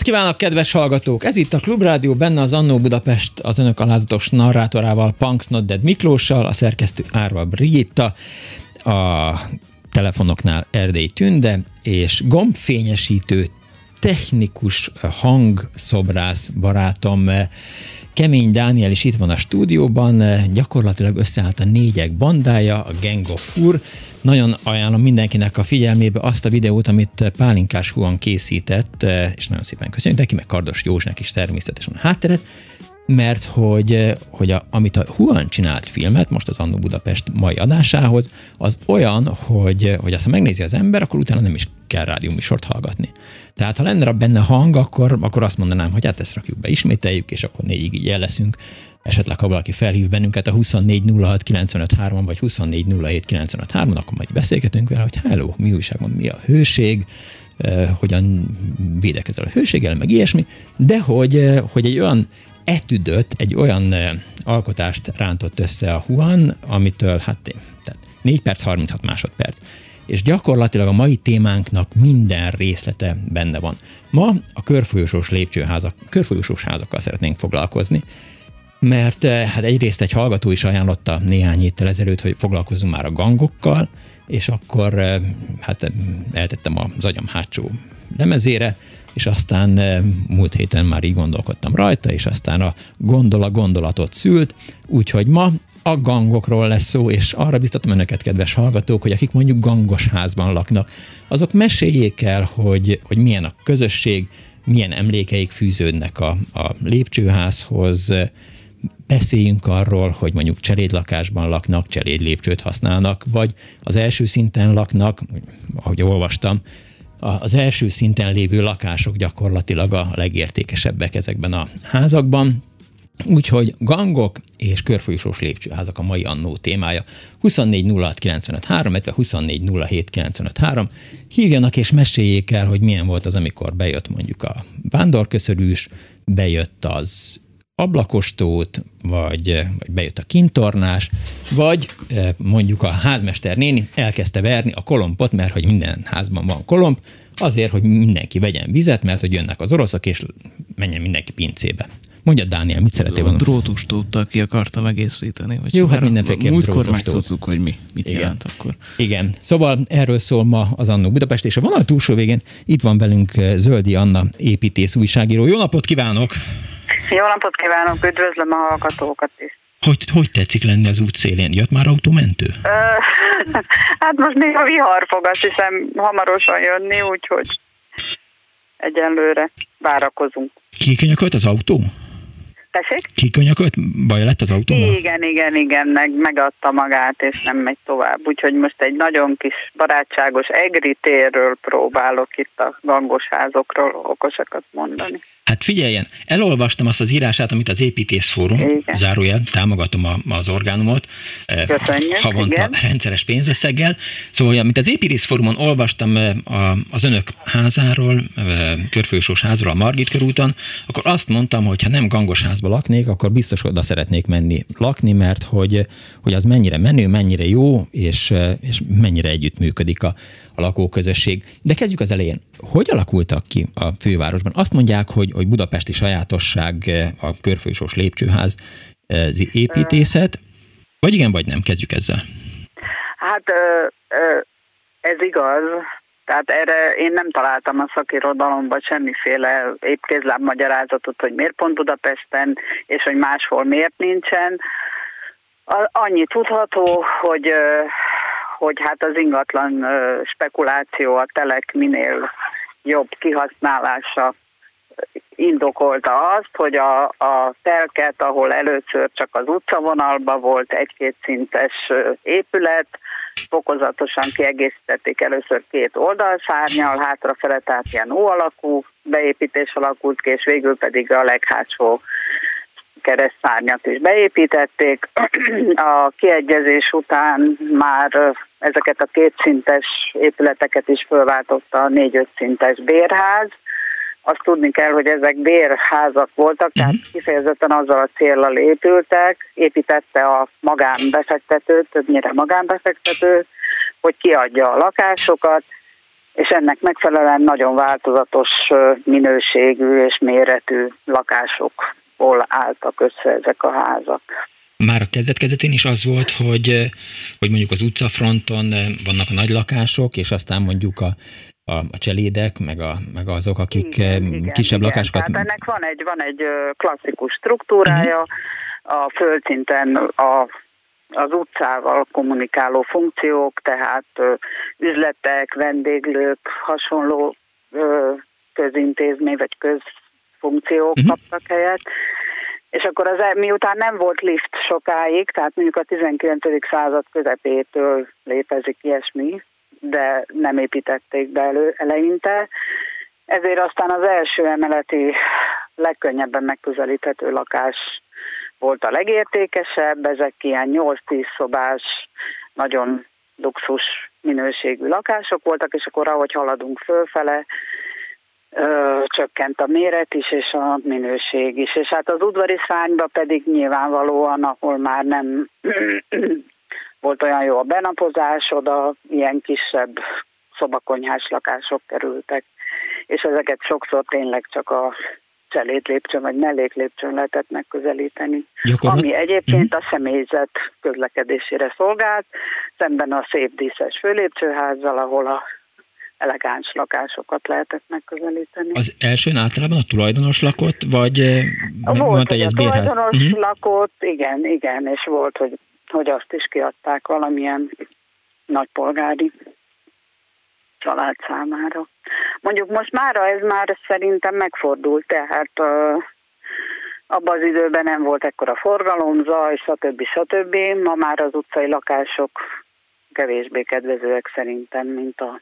Napot kívánok, kedves hallgatók! Ez itt a Klubrádió, benne az Annó Budapest az önök alázatos narrátorával, Punks Not Dead Miklóssal, a szerkesztő Árva Brigitta, a telefonoknál Erdély Tünde, és gombfényesítő technikus hangszobrász barátom Kemény Dániel is itt van a stúdióban, gyakorlatilag összeállt a négyek bandája, a Gang of Fur. Nagyon ajánlom mindenkinek a figyelmébe azt a videót, amit Pálinkás Huan készített, és nagyon szépen köszönjük neki, meg Kardos Józsnak is természetesen a hátteret mert hogy, hogy a, amit a Huan csinált filmet, most az Annó Budapest mai adásához, az olyan, hogy, hogy azt ha megnézi az ember, akkor utána nem is kell rádióműsort hallgatni. Tehát ha lenne benne hang, akkor, akkor azt mondanám, hogy hát ezt rakjuk be, ismételjük, és akkor négyig így el leszünk. Esetleg, ha valaki felhív bennünket a 2406953 vagy 2407953, akkor majd beszélgetünk vele, hogy hello, mi újságban, mi a hőség, eh, hogyan védekezel a hőséggel, meg ilyesmi, de hogy, eh, hogy egy olyan etüdött, egy olyan alkotást rántott össze a Huan, amitől hát tehát 4 perc, 36 másodperc. És gyakorlatilag a mai témánknak minden részlete benne van. Ma a körfolyosós lépcsőházak, körfolyosós házakkal szeretnénk foglalkozni, mert hát egyrészt egy hallgató is ajánlotta néhány héttel ezelőtt, hogy foglalkozunk már a gangokkal, és akkor hát eltettem az agyam hátsó lemezére, és aztán eh, múlt héten már így gondolkodtam rajta, és aztán a gondola gondolatot szült, úgyhogy ma a gangokról lesz szó, és arra biztatom önöket, kedves hallgatók, hogy akik mondjuk gangos házban laknak, azok meséljék el, hogy, hogy milyen a közösség, milyen emlékeik fűződnek a, a lépcsőházhoz, beszéljünk arról, hogy mondjuk cselédlakásban laknak, cselédlépcsőt használnak, vagy az első szinten laknak, ahogy olvastam, az első szinten lévő lakások gyakorlatilag a legértékesebbek ezekben a házakban. Úgyhogy gangok és körfolyosós lépcsőházak a mai annó témája. 24 06 illetve 24 Hívjanak és meséljék el, hogy milyen volt az, amikor bejött mondjuk a vándorköszörűs, bejött az ablakostót, vagy, vagy bejött a kintornás, vagy eh, mondjuk a házmester néni elkezdte verni a kolompot, mert hogy minden házban van kolomb, azért, hogy mindenki vegyen vizet, mert hogy jönnek az oroszok, és menjen mindenki pincébe. Mondja Dániel, mit szeretél volna? A drótustóttal ki akartam egészíteni. Vagy Jó, hát mindenféleképpen Múltkor megtudtuk, hogy mi, mit Igen. jelent akkor. Igen. Szóval erről szól ma az Annó Budapest, és a vonal túlsó végén itt van velünk eh, Zöldi Anna építész újságíró. Jó napot kívánok! Jó napot kívánok, üdvözlöm a hallgatókat is. Hogy, hogy tetszik lenni az út szélén? Jött már autómentő? hát most még a vihar fog azt hiszem hamarosan jönni, úgyhogy egyenlőre várakozunk. Kikönyökölt az autó? Tessék? Kikönyökölt? Baj lett az autó? Igen, igen, igen, meg, megadta magát, és nem megy tovább. Úgyhogy most egy nagyon kis barátságos egri térről próbálok itt a gangos házokról okosakat mondani. Hát figyeljen, elolvastam azt az írását, amit az Építészfórum, igen. zárójel, támogatom a, az orgánumot, eh, Köszönjük, havonta igen. rendszeres pénzösszeggel. Szóval, amit az Építészfórumon olvastam eh, az önök házáról, eh, körfősós házról a Margit körúton, akkor azt mondtam, hogy ha nem gangos házba laknék, akkor biztos oda szeretnék menni lakni, mert hogy, hogy az mennyire menő, mennyire jó, és, és mennyire együttműködik a, a lakóközösség. De kezdjük az elején. Hogy alakultak ki a fővárosban? Azt mondják, hogy, hogy budapesti sajátosság a körfősós lépcsőház építészet, vagy igen, vagy nem? Kezdjük ezzel. Hát ez igaz, tehát erre én nem találtam a szakirodalomban semmiféle épkézláb magyarázatot, hogy miért pont Budapesten, és hogy máshol miért nincsen. Annyi tudható, hogy, hogy hát az ingatlan spekuláció, a telek minél jobb kihasználása indokolta azt, hogy a, a telket, ahol először csak az utcavonalban volt egy-két szintes épület, fokozatosan kiegészítették először két oldalszárnyal, hátrafele, tehát ilyen alakú beépítés alakult ki, és végül pedig a leghátsó keresztszárnyat is beépítették. A kiegyezés után már ezeket a kétszintes épületeket is fölváltotta a négy-öt szintes bérház. Azt tudni kell, hogy ezek bérházak voltak, tehát mhm. kifejezetten azzal a célral épültek, építette a magánbefektető, többnyire magánbefektető, hogy kiadja a lakásokat, és ennek megfelelően nagyon változatos minőségű és méretű lakásokból álltak össze ezek a házak. Már a kezdet-kezdetén is az volt, hogy, hogy mondjuk az utcafronton vannak a nagy lakások, és aztán mondjuk a, a, a cselédek, meg, a, meg azok, akik igen, kisebb igen, lakásokat... Tehát ennek van egy, van egy klasszikus struktúrája, uh-huh. a földszinten a az utcával kommunikáló funkciók, tehát üzletek, vendéglők, hasonló közintézmény vagy közfunkciók uh-huh. kaptak helyet. És akkor az, e, miután nem volt lift sokáig, tehát mondjuk a 19. század közepétől létezik ilyesmi, de nem építették be elő, eleinte, ezért aztán az első emeleti legkönnyebben megközelíthető lakás volt a legértékesebb, ezek ilyen 8-10 szobás, nagyon luxus minőségű lakások voltak, és akkor ahogy haladunk fölfele, ö, csökkent a méret is, és a minőség is. És hát az udvari szányba pedig nyilvánvalóan, ahol már nem volt olyan jó a benapozás, oda ilyen kisebb szobakonyhás lakások kerültek, és ezeket sokszor tényleg csak a cselét lépcsőn vagy mellék lépcsőn lehetett megközelíteni. Gyakorlat... Ami egyébként mhm. a személyzet közlekedésére szolgált, szemben a szép díszes főlépcsőházzal, ahol a elegáns lakásokat lehetett megközelíteni. Az elsőn általában a tulajdonos lakott, vagy eh, volt, mondta, hogy ez a bérház? tulajdonos uh-huh. lakott, igen, igen, és volt, hogy, hogy azt is kiadták valamilyen nagypolgári család számára. Mondjuk most mára ez már szerintem megfordult, tehát uh, abban az időben nem volt ekkora forgalom, zaj, stb. stb. Ma már az utcai lakások kevésbé kedvezőek szerintem, mint a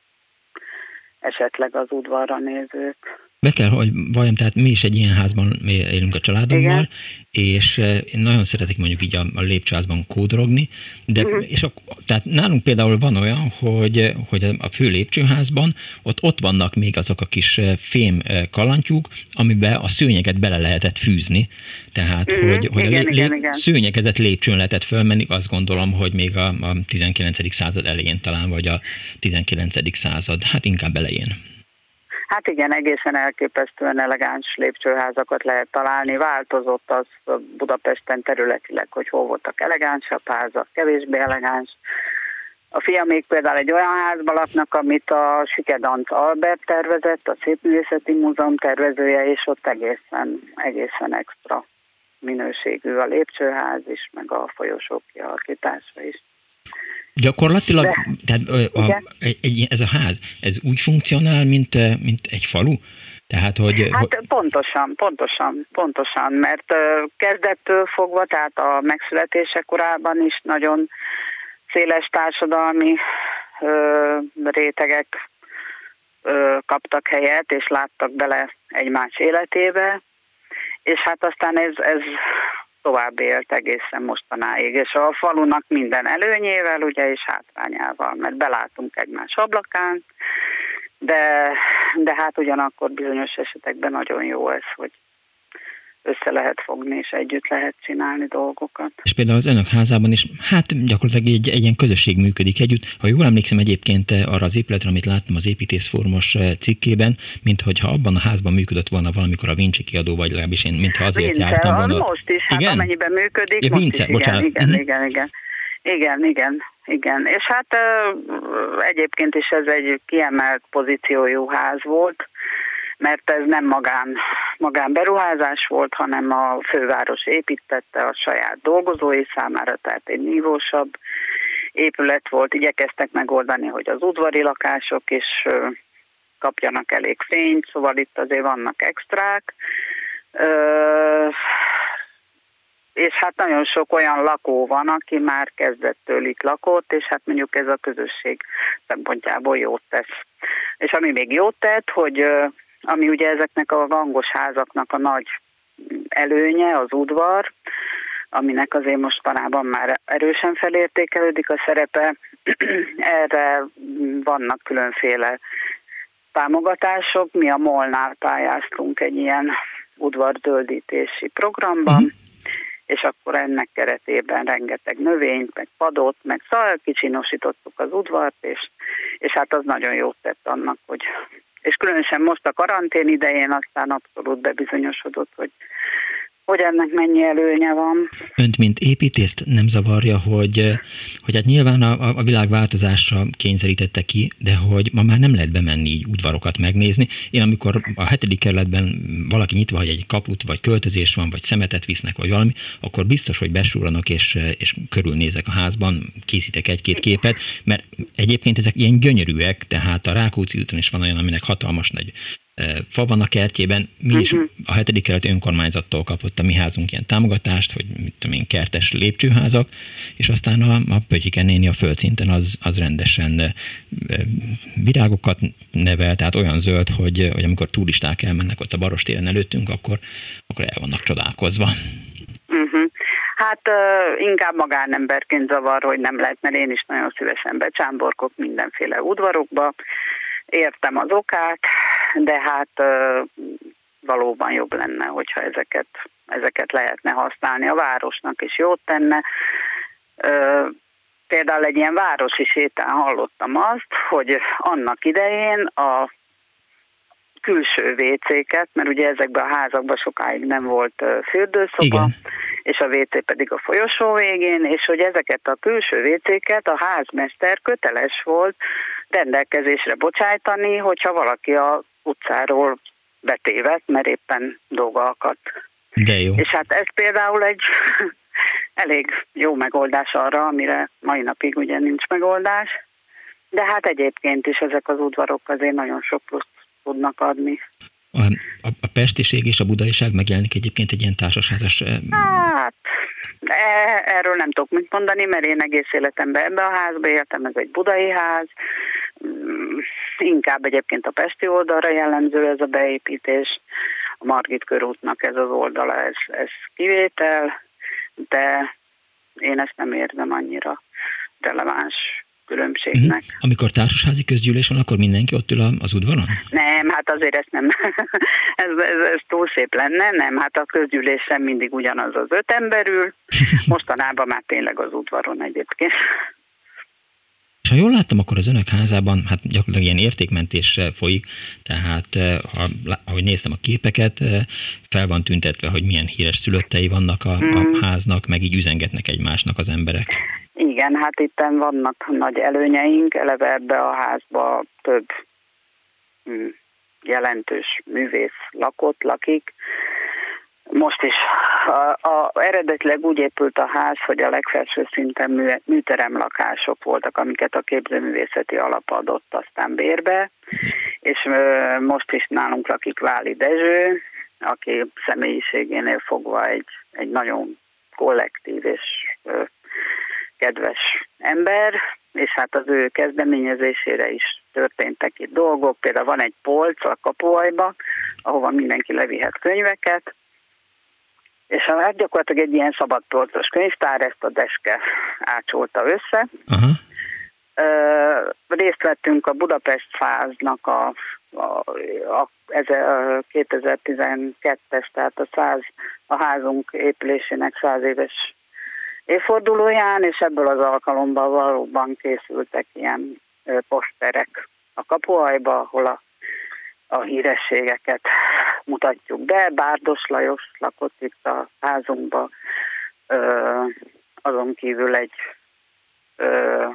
esetleg az udvarra nézők. Be kell, hogy valljam, tehát mi is egy ilyen házban élünk a családommal, Igen. és eh, én nagyon szeretek mondjuk így a, a lépcsőházban kódrogni, de uh-huh. és a, tehát nálunk például van olyan, hogy, hogy a fő lépcsőházban ott, ott vannak még azok a kis eh, fém eh, kalantyúk, amiben a szőnyeget bele lehetett fűzni, tehát uh-huh. hogy, hogy igen, a lé, igen, igen. szőnyegezett lépcsőn lehetett fölmenni, azt gondolom, hogy még a, a 19. század elején talán, vagy a 19. század, hát inkább elején. Hát igen, egészen elképesztően elegáns lépcsőházakat lehet találni. Változott az Budapesten területileg, hogy hol voltak elegánsabb házak, kevésbé elegáns. A fia még például egy olyan házban laknak, amit a Sikedant Albert tervezett, a Szépművészeti Múzeum tervezője, és ott egészen, egészen extra minőségű a lépcsőház is, meg a folyosók kialakítása is. Gyakorlatilag, De, tehát a, egy, ez a ház, ez úgy funkcionál, mint, mint egy falu? Tehát, hogy... Hát pontosan, pontosan, pontosan, mert kezdettől fogva, tehát a megszületése korában is nagyon széles társadalmi ö, rétegek ö, kaptak helyet, és láttak bele egymás életébe, és hát aztán ez, ez tovább élt egészen mostanáig, és a falunak minden előnyével, ugye, és hátrányával, mert belátunk egymás ablakán, de, de hát ugyanakkor bizonyos esetekben nagyon jó ez, hogy össze lehet fogni, és együtt lehet csinálni dolgokat. És például az önök házában is, hát gyakorlatilag egy, egy ilyen közösség működik együtt. Ha jól emlékszem egyébként arra az épületre, amit láttam az építészformos eh, cikkében, mint hogyha abban a házban működött volna valamikor a Vinci kiadó, vagy legalábbis én, mintha azért Vince, jártam volna. Most is, hát igen? amennyiben működik, ja, most Vince, is, bocsánat. igen, igen, igen, igen. Igen, igen, igen. És hát egyébként is ez egy kiemelt pozíciójú ház volt, mert ez nem magán, magán beruházás volt, hanem a főváros építette a saját dolgozói számára, tehát egy nívósabb épület volt. Igyekeztek megoldani, hogy az udvari lakások is kapjanak elég fényt, szóval itt azért vannak extrák. És hát nagyon sok olyan lakó van, aki már kezdettől itt lakott, és hát mondjuk ez a közösség szempontjából jót tesz. És ami még jót tett, hogy ami ugye ezeknek a gangos házaknak a nagy előnye, az udvar, aminek azért mostanában már erősen felértékelődik a szerepe. Erre vannak különféle támogatások. Mi a Molnál pályáztunk egy ilyen udvardöldítési programban, mm. és akkor ennek keretében rengeteg növényt, meg padot, meg szóval kicsinosítottuk az udvart, és, és hát az nagyon jót tett annak, hogy és különösen most a karantén idején aztán abszolút bebizonyosodott, hogy hogy ennek mennyi előnye van. Önt, mint építészt nem zavarja, hogy, hogy hát nyilván a, a világ változásra kényszerítette ki, de hogy ma már nem lehet bemenni így udvarokat megnézni. Én amikor a hetedik kerületben valaki nyitva hagy egy kaput, vagy költözés van, vagy szemetet visznek, vagy valami, akkor biztos, hogy besúranak és, és körülnézek a házban, készítek egy-két képet, mert egyébként ezek ilyen gyönyörűek, tehát a Rákóczi úton is van olyan, aminek hatalmas nagy fa van a kertjében, mi is uh-huh. a hetedik kelet önkormányzattól kapott a mi házunk ilyen támogatást, hogy mit tudom én, kertes lépcsőházak, és aztán a, a Pötyike néni a földszinten az, az rendesen virágokat nevel, tehát olyan zöld, hogy, hogy amikor turisták elmennek ott a Barostéren előttünk, akkor, akkor el vannak csodálkozva. Uh-huh. Hát uh, inkább magánemberként zavar, hogy nem lehet, mert én is nagyon szívesen becsámborkok mindenféle udvarokba, értem az okát, de hát valóban jobb lenne, hogyha ezeket, ezeket lehetne használni. A városnak is jót tenne. Például egy ilyen városi sétán hallottam azt, hogy annak idején a külső WC-ket, mert ugye ezekben a házakban sokáig nem volt fürdőszoba, Igen. és a WC pedig a folyosó végén, és hogy ezeket a külső WC-ket a házmester köteles volt rendelkezésre bocsájtani, hogyha valaki a utcáról betévet, mert éppen dolga akadt. De jó. És hát ez például egy elég jó megoldás arra, amire mai napig ugye nincs megoldás, de hát egyébként is ezek az udvarok azért nagyon sok plusz tudnak adni. A, a, a pestiség és a budaiság megjelenik egyébként egy ilyen társasházas... Hát, e, erről nem tudok mit mondani, mert én egész életemben ebbe a házba éltem, ez egy budai ház, inkább egyébként a Pesti oldalra jellemző ez a beépítés, a Margit körútnak ez az oldala, ez, ez kivétel, de én ezt nem érzem annyira releváns különbségnek. Uh-huh. Amikor társasházi közgyűlés van, akkor mindenki ott ül az udvaron? Nem, hát azért ezt nem, ez, ez, ez túl szép lenne, nem, hát a közgyűlésen mindig ugyanaz az öt ember ül, mostanában már tényleg az udvaron egyébként. És ha jól láttam, akkor az önök házában hát gyakorlatilag ilyen értékmentés folyik, tehát eh, ha, ahogy néztem a képeket, eh, fel van tüntetve, hogy milyen híres szülöttei vannak a, a hmm. háznak, meg így üzengetnek egymásnak az emberek. Igen, hát itt vannak nagy előnyeink, eleve ebbe a házba több hm, jelentős művész lakott, lakik. Most is a, a, eredetileg úgy épült a ház, hogy a legfelső szinten mű, műterem lakások voltak, amiket a képzőművészeti alap adott aztán bérbe, és ö, most is nálunk lakik Váli Dezső, aki személyiségénél fogva egy, egy nagyon kollektív és ö, kedves ember, és hát az ő kezdeményezésére is történtek itt dolgok. Például van egy polc a kapuajba, ahova mindenki levihet könyveket, és hát gyakorlatilag egy ilyen szabadpolcos könyvtár, ezt a deske ácsolta össze. Uh-huh. Uh, részt vettünk a Budapest fáznak a, a, a, a 2012-es, tehát a, száz, a házunk épülésének száz éves évfordulóján, és ebből az alkalomból valóban készültek ilyen poszterek a kapuajba, ahol a, a hírességeket mutatjuk be. Bárdos Lajos lakott itt a házunkba, ö, azon kívül egy ö,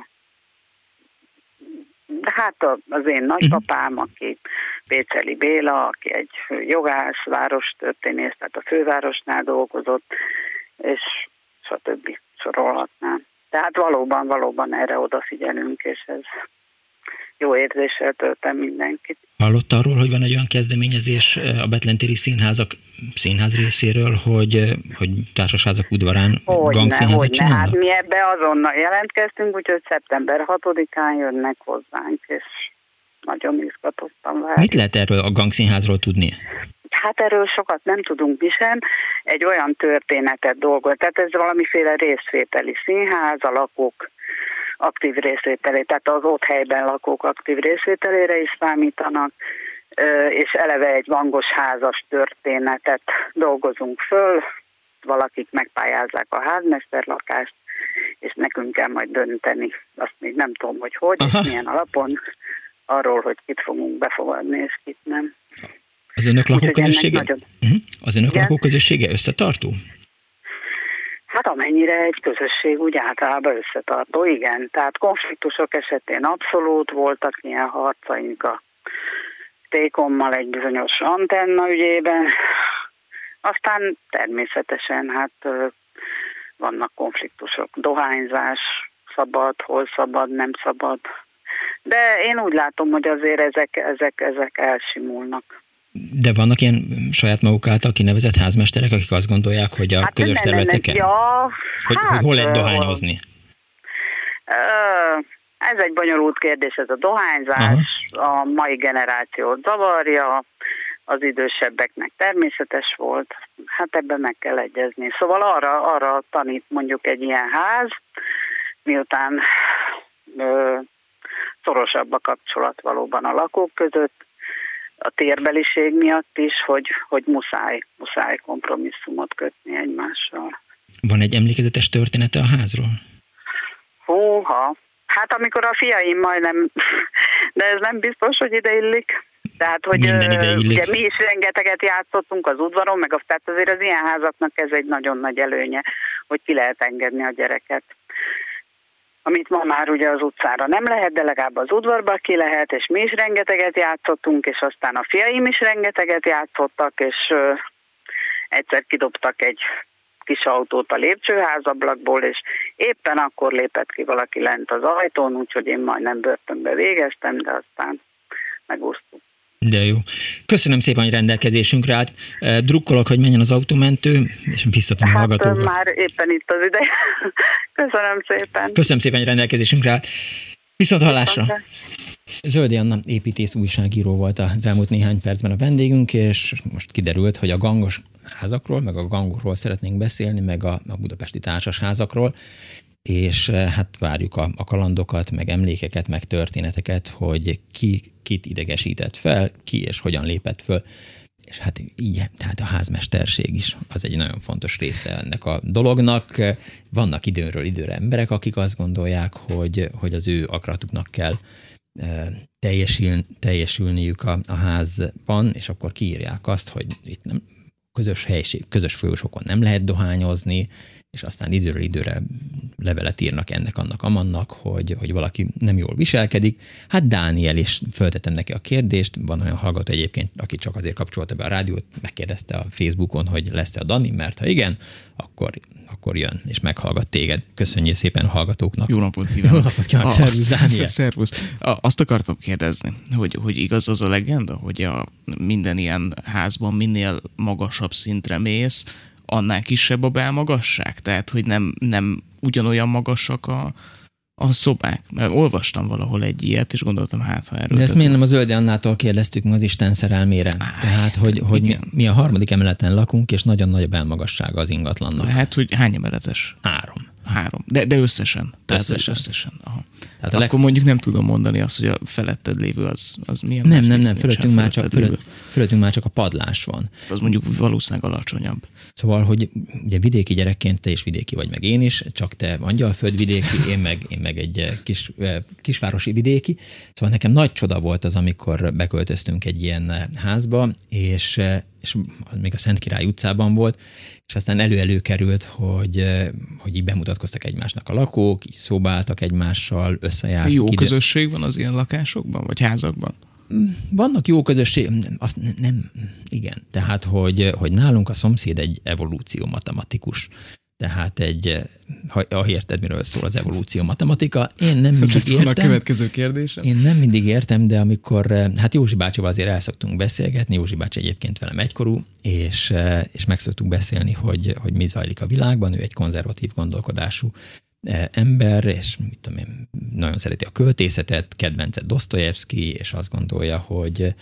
hát az én nagypapám, aki Péceli Béla, aki egy jogász, várostörténész, tehát a fővárosnál dolgozott, és stb. sorolhatnám. Tehát valóban, valóban erre odafigyelünk, és ez jó érzéssel töltem mindenkit. Hallott arról, hogy van egy olyan kezdeményezés a Betlentéri Színházak színház részéről, hogy, hogy társasházak udvarán gangszínházat csinálnak? Hát mi ebbe azonnal jelentkeztünk, úgyhogy szeptember 6-án jönnek hozzánk, és nagyon izgatottam várni. Mit lehet erről a gangszínházról tudni? Hát erről sokat nem tudunk mi sem. Egy olyan történetet dolgolt, tehát ez valamiféle részvételi színház, a lakók aktív részvételé, tehát az ott helyben lakók aktív részvételére is számítanak, és eleve egy vangos házas történetet dolgozunk föl, valakik megpályázzák a házmesterlakást, és nekünk kell majd dönteni, azt még nem tudom, hogy hogy, Aha. és milyen alapon, arról, hogy kit fogunk befogadni, és kit nem. Az önök lakóközössége? Nagyon... Uh-huh. Az önök lakóközössége összetartó? Hát amennyire egy közösség úgy általában összetartó, igen. Tehát konfliktusok esetén abszolút voltak ilyen harcaink a Tékommal egy bizonyos antenna ügyében. Aztán természetesen hát vannak konfliktusok, dohányzás, szabad, hol szabad, nem szabad. De én úgy látom, hogy azért ezek, ezek, ezek elsimulnak. De vannak ilyen saját maguk által kinevezett házmesterek, akik azt gondolják, hogy a hát közös területeken? Ja, hogy, hát, hogy hol lehet dohányozni? Ez egy bonyolult kérdés, ez a dohányzás. Aha. A mai generációt zavarja, az idősebbeknek természetes volt, hát ebben meg kell egyezni. Szóval arra, arra tanít mondjuk egy ilyen ház, miután ö, szorosabb a kapcsolat valóban a lakók között, a térbeliség miatt is, hogy, hogy muszáj, muszáj kompromisszumot kötni egymással. Van egy emlékezetes története a házról? Húha, hát amikor a fiaim majdnem, de ez nem biztos, hogy ide illik. Tehát, hogy illik. ugye mi is rengeteget játszottunk az udvaron, meg a, tehát azért az ilyen házaknak ez egy nagyon nagy előnye, hogy ki lehet engedni a gyereket amit ma már ugye az utcára nem lehet, de legalább az udvarba ki lehet, és mi is rengeteget játszottunk, és aztán a fiaim is rengeteget játszottak, és egyszer kidobtak egy kis autót a lépcsőházablakból, és éppen akkor lépett ki valaki lent az ajtón, úgyhogy én majdnem börtönbe végeztem, de aztán megúsztuk. De jó. Köszönöm szépen, hogy rendelkezésünkre állt. Drukkolok, hogy menjen az autómentő, és biztatom hát, a hallgatókat. már éppen itt az ideje. Köszönöm szépen. Köszönöm szépen, hogy rendelkezésünkre állt. Viszont hallásra. Zöldi Anna építész újságíró volt az elmúlt néhány percben a vendégünk, és most kiderült, hogy a gangos házakról, meg a gangokról szeretnénk beszélni, meg a, a budapesti társasházakról, és hát várjuk a, a kalandokat, meg emlékeket, meg történeteket, hogy ki kit idegesített fel, ki és hogyan lépett föl. És hát így, tehát a házmesterség is az egy nagyon fontos része ennek a dolognak. Vannak időről időre emberek, akik azt gondolják, hogy, hogy az ő akaratuknak kell teljesül, teljesülniük a, a házban, és akkor kiírják azt, hogy itt nem közös helység, közös folyosókon nem lehet dohányozni, és aztán időről időre levelet írnak ennek, annak, amannak, hogy, hogy valaki nem jól viselkedik. Hát Dániel is föltettem neki a kérdést, van olyan hallgató egyébként, aki csak azért kapcsolta be a rádiót, megkérdezte a Facebookon, hogy lesz-e a Dani, mert ha igen, akkor, akkor jön, és meghallgat téged. Köszönjük szépen a hallgatóknak. Jó napot kívánok! Jó napot kívánok! Szervusz, Dániel! Szervusz! Azt akartam kérdezni, hogy, hogy igaz az a legenda, hogy a minden ilyen házban minél magasabb szintre mész, annál kisebb a belmagasság? Tehát, hogy nem, nem ugyanolyan magasak a, a szobák. Mert olvastam valahol egy ilyet, és gondoltam, hát ha erről... De ezt miért nem a Zöldi Annától kérdeztük meg az Isten szerelmére? Á, Tehát, hogy, hogy mi a harmadik emeleten lakunk, és nagyon nagy a belmagassága az ingatlannak. Hát, hogy hány emeletes? Három. Három. De, de összesen. Tehát összesen. összesen. Aha. Tehát Akkor mondjuk nem tudom mondani azt, hogy a feletted lévő az, az milyen. Nem, nem, nem, fölöttünk már csak, fölött, fölöttünk már csak a padlás van. Az mondjuk valószínűleg alacsonyabb. Szóval, hogy ugye vidéki gyerekként te is vidéki vagy, meg én is, csak te angyalföld vidéki, én meg, én meg egy kis, kisvárosi vidéki. Szóval nekem nagy csoda volt az, amikor beköltöztünk egy ilyen házba, és és még a Szent Király utcában volt, és aztán elő-elő került, hogy, hogy így bemutatkoztak egymásnak a lakók, így szobáltak egymással, összejártak. Jó ide. közösség van az ilyen lakásokban, vagy házakban? Vannak jó közösség, azt nem, igen. Tehát, hogy, hogy nálunk a szomszéd egy evolúció matematikus. Tehát egy, ha, ha érted, miről szól az evolúció matematika, én nem mindig értem. a következő kérdése. Én nem mindig értem, de amikor, hát Józsi bácsival azért el szoktunk beszélgetni, Józsi bácsi egyébként velem egykorú, és, és meg szoktunk beszélni, hogy, hogy mi zajlik a világban, ő egy konzervatív gondolkodású ember, és mit tudom én, nagyon szereti a költészetet, kedvence Dostoyevsky, és azt gondolja, hogy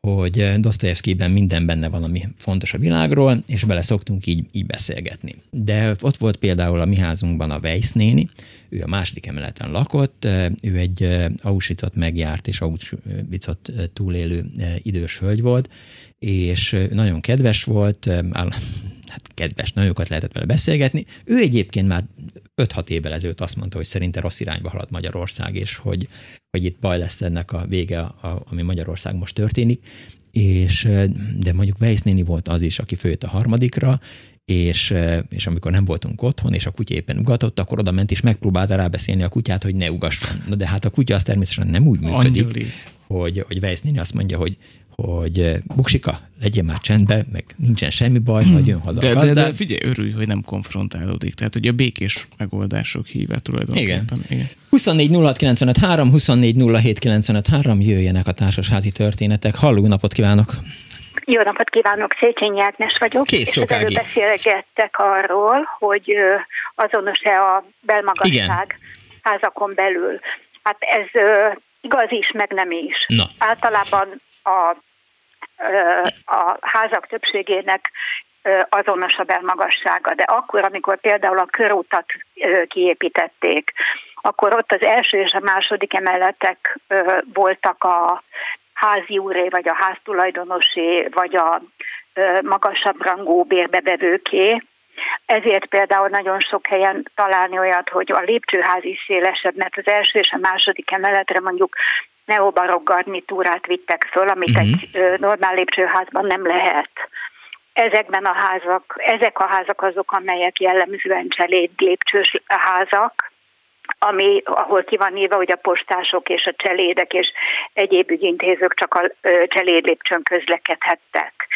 hogy Dostoyevskyben minden benne valami fontos a világról, és vele szoktunk így, így beszélgetni. De ott volt például a mi házunkban a Weiss néni, ő a második emeleten lakott, ő egy Auschwitzot megjárt és Auschwitzot túlélő idős hölgy volt, és nagyon kedves volt, hát kedves, nagyokat lehetett vele beszélgetni. Ő egyébként már 5-6 évvel ezelőtt azt mondta, hogy szerinte rossz irányba halad Magyarország, és hogy, hogy itt baj lesz ennek a vége, a, ami Magyarország most történik. És, de mondjuk Weiss néni volt az is, aki főjött a harmadikra, és, és amikor nem voltunk otthon, és a kutya éppen ugatott, akkor oda ment és megpróbálta rábeszélni a kutyát, hogy ne ugasson. Na de hát a kutya az természetesen nem úgy működik, Angyali. hogy, hogy Weiss néni azt mondja, hogy hogy eh, Buksika, legyen már csendbe, meg nincsen semmi baj, majd jön haza de, de, de figyelj, örülj, hogy nem konfrontálódik. Tehát, hogy a békés megoldások híve tulajdonképpen. Igen. Igen. 24 06 3, 24 jöjjenek a társasházi történetek. Halló, napot kívánok! Jó napot kívánok, Széchenyi Ágnes vagyok. Kész és előbb beszélgettek arról, hogy azonos-e a belmagasság Igen. házakon belül. Hát ez igaz is, meg nem is. Na. Általában a, a házak többségének azonos a belmagassága, de akkor, amikor például a körutat kiépítették, akkor ott az első és a második emeletek voltak a házi úré, vagy a háztulajdonosé, vagy a magasabb rangú bérbevevőké, ezért például nagyon sok helyen találni olyat, hogy a lépcsőház is szélesebb, mert az első és a második emeletre mondjuk neobarok garnitúrát vittek föl, amit uh-huh. egy normál lépcsőházban nem lehet. Ezekben a házak, ezek a házak azok, amelyek jellemzően cseléd lépcsős házak, ami, ahol ki van írva, hogy a postások és a cselédek és egyéb ügyintézők csak a cseléd lépcsőn közlekedhettek.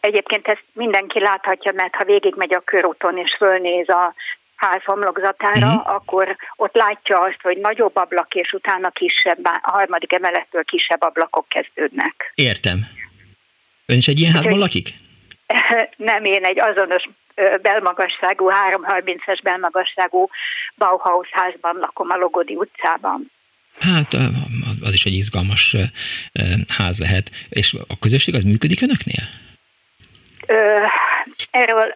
Egyébként ezt mindenki láthatja, mert ha végigmegy a körúton és fölnéz a ház homlokzatára, uh-huh. akkor ott látja azt, hogy nagyobb ablak, és utána kisebb, a harmadik emelettől kisebb ablakok kezdődnek. Értem. Ön is egy ilyen házban lakik? Nem, én egy azonos belmagasságú, 330-es belmagasságú Bauhaus házban lakom a Logodi utcában. Hát az is egy izgalmas ház lehet. És a közösség az működik önöknél? Erről,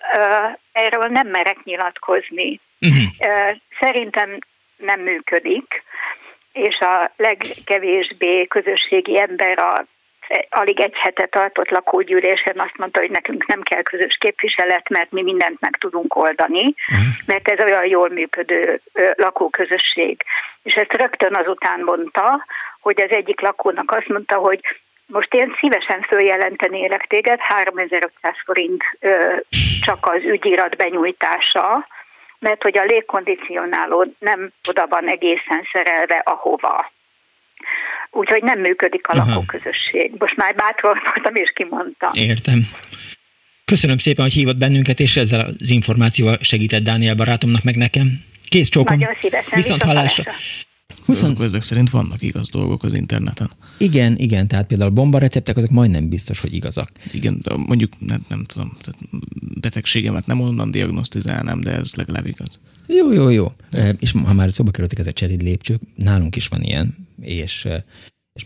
erről nem merek nyilatkozni. Uh-huh. Szerintem nem működik, és a legkevésbé közösségi ember a alig egy hete tartott lakógyűlésen azt mondta, hogy nekünk nem kell közös képviselet, mert mi mindent meg tudunk oldani, uh-huh. mert ez olyan jól működő lakóközösség. És ezt rögtön azután mondta, hogy az egyik lakónak azt mondta, hogy most én szívesen följelentenélek téged, 3500 forint ö, csak az ügyirat benyújtása, mert hogy a légkondicionáló nem oda van egészen szerelve ahova. Úgyhogy nem működik a Aha. lakóközösség. Most már bátran voltam és kimondtam. Értem. Köszönöm szépen, hogy hívott bennünket, és ezzel az információval segített Dániel barátomnak meg nekem. Kész csókom. Nagyon szívesen. Viszont hallásra. 20... Azok, ezek szerint vannak igaz dolgok az interneten. Igen, igen, tehát például bombareceptek, azok majdnem biztos, hogy igazak. Igen, de mondjuk nem, nem tudom, tehát betegségemet nem onnan diagnosztizálnám, de ez legalább igaz. Jó, jó, jó. És ha már szóba kerültek ezek cseréd lépcsők, nálunk is van ilyen, és és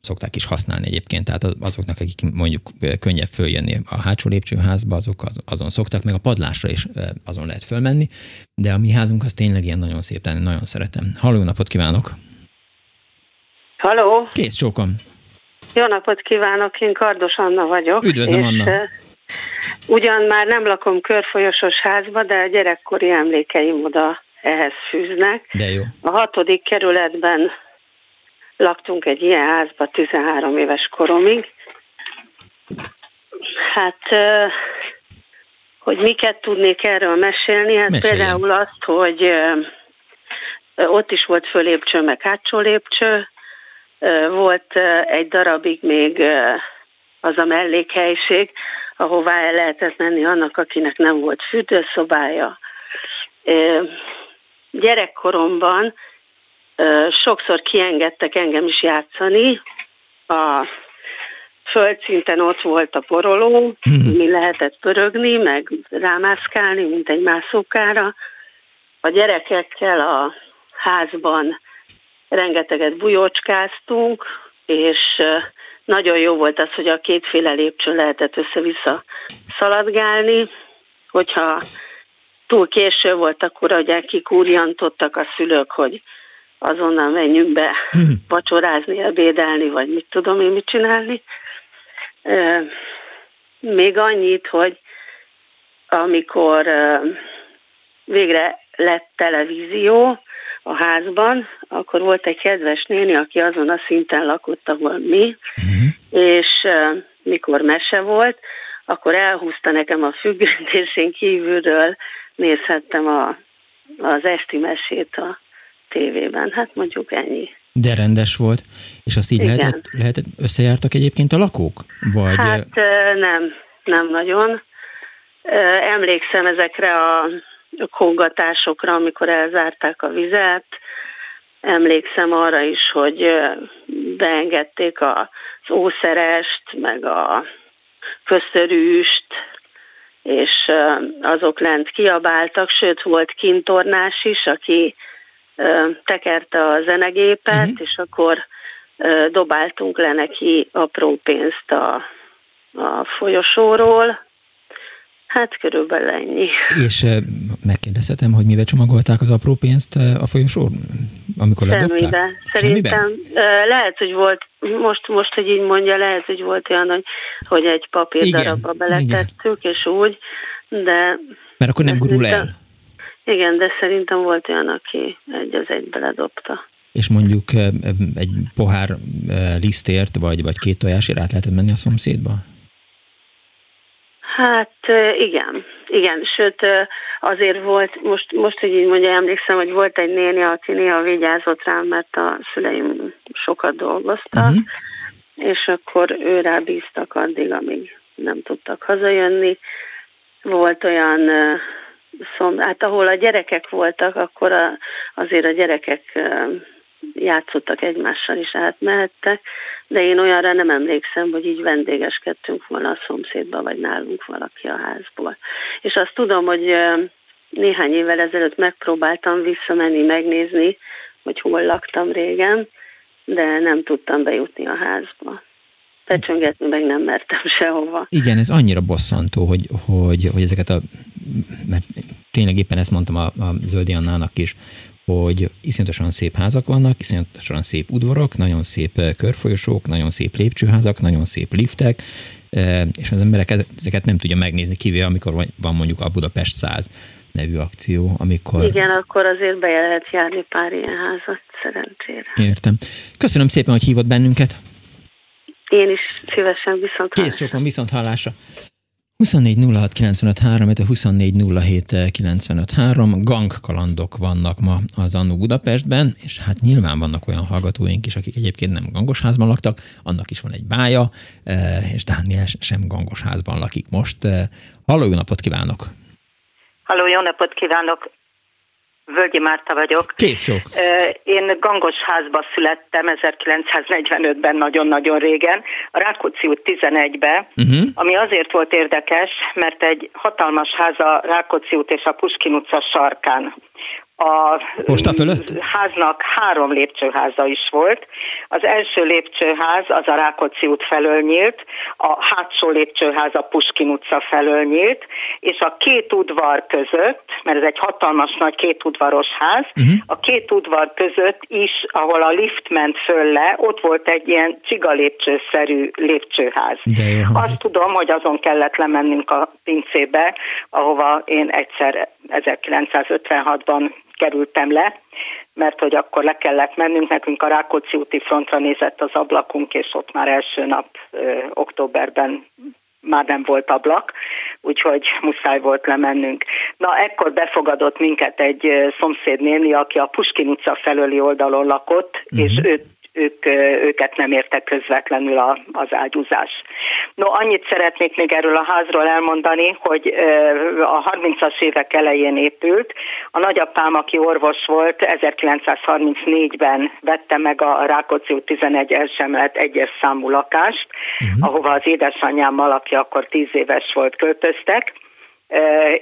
szokták is használni egyébként, tehát azoknak, akik mondjuk könnyebb följönni a hátsó lépcsőházba, azok az, azon szoktak, meg a padlásra is azon lehet fölmenni, de a mi házunk az tényleg ilyen nagyon szép, tehát nagyon szeretem. Halló, napot kívánok! Halló! Kész, csókom! Jó napot kívánok, én Kardos Anna vagyok. Üdvözlöm, Anna. Ugyan már nem lakom körfolyosos házba, de a gyerekkori emlékeim oda ehhez fűznek. De jó. A hatodik kerületben laktunk egy ilyen házba 13 éves koromig. Hát, hogy miket tudnék erről mesélni? Hát Meséljen. például azt, hogy ott is volt fölépcső, meg hátsó lépcső, volt egy darabig még az a mellékhelyiség, ahová el lehetett menni annak, akinek nem volt fürdőszobája. Gyerekkoromban sokszor kiengedtek engem is játszani. A földszinten ott volt a poroló, hmm. mi lehetett pörögni, meg rámászkálni, mint egy mászókára. A gyerekekkel a házban rengeteget bujócskáztunk, és nagyon jó volt az, hogy a kétféle lépcső lehetett össze-vissza szaladgálni, hogyha túl késő volt, akkor ugye kikúrjantottak a szülők, hogy azonnal menjünk be hmm. vacsorázni, ebédelni, vagy mit tudom én mit csinálni. Még annyit, hogy amikor végre lett televízió a házban, akkor volt egy kedves néni, aki azon a szinten lakott, ahol mi, uh-huh. és mikor mese volt, akkor elhúzta nekem a függönyt, és én kívülről nézhettem a, az esti mesét a tévében. Hát mondjuk ennyi. De rendes volt, és azt így lehetett, lehetett, összejártak egyébként a lakók? Vagy... Hát nem, nem nagyon. Emlékszem ezekre a kongatásokra, amikor elzárták a vizet. Emlékszem arra is, hogy beengedték az ószerest, meg a köztörűst, és azok lent kiabáltak, sőt volt kintornás is, aki tekerte a zenegépet, uh-huh. és akkor dobáltunk le neki apró pénzt a, a folyosóról, Hát körülbelül ennyi. És megkérdezhetem, hogy mivel csomagolták az apró pénzt a folyosón, amikor ledobták? Semmibe. Szerintem lehet, hogy volt, most, most, hogy így mondja, lehet, hogy volt olyan, hogy, hogy egy papír igen, darabba beletettük, igen. és úgy, de... Mert akkor nem gurul el. Igen, de szerintem volt olyan, aki egy az egy beledobta. És mondjuk egy pohár lisztért, vagy, vagy két tojásért át lehetett menni a szomszédba? Hát igen, igen, sőt azért volt, most, most hogy így mondja, emlékszem, hogy volt egy néni, aki néha vigyázott rám, mert a szüleim sokat dolgoztak, uh-huh. és akkor őrá bíztak addig, amíg nem tudtak hazajönni. Volt olyan szom, hát ahol a gyerekek voltak, akkor a, azért a gyerekek játszottak egymással is átmehettek, de én olyanra nem emlékszem, hogy így vendégeskedtünk volna a szomszédba, vagy nálunk valaki a házból. És azt tudom, hogy néhány évvel ezelőtt megpróbáltam visszamenni, megnézni, hogy hol laktam régen, de nem tudtam bejutni a házba. Pecsöngetni meg nem mertem sehova. Igen, ez annyira bosszantó, hogy, hogy, hogy ezeket a, mert tényleg éppen ezt mondtam a, a Zöldi Annának is, hogy iszonyatosan szép házak vannak, iszonyatosan szép udvarok, nagyon szép körfolyosók, nagyon szép lépcsőházak, nagyon szép liftek, és az emberek ezeket nem tudja megnézni, kivéve amikor van mondjuk a Budapest 100 nevű akció, amikor... Igen, akkor azért be lehet járni pár ilyen házat, szerencsére. Értem. Köszönöm szépen, hogy hívott bennünket. Én is szívesen viszont Kész csokon, viszont hallásra. 24 06 95 3, 24 07 95 3, gangkalandok vannak ma az Annó Budapestben, és hát nyilván vannak olyan hallgatóink is, akik egyébként nem gangosházban laktak, annak is van egy bája, eh, és Dániel sem gangosházban lakik most. Eh, halló, jó napot kívánok! Halló, jó napot kívánok! Völgyi Márta vagyok. Kész csók. Én Gangos házba születtem 1945-ben, nagyon-nagyon régen, a Rákóczi út 11-be, uh-huh. ami azért volt érdekes, mert egy hatalmas ház a Rákóczi út és a Puskin utca sarkán. A Posta fölött? háznak három lépcsőháza is volt. Az első lépcsőház az a Rákóczi út felől nyílt, a hátsó lépcsőház a Puskin utca felől nyílt, és a két udvar között, mert ez egy hatalmas nagy két udvaros ház, uh-huh. a két udvar között is, ahol a lift ment föl le, ott volt egy ilyen csiga lépcsőszerű lépcsőház. Azt tudom, hogy azon kellett lemennünk a pincébe, ahova én egyszer 1956-ban kerültem le, mert hogy akkor le kellett mennünk, nekünk a Rákóczi úti frontra nézett az ablakunk, és ott már első nap ö, októberben már nem volt ablak, úgyhogy muszáj volt lemennünk. Na, ekkor befogadott minket egy szomszédnéni, aki a Puskin utca felőli oldalon lakott, uh-huh. és őt ők, őket nem érte közvetlenül a, az ágyúzás. No, annyit szeretnék még erről a házról elmondani, hogy a 30-as évek elején épült. A nagyapám, aki orvos volt, 1934-ben vette meg a Rákóczi út 11 elsemelet egyes számú lakást, uh-huh. ahova az édesanyámmal, aki akkor 10 éves volt, költöztek,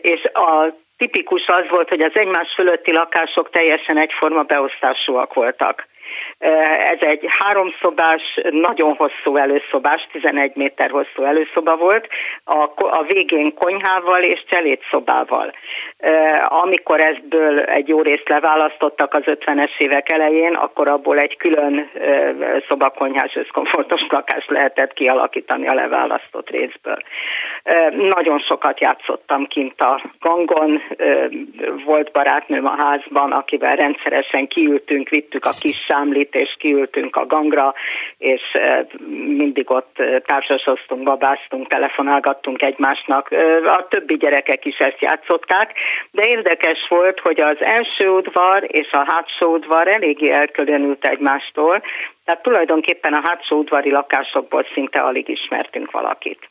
és a tipikus az volt, hogy az egymás fölötti lakások teljesen egyforma beosztásúak voltak. Ez egy háromszobás, nagyon hosszú előszobás, 11 méter hosszú előszoba volt, a, a végén konyhával és cselédszobával. Amikor ebből egy jó részt leválasztottak az 50-es évek elején, akkor abból egy külön szobakonyhás összkomfortos lakást lehetett kialakítani a leválasztott részből. Nagyon sokat játszottam kint a gangon, volt barátnőm a házban, akivel rendszeresen kiültünk, vittük a kis sámlit, és kiültünk a gangra, és mindig ott társasoztunk, babáztunk, telefonálgattunk egymásnak. A többi gyerekek is ezt játszották, de érdekes volt, hogy az első udvar és a hátsó udvar eléggé elkülönült egymástól, tehát tulajdonképpen a hátsó udvari lakásokból szinte alig ismertünk valakit.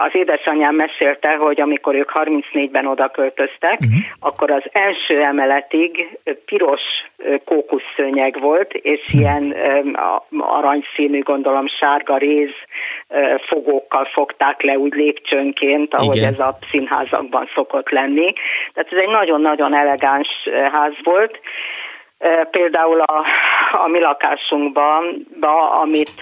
Az édesanyám mesélte, hogy amikor ők 34-ben oda költöztek, uh-huh. akkor az első emeletig piros kókuszszőnyeg volt, és uh-huh. ilyen aranyszínű, gondolom sárga réz fogókkal fogták le úgy lépcsőnként, ahogy Igen. ez a színházakban szokott lenni. Tehát ez egy nagyon-nagyon elegáns ház volt, Például a, a mi lakásunkban, ba, amit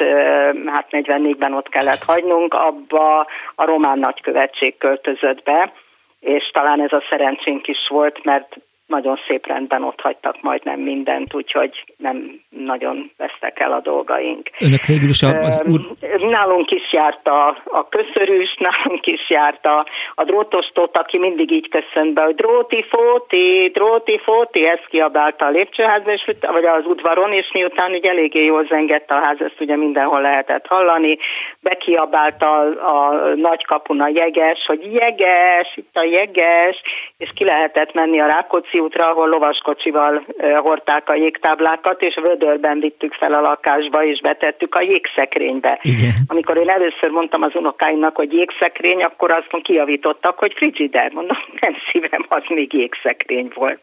hát 44-ben ott kellett hagynunk, abba a román nagykövetség költözött be, és talán ez a szerencsénk is volt, mert nagyon szép rendben ott hagytak majdnem mindent, úgyhogy nem nagyon vesztek el a dolgaink. Önök végül is az úr... Nálunk is járt a, a köszörűs, nálunk is járt a, a drótostót, aki mindig így köszönt be, hogy dróti fóti, dróti fóti, ezt kiabálta a lépcsőházban, és, vagy az udvaron, és miután ugye eléggé jól zengett a ház, ezt ugye mindenhol lehetett hallani, bekiabálta a, a nagykapun a jeges, hogy jeges, itt a jeges, és ki lehetett menni a Rákóczi útra, ahol lovaskocsival hordták a jégtáblákat, és vödörben vittük fel a lakásba, és betettük a jégszekrénybe. Igen. Amikor én először mondtam az unokáimnak, hogy jégszekrény, akkor azt kijavítottak, hogy frigider. Mondom, nem szívem, az még jégszekrény volt.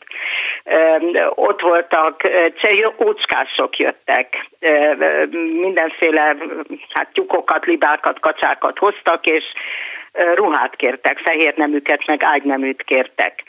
Ott voltak, ócskások jöttek, mindenféle hát tyukokat, libákat, kacsákat hoztak, és ruhát kértek, fehér neműket, meg ágyneműt kértek.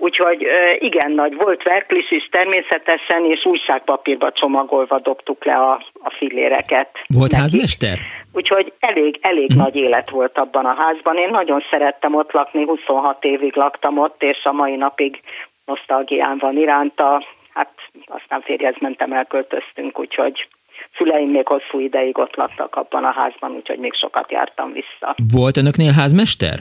Úgyhogy igen nagy volt verklis is természetesen, és újságpapírba csomagolva dobtuk le a, a filléreket. Volt nekik. házmester? Úgyhogy elég, elég hmm. nagy élet volt abban a házban. Én nagyon szerettem ott lakni, 26 évig laktam ott, és a mai napig nosztalgián van iránta. Hát aztán férjez mentem, elköltöztünk, úgyhogy szüleim még hosszú ideig ott laktak abban a házban, úgyhogy még sokat jártam vissza. Volt önöknél házmester?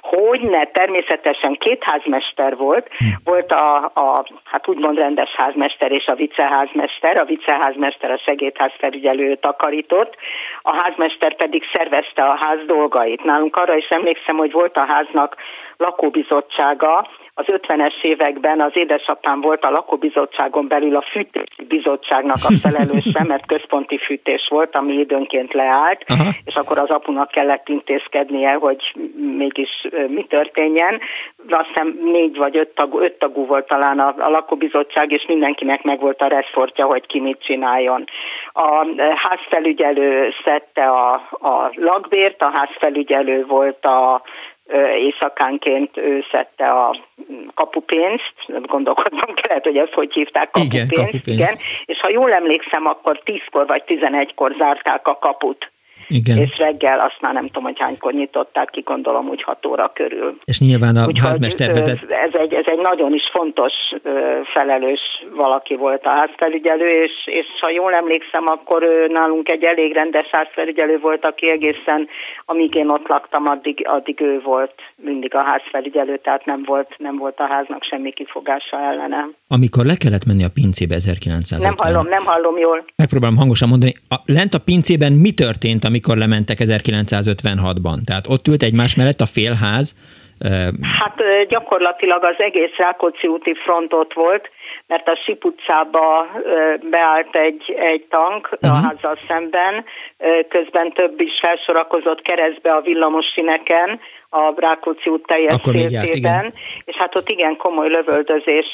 Hogy ne, természetesen két házmester volt. Hm. Volt a, a, hát úgymond rendes házmester és a viceházmester. A viceházmester a segédház felügyelő takarított, a házmester pedig szervezte a ház dolgait. Nálunk arra is emlékszem, hogy volt a háznak lakóbizottsága, az 50-es években az édesapám volt a lakóbizottságon belül a fűtési bizottságnak a felelőse, mert központi fűtés volt, ami időnként leállt, Aha. és akkor az apunak kellett intézkednie, hogy mégis mi történjen. Azt hiszem négy vagy öt, tag, öt tagú volt talán a, a lakóbizottság, és mindenkinek meg volt a reszortja, hogy ki mit csináljon. A házfelügyelő szedte a, a lakbért, a házfelügyelő volt a éjszakánként ő szedte a kapupénzt, gondolkodnom kellett, hogy ezt hogy hívták, kapupénzt, igen, kapupénz. igen, és ha jól emlékszem, akkor tízkor vagy tizenegykor zárták a kaput igen. és reggel azt már nem tudom, hogy hánykor nyitották ki, gondolom úgy 6 óra körül. És nyilván a Úgyhogy házmester vezet... Ez egy, ez egy nagyon is fontos felelős valaki volt a házfelügyelő, és, és ha jól emlékszem, akkor ő nálunk egy elég rendes házfelügyelő volt, aki egészen, amíg én ott laktam, addig, addig ő volt mindig a házfelügyelő, tehát nem volt, nem volt a háznak semmi kifogása ellene. Amikor le kellett menni a pincébe 1950 Nem hallom, nem hallom jól. Megpróbálom hangosan mondani. A, lent a pincében mi történt, amikor lementek 1956-ban? Tehát ott ült egymás mellett a félház, Hát gyakorlatilag az egész Rákóczi úti frontot volt, mert a Sip utcába beállt egy, egy tank uh-huh. a mhm. házzal szemben, közben több is felsorakozott keresztbe a villamos sineken, a Rákóczi út teljes Akkor és hát ott igen komoly lövöldözés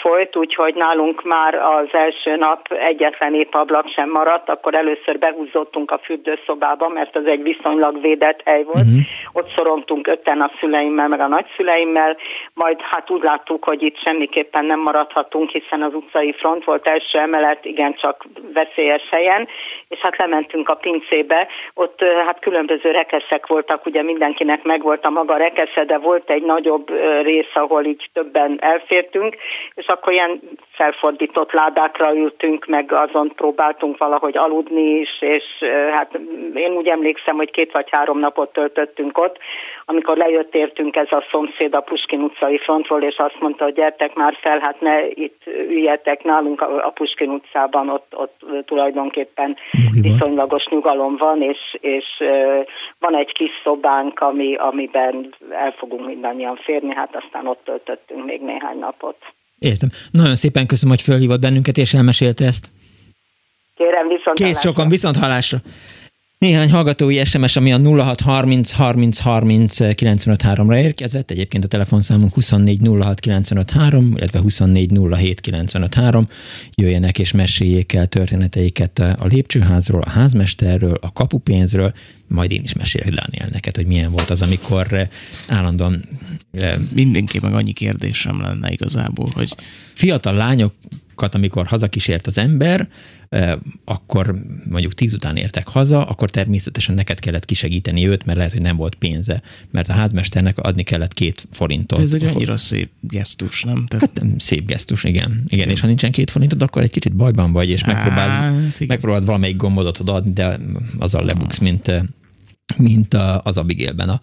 folyt, úgyhogy nálunk már az első nap egyetlen épp ablak sem maradt, akkor először behúzottunk a fürdőszobába, mert az egy viszonylag védett hely volt. Uh-huh. Ott szorongtunk ötten a szüleimmel, meg a nagyszüleimmel, majd hát úgy láttuk, hogy itt semmiképpen nem maradhatunk, hiszen az utcai front volt első emelet, igen csak veszélyes helyen, és hát lementünk a pincébe, ott hát különböző rekeszek voltak, ugye mindenkinek meg volt a maga rekesze, de volt egy nagyobb rész, ahol így többen elfértünk, és akkor ilyen felfordított ládákra ültünk, meg azon próbáltunk valahogy aludni is, és hát én úgy emlékszem, hogy két vagy három napot töltöttünk ott, amikor lejött értünk ez a szomszéd a Puskin utcai frontról, és azt mondta, hogy gyertek már fel, hát ne itt üljetek nálunk a Puskin utcában, ott, ott tulajdonképpen viszonylagos nyugalom van, és, és van egy kis szobánk, ami, amiben el fogunk mindannyian férni, hát aztán ott töltöttünk még néhány napot. Értem. Nagyon szépen köszönöm, hogy fölhívott bennünket, és elmesélte ezt. Kérem, viszont Kész csokon, viszont hallásra. Néhány hallgatói SMS, ami a 0630 30 30 95 ra érkezett, egyébként a telefonszámunk 24 06 95 3, illetve 24 07 95 3. Jöjjenek és meséljék el történeteiket a lépcsőházról, a házmesterről, a kapupénzről, majd én is mesélek Dániel neked, hogy milyen volt az, amikor állandóan... Mindenki meg annyi kérdésem lenne igazából, hogy... Fiatal lányokat, amikor hazakísért az ember, akkor mondjuk tíz után értek haza, akkor természetesen neked kellett kisegíteni őt, mert lehet, hogy nem volt pénze, mert a házmesternek adni kellett két forintot. De ez egy annyira szép gesztus, nem? Tehát... Hát szép gesztus, igen. igen. És ha nincsen két forintod, akkor egy kicsit bajban vagy, és megpróbálsz, hát, megpróbálod valamelyik gombodot adni, de azzal lebuksz, mint, mint az Abigélben a,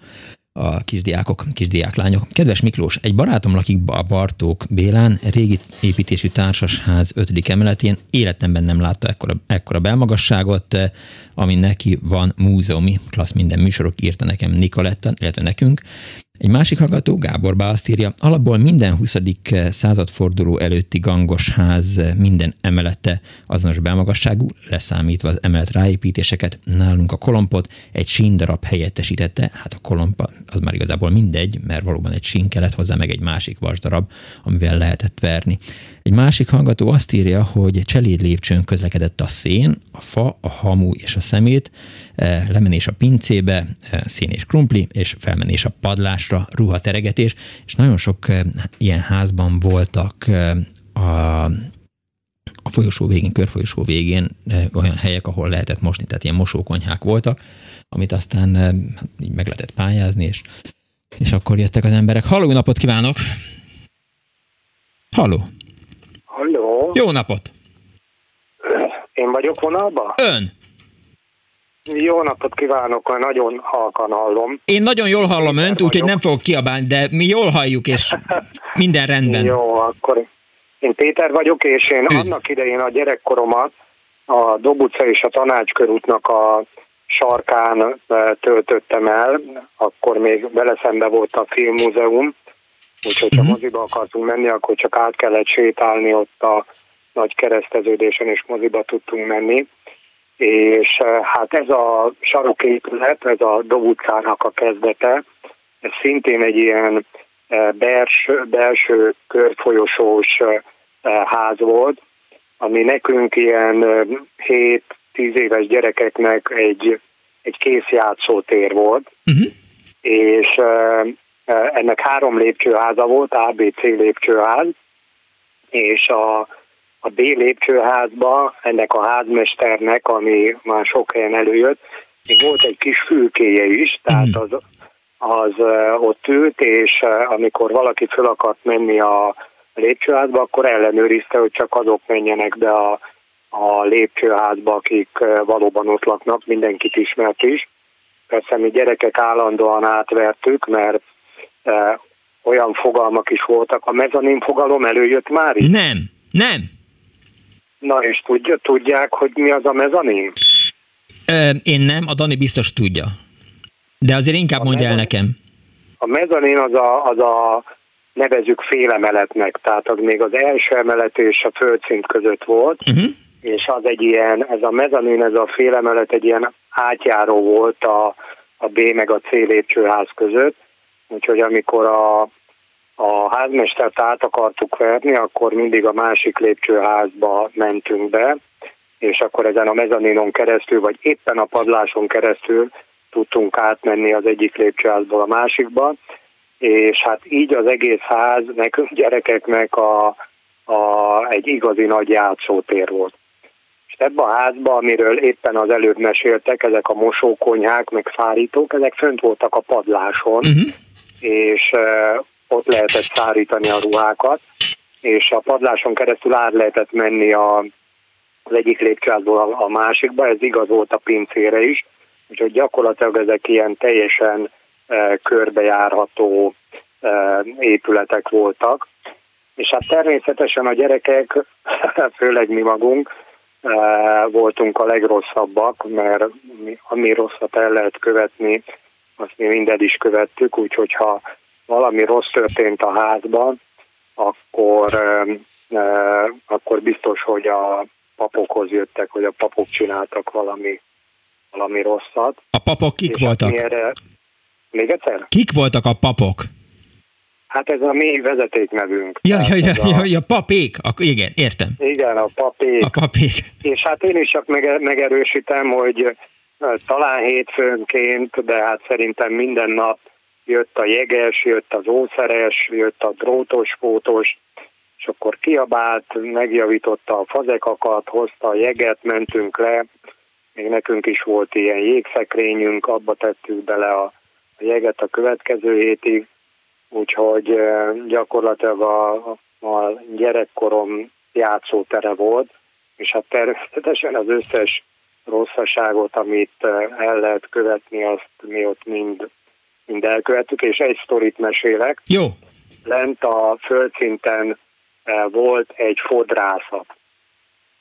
a kisdiákok, kisdiáklányok. Kedves Miklós, egy barátom lakik a Bartók Bélán, régi építésű társasház 5. emeletén. Életemben nem látta ekkora, ekkora belmagasságot, ami neki van múzeumi, klassz minden műsorok írta nekem Nikoletta, illetve nekünk. Egy másik hallgató, Gábor Bá azt írja, alapból minden 20. századforduló előtti gangos ház minden emelete azonos belmagasságú, leszámítva az emelet ráépítéseket, nálunk a kolompot egy síndarab helyettesítette, hát a kolompa az már igazából mindegy, mert valóban egy sín kellett hozzá, meg egy másik vasdarab, amivel lehetett verni. Egy másik hallgató azt írja, hogy cseléd lépcsőn közlekedett a szén, a fa, a hamu és a szemét, eh, lemenés a pincébe, eh, szén és krumpli, és felmenés a padlásra, ruhateregetés, és nagyon sok eh, ilyen házban voltak a a folyosó végén, körfolyosó végén olyan helyek, ahol lehetett mosni, tehát ilyen mosókonyhák voltak, amit aztán hát így meg lehetett pályázni, és, és akkor jöttek az emberek. Halló, napot kívánok! Halló! Halló! Jó napot! Én vagyok vonalba? Ön! Jó napot kívánok, nagyon halkan hallom. Én nagyon jól hallom önt, úgyhogy nem fogok kiabálni, de mi jól halljuk, és minden rendben. Jó, akkor én Péter vagyok, és én Üdv. annak idején a gyerekkoromat a Dobuca és a Tanácskörútnak a sarkán eh, töltöttem el, akkor még vele szembe volt a filmmúzeum, úgyhogy ha uh-huh. moziba akartunk menni, akkor csak át kellett sétálni ott a nagy kereszteződésen, és moziba tudtunk menni. És eh, hát ez a saroképület, ez a Dov utcának a kezdete, ez szintén egy ilyen eh, belső, belső körfolyosós ház volt, ami nekünk ilyen 7-10 éves gyerekeknek egy, egy kész játszótér volt, uh-huh. és ennek három lépcsőháza volt, ABC lépcsőház, és a, a B lépcsőházba ennek a házmesternek, ami már sok helyen előjött, még volt egy kis fülkéje is, tehát mhm. az, az ott ült, és amikor valaki föl akart menni a lépcsőházba, akkor ellenőrizte, hogy csak azok menjenek be a, a lépcsőházba, akik valóban ott laknak, mindenkit ismert is. Persze mi gyerekek állandóan átvertük, mert olyan fogalmak is voltak. A mezanin fogalom előjött már is? Nem, nem. Na és tudja, tudják, hogy mi az a mezanin? Ö, én nem, a Dani biztos tudja. De azért inkább a mondja el nekem. A mezanin az a, az a nevezük félemeletnek, tehát az még az első emelet és a földszint között volt, uh-huh. és az egy ilyen, ez a mezanin, ez a félemelet egy ilyen átjáró volt a, a B meg a C lépcsőház között, úgyhogy amikor a, a házmestert át akartuk verni, akkor mindig a másik lépcsőházba mentünk be, és akkor ezen a mezaninon keresztül, vagy éppen a padláson keresztül tudtunk átmenni az egyik lépcsőházból a másikba, és hát így az egész ház nekünk gyerekeknek a, a, egy igazi nagy játszótér volt. És ebbe a házba, amiről éppen az előbb meséltek, ezek a mosókonyhák, meg szárítók, ezek fönt voltak a padláson, uh-huh. és uh, ott lehetett szárítani a ruhákat, és a padláson keresztül át lehetett menni a, az egyik lépcsőházból a, a másikba, ez igaz volt a pincére is, úgyhogy gyakorlatilag ezek ilyen teljesen uh, körbejárható uh, épületek voltak. És hát természetesen a gyerekek, főleg mi magunk, voltunk a legrosszabbak, mert ami rosszat el lehet követni, azt mi mindent is követtük, úgyhogy ha valami rossz történt a házban, akkor, akkor biztos, hogy a papokhoz jöttek, hogy a papok csináltak valami, valami rosszat. A papok kik És voltak? Erre... Még egyszer? Kik voltak a papok? Hát ez a mi vezetéknevünk. Ja, ja, ja, a... ja, ja, papék, Ak- igen, értem. Igen, a papék. A papék. És hát én is csak mege- megerősítem, hogy talán hétfőnként, de hát szerintem minden nap jött a jeges, jött az ószeres, jött a drótos fótos, és akkor kiabált, megjavította a fazekakat, hozta a jeget, mentünk le, még nekünk is volt ilyen jégszekrényünk, abba tettük bele a, a jeget a következő hétig, úgyhogy gyakorlatilag a, a gyerekkorom játszótere volt, és hát természetesen az összes rosszaságot, amit el lehet követni, azt mi ott mind, mind elkövettük, és egy sztorit mesélek. Jó. Lent a földszinten volt egy fodrászat,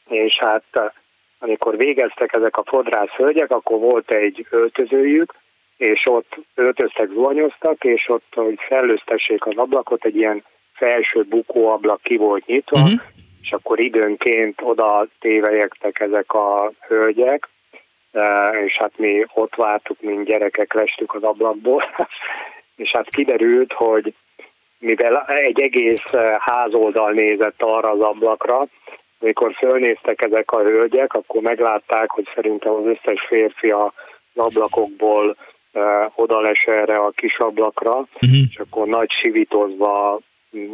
és hát amikor végeztek ezek a fodrász hölgyek, akkor volt egy öltözőjük, és ott öltöztek, zuhanyoztak, és ott, hogy szellőztessék az ablakot, egy ilyen felső bukóablak ki volt nyitva, uh-huh. és akkor időnként oda tévejektek ezek a hölgyek, és hát mi ott vártuk, mint gyerekek lestük az ablakból, és hát kiderült, hogy mivel egy egész házoldal nézett arra az ablakra, amikor fölnéztek ezek a hölgyek, akkor meglátták, hogy szerintem az összes férfi az ablakokból odales erre a kis ablakra, uh-huh. és akkor nagy sivitozva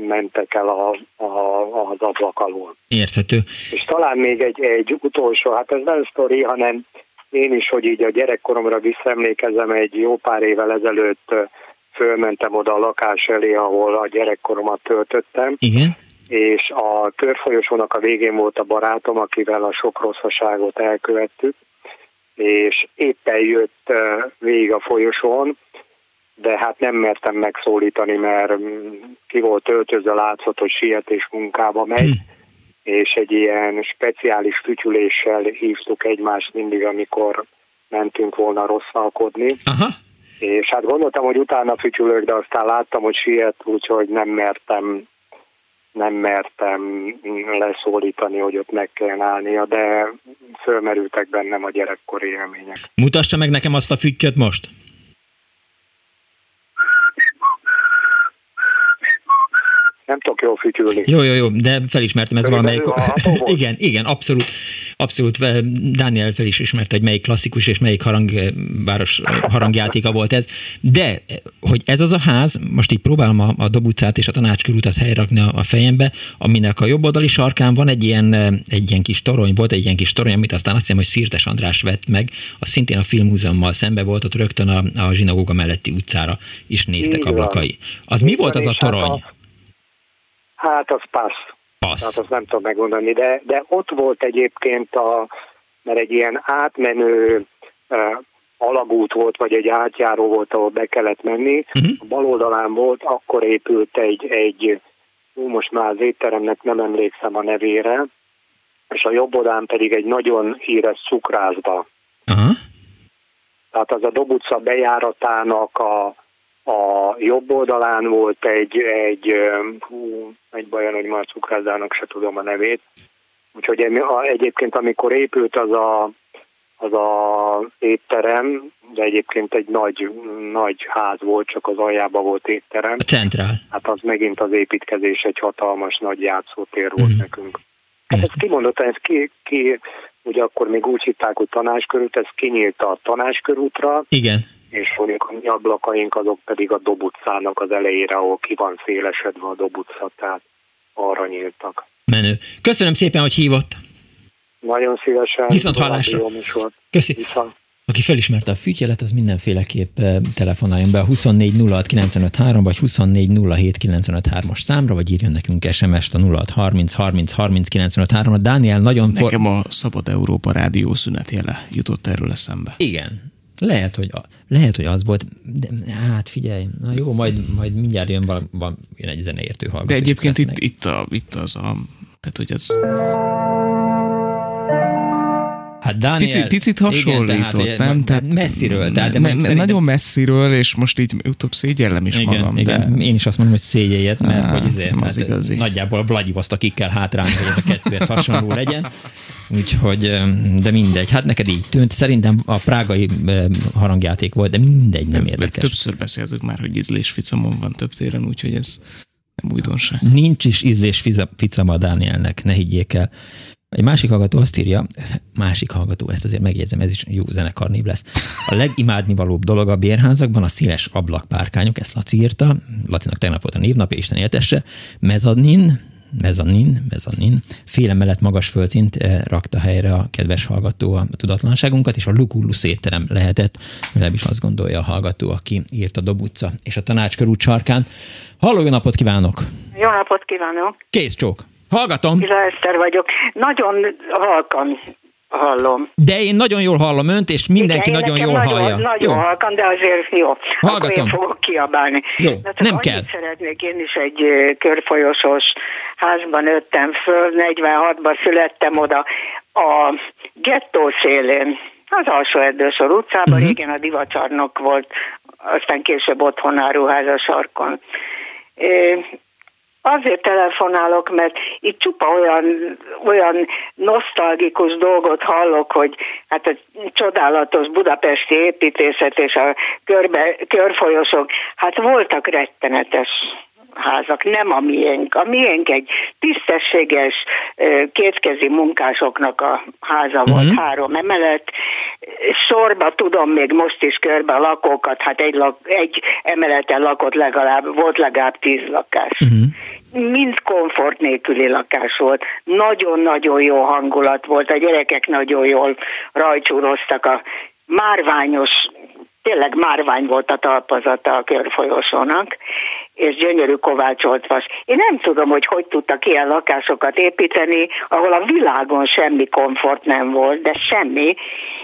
mentek el a, a, az ablak alól. Érthető. És talán még egy, egy utolsó, hát ez nem sztori, hanem én is, hogy így a gyerekkoromra visszaemlékezem, egy jó pár évvel ezelőtt fölmentem oda a lakás elé, ahol a gyerekkoromat töltöttem. Igen. És a körfolyosónak a végén volt a barátom, akivel a sok rosszaságot elkövettük, és éppen jött végig a folyosón, de hát nem mertem megszólítani, mert mm, ki volt öltözve, látszott, hogy sietés munkába megy, hm. És egy ilyen speciális fütyüléssel hívtuk egymást mindig, amikor mentünk volna rosszalkodni. Aha. És hát gondoltam, hogy utána fütyülök, de aztán láttam, hogy siet, úgyhogy nem mertem nem mertem leszólítani, hogy ott meg kell állnia, de fölmerültek bennem a gyerekkori élmények. Mutassa meg nekem azt a füttyöt most! Nem tudok jól fütyülni. Jó, jó, jó, de felismertem, ez valamelyik... igen, igen, abszolút. abszolút Dániel fel is ismerte, hogy melyik klasszikus és melyik harangváros harangjátéka volt ez. De, hogy ez az a ház, most így próbálom a, a Dob utcát és a tanácskörútat helyrakni a, a fejembe, aminek a jobb oldali sarkán van egy ilyen, egy ilyen kis torony, volt egy ilyen kis torony, amit aztán azt hiszem, hogy Szirtes András vett meg, az szintén a filmmúzeummal szembe volt, ott rögtön a, a zsinagóga melletti utcára is néztek ablakai. Az mi volt az a torony? Hát az passz. Passz. Hát azt nem tudom megmondani, de, de ott volt egyébként a, mert egy ilyen átmenő uh, alagút volt, vagy egy átjáró volt, ahol be kellett menni. Uh-huh. A bal oldalán volt, akkor épült egy, egy ú, most már az étteremnek nem emlékszem a nevére, és a jobb oldalán pedig egy nagyon híres cukrászba. Uh-huh. Tehát az a Dobuca bejáratának a a jobb oldalán volt egy, egy, hú, egy bajon, hogy már cukrászdának se tudom a nevét. Úgyhogy egyébként amikor épült az a, az a étterem, de egyébként egy nagy, nagy ház volt, csak az aljában volt étterem. A centrál. Hát az megint az építkezés egy hatalmas nagy játszótér volt mm. nekünk. Hát ezt kimondottan, ez ki, ki, ugye akkor még úgy hitták, hogy tanáskörút, ez kinyílt a tanáskörútra. Igen és mondjuk a mi ablakaink azok pedig a Dobutcának az elejére, ahol ki van szélesedve a Dobutca, tehát arra nyíltak. Menő. Köszönöm szépen, hogy hívott. Nagyon szívesen. Viszont hallásra. Köszi. Viszont. Aki felismerte a fütyjelet, az mindenféleképp eh, telefonáljon be a 24 vagy 24 as számra, vagy írjon nekünk SMS-t a 06 30 30 30 ra Dániel nagyon... Nekem for... a Szabad Európa rádió szünetjele jutott erről eszembe. Igen, lehet, hogy, lehet, hogy az volt, de hát figyelj, na jó, majd, majd mindjárt jön, valami, jön egy zeneértő hallgató. De egyébként itt, itt, a, itt az a, tehát hogy az... Hát Daniel, picit, picit hasonlított, igen, tehát, nem? Tehát messziről. Tehát, de me, szerintem... Nagyon messziről, és most így utóbb szégyellem is igen, magam. Igen, de... Én is azt mondom, hogy szégyeljed, mert Á, hogy azért, az igazi. nagyjából Vladivostok kell hátrálni, hogy ez a kettő ez hasonló legyen. Úgyhogy, de mindegy. Hát neked így tűnt. Szerintem a prágai harangjáték volt, de mindegy, nem érdekes. Többször beszéltük már, hogy ízlésficamon van több téren, úgyhogy ez nem újdonság. Nincs is ízlésficama a Dánielnek, ne higgyék el. Egy másik hallgató azt írja, másik hallgató, ezt azért megjegyzem, ez is jó zenekarnév lesz. A legimádnivalóbb dolog a bérházakban a színes ablakpárkányok, ezt Laci írta, Lacinak tegnap volt a névnapja, Isten éltesse, mezanin, mezanin, mezanin, fél emelet magas földszint eh, rakta helyre a kedves hallgató a tudatlanságunkat, és a Lukullus étterem lehetett, legalábbis azt gondolja a hallgató, aki írt a Dobutca és a Tanácskörút sarkán. Halló, jó napot kívánok! Jó napot kívánok! Kész csók! Hallgatom! Kila Eszter vagyok. Nagyon halkan hallom. De én nagyon jól hallom önt, és mindenki Igen, nagyon jól nagyon, hallja. Nagyon jó. halkan, de azért jó. Hallgatom. Akkor én fogok kiabálni. Jó, nem kell. szeretnék, én is egy körfolyosós házban nőttem föl, 46-ban születtem oda a gettó szélén, az alsó erdősor utcában, uh-huh. régen a divacsarnok volt, aztán később otthon áruház a sarkon. Azért telefonálok, mert itt csupa olyan, olyan nosztalgikus dolgot hallok, hogy hát a csodálatos budapesti építészet és a körbe, körfolyosok, hát voltak rettenetes házak, nem a miénk. A miénk egy tisztességes, kétkezi munkásoknak a háza volt, uh-huh. három emelet. Sorba tudom még most is körbe a lakókat, hát egy, lak, egy emeleten lakott legalább, volt legalább tíz lakás. Uh-huh mind komfort nélküli lakás volt. Nagyon-nagyon jó hangulat volt, a gyerekek nagyon jól rajcsúroztak a márványos, tényleg márvány volt a talpazata a körfolyosónak, és gyönyörű kovácsolt vas. Én nem tudom, hogy hogy tudtak ilyen lakásokat építeni, ahol a világon semmi komfort nem volt, de semmi,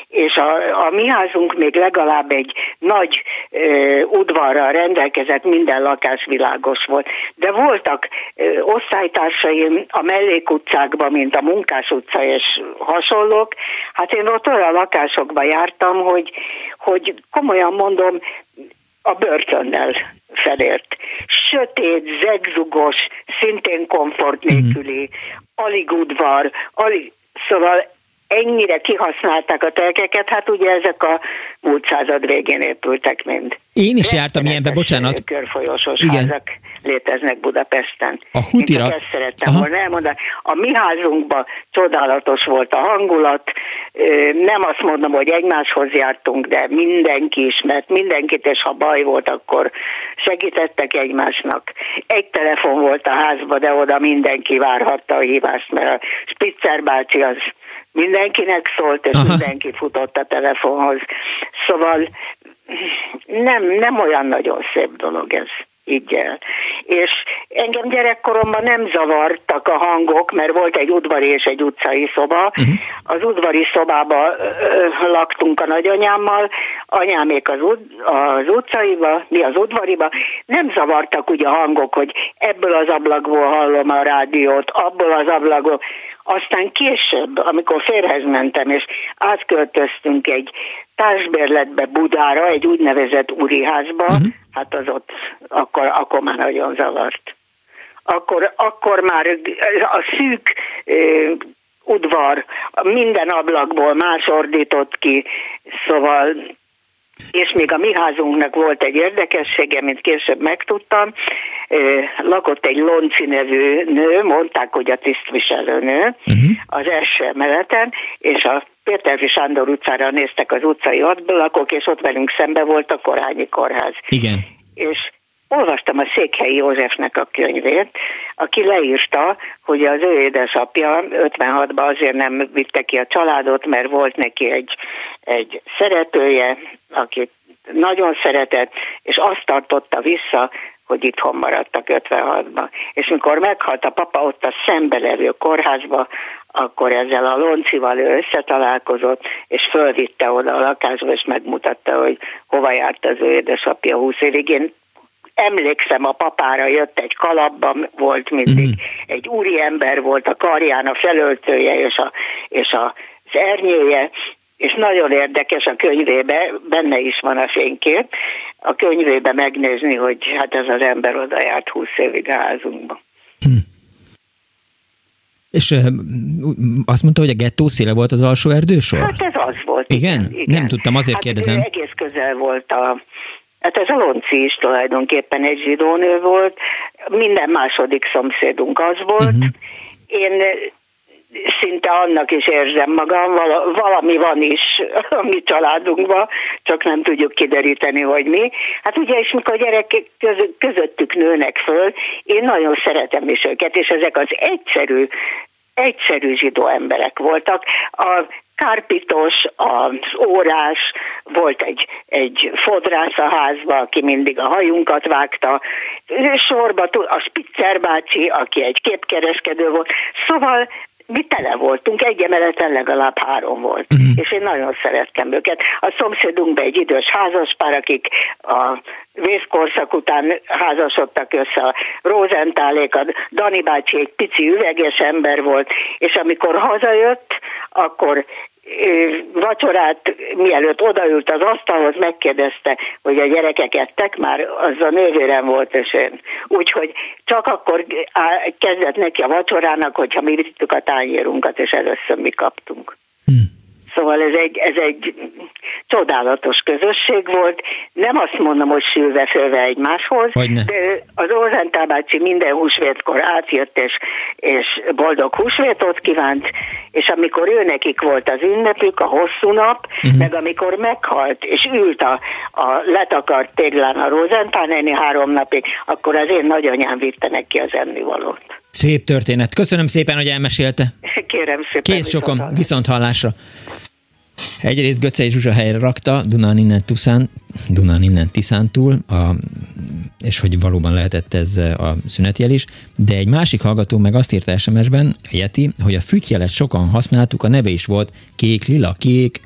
és a, a mi házunk még legalább egy nagy ö, udvarral rendelkezett, minden lakás világos volt. De voltak ö, osztálytársaim a mellékutcákban, mint a Munkás utca és hasonlók, hát én ott olyan lakásokba jártam, hogy, hogy komolyan mondom, a börtönnel felért. Sötét, zegzugos, szintén komfort nélküli, mm. alig udvar, alig, szóval ennyire kihasználták a telkeket, hát ugye ezek a múlt század végén épültek mind. Én is jártam ilyenbe, bocsánat. Körfolyósos Igen. házak léteznek Budapesten. A hutira... Csak ezt szerettem Aha. volna elmondani. A mi házunkban csodálatos volt a hangulat, nem azt mondom, hogy egymáshoz jártunk, de mindenki ismert mindenkit, és ha baj volt, akkor segítettek egymásnak. Egy telefon volt a házban, de oda mindenki várhatta a hívást, mert a Spitzer bácsi az mindenkinek szólt, és Aha. mindenki futott a telefonhoz. Szóval nem, nem olyan nagyon szép dolog ez így el. És engem gyerekkoromban nem zavartak a hangok, mert volt egy udvari és egy utcai szoba. Uh-huh. Az udvari szobába ö, laktunk a nagyanyámmal, anyámék az, ud, az utcaiba, mi az udvariba. Nem zavartak ugye a hangok, hogy ebből az ablakból hallom a rádiót, abból az ablakból. Aztán később, amikor férhez mentem, és átköltöztünk egy társbérletbe Budára, egy úgynevezett úriházba, uh-huh. hát az ott akkor, akkor már nagyon zavart. Akkor, akkor már a szűk udvar minden ablakból más ordított ki, szóval és még a mi házunknak volt egy érdekessége, mint később megtudtam, lakott egy Lonci nevű nő, mondták, hogy a tisztviselőnő uh-huh. az első emeleten, és a Péterfi Sándor utcára néztek az utcai lakok, és ott velünk szembe volt a Korányi Kórház. Igen. És olvastam a Székhelyi Józsefnek a könyvét, aki leírta, hogy az ő édesapja 56-ban azért nem vitte ki a családot, mert volt neki egy, egy szeretője, akit nagyon szeretett, és azt tartotta vissza, hogy itthon maradtak 56-ban. És mikor meghalt a papa ott a szembelevő kórházba, akkor ezzel a loncival ő összetalálkozott, és fölvitte oda a lakásba, és megmutatta, hogy hova járt az ő édesapja 20 évig. Én emlékszem, a papára jött egy kalapban, volt mindig, mm. egy úri ember volt, a karján a felöltője és, a, és a, az ernyője, és nagyon érdekes a könyvébe, benne is van a fénykép, a könyvébe megnézni, hogy hát ez az ember oda járt 20 évig a házunkba. Hm. És azt mondta, hogy a gettó széle volt az alsó erdősor? Hát ez az volt. Igen? igen. igen. Nem tudtam, azért hát kérdezem. egész közel volt a, Hát ez a Lonci is tulajdonképpen egy zsidónő volt, minden második szomszédunk az volt. Uh-huh. Én szinte annak is érzem magam, valami van is a mi családunkban, csak nem tudjuk kideríteni, hogy mi. Hát ugye, és mikor a gyerekek közöttük nőnek föl, én nagyon szeretem is őket, és ezek az egyszerű egyszerű zsidó emberek voltak. A kárpitos, az órás, volt egy, egy fodrász a házba, aki mindig a hajunkat vágta, sorba a Spitzer bácsi, aki egy képkereskedő volt. Szóval mi tele voltunk, egy emeleten legalább három volt, uh-huh. és én nagyon szerettem őket. A szomszédunkban egy idős házaspár, akik a vészkorszak után házasodtak össze a Rosentálék, a Dani bácsi egy pici üveges ember volt, és amikor hazajött, akkor vacsorát, mielőtt odaült az asztalhoz, megkérdezte, hogy a gyerekek ettek, már az a nővérem volt, és én. Úgyhogy csak akkor kezdett neki a vacsorának, hogyha mi vittük a tányérunkat, és először mi kaptunk. Szóval ez egy, ez egy csodálatos közösség volt. Nem azt mondom, hogy sülve fölve egymáshoz, de az Ózentál bácsi minden húsvétkor átjött, és, és boldog húsvétot kívánt, és amikor ő nekik volt az ünnepük, a hosszú nap, uh-huh. meg amikor meghalt, és ült a, a letakart téglán a Rózentál néni három napig, akkor az én nagyanyám vitte neki az ennivalót. Szép történet. Köszönöm szépen, hogy elmesélte. Kérem szépen. Kész sokom, viszont hallásra. Egyrészt Göcei Zsuzsa helyre rakta, Dunán innen Tuszán, Dunán innen Tiszántúl, a, és hogy valóban lehetett ez a szünetjel is, de egy másik hallgató meg azt írta SMS-ben, a Yeti, hogy a fütyjelet sokan használtuk, a neve is volt kék, lila, kék,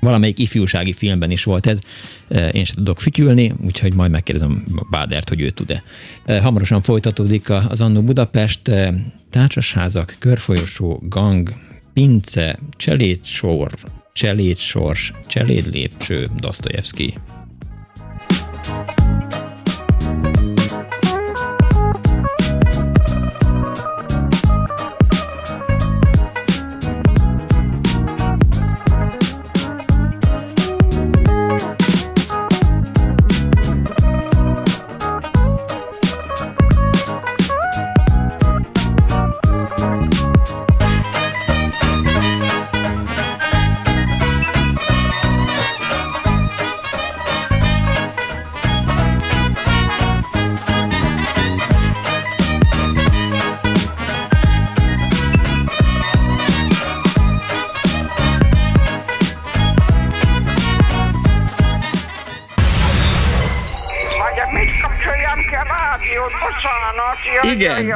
valamelyik ifjúsági filmben is volt ez, én sem tudok fütyülni, úgyhogy majd megkérdezem Bádert, hogy ő tud-e. Hamarosan folytatódik az Annó Budapest, társasházak, körfolyosó, gang, pince, cselédsor, cselédsors, cselédlépcső, Dostoyevsky.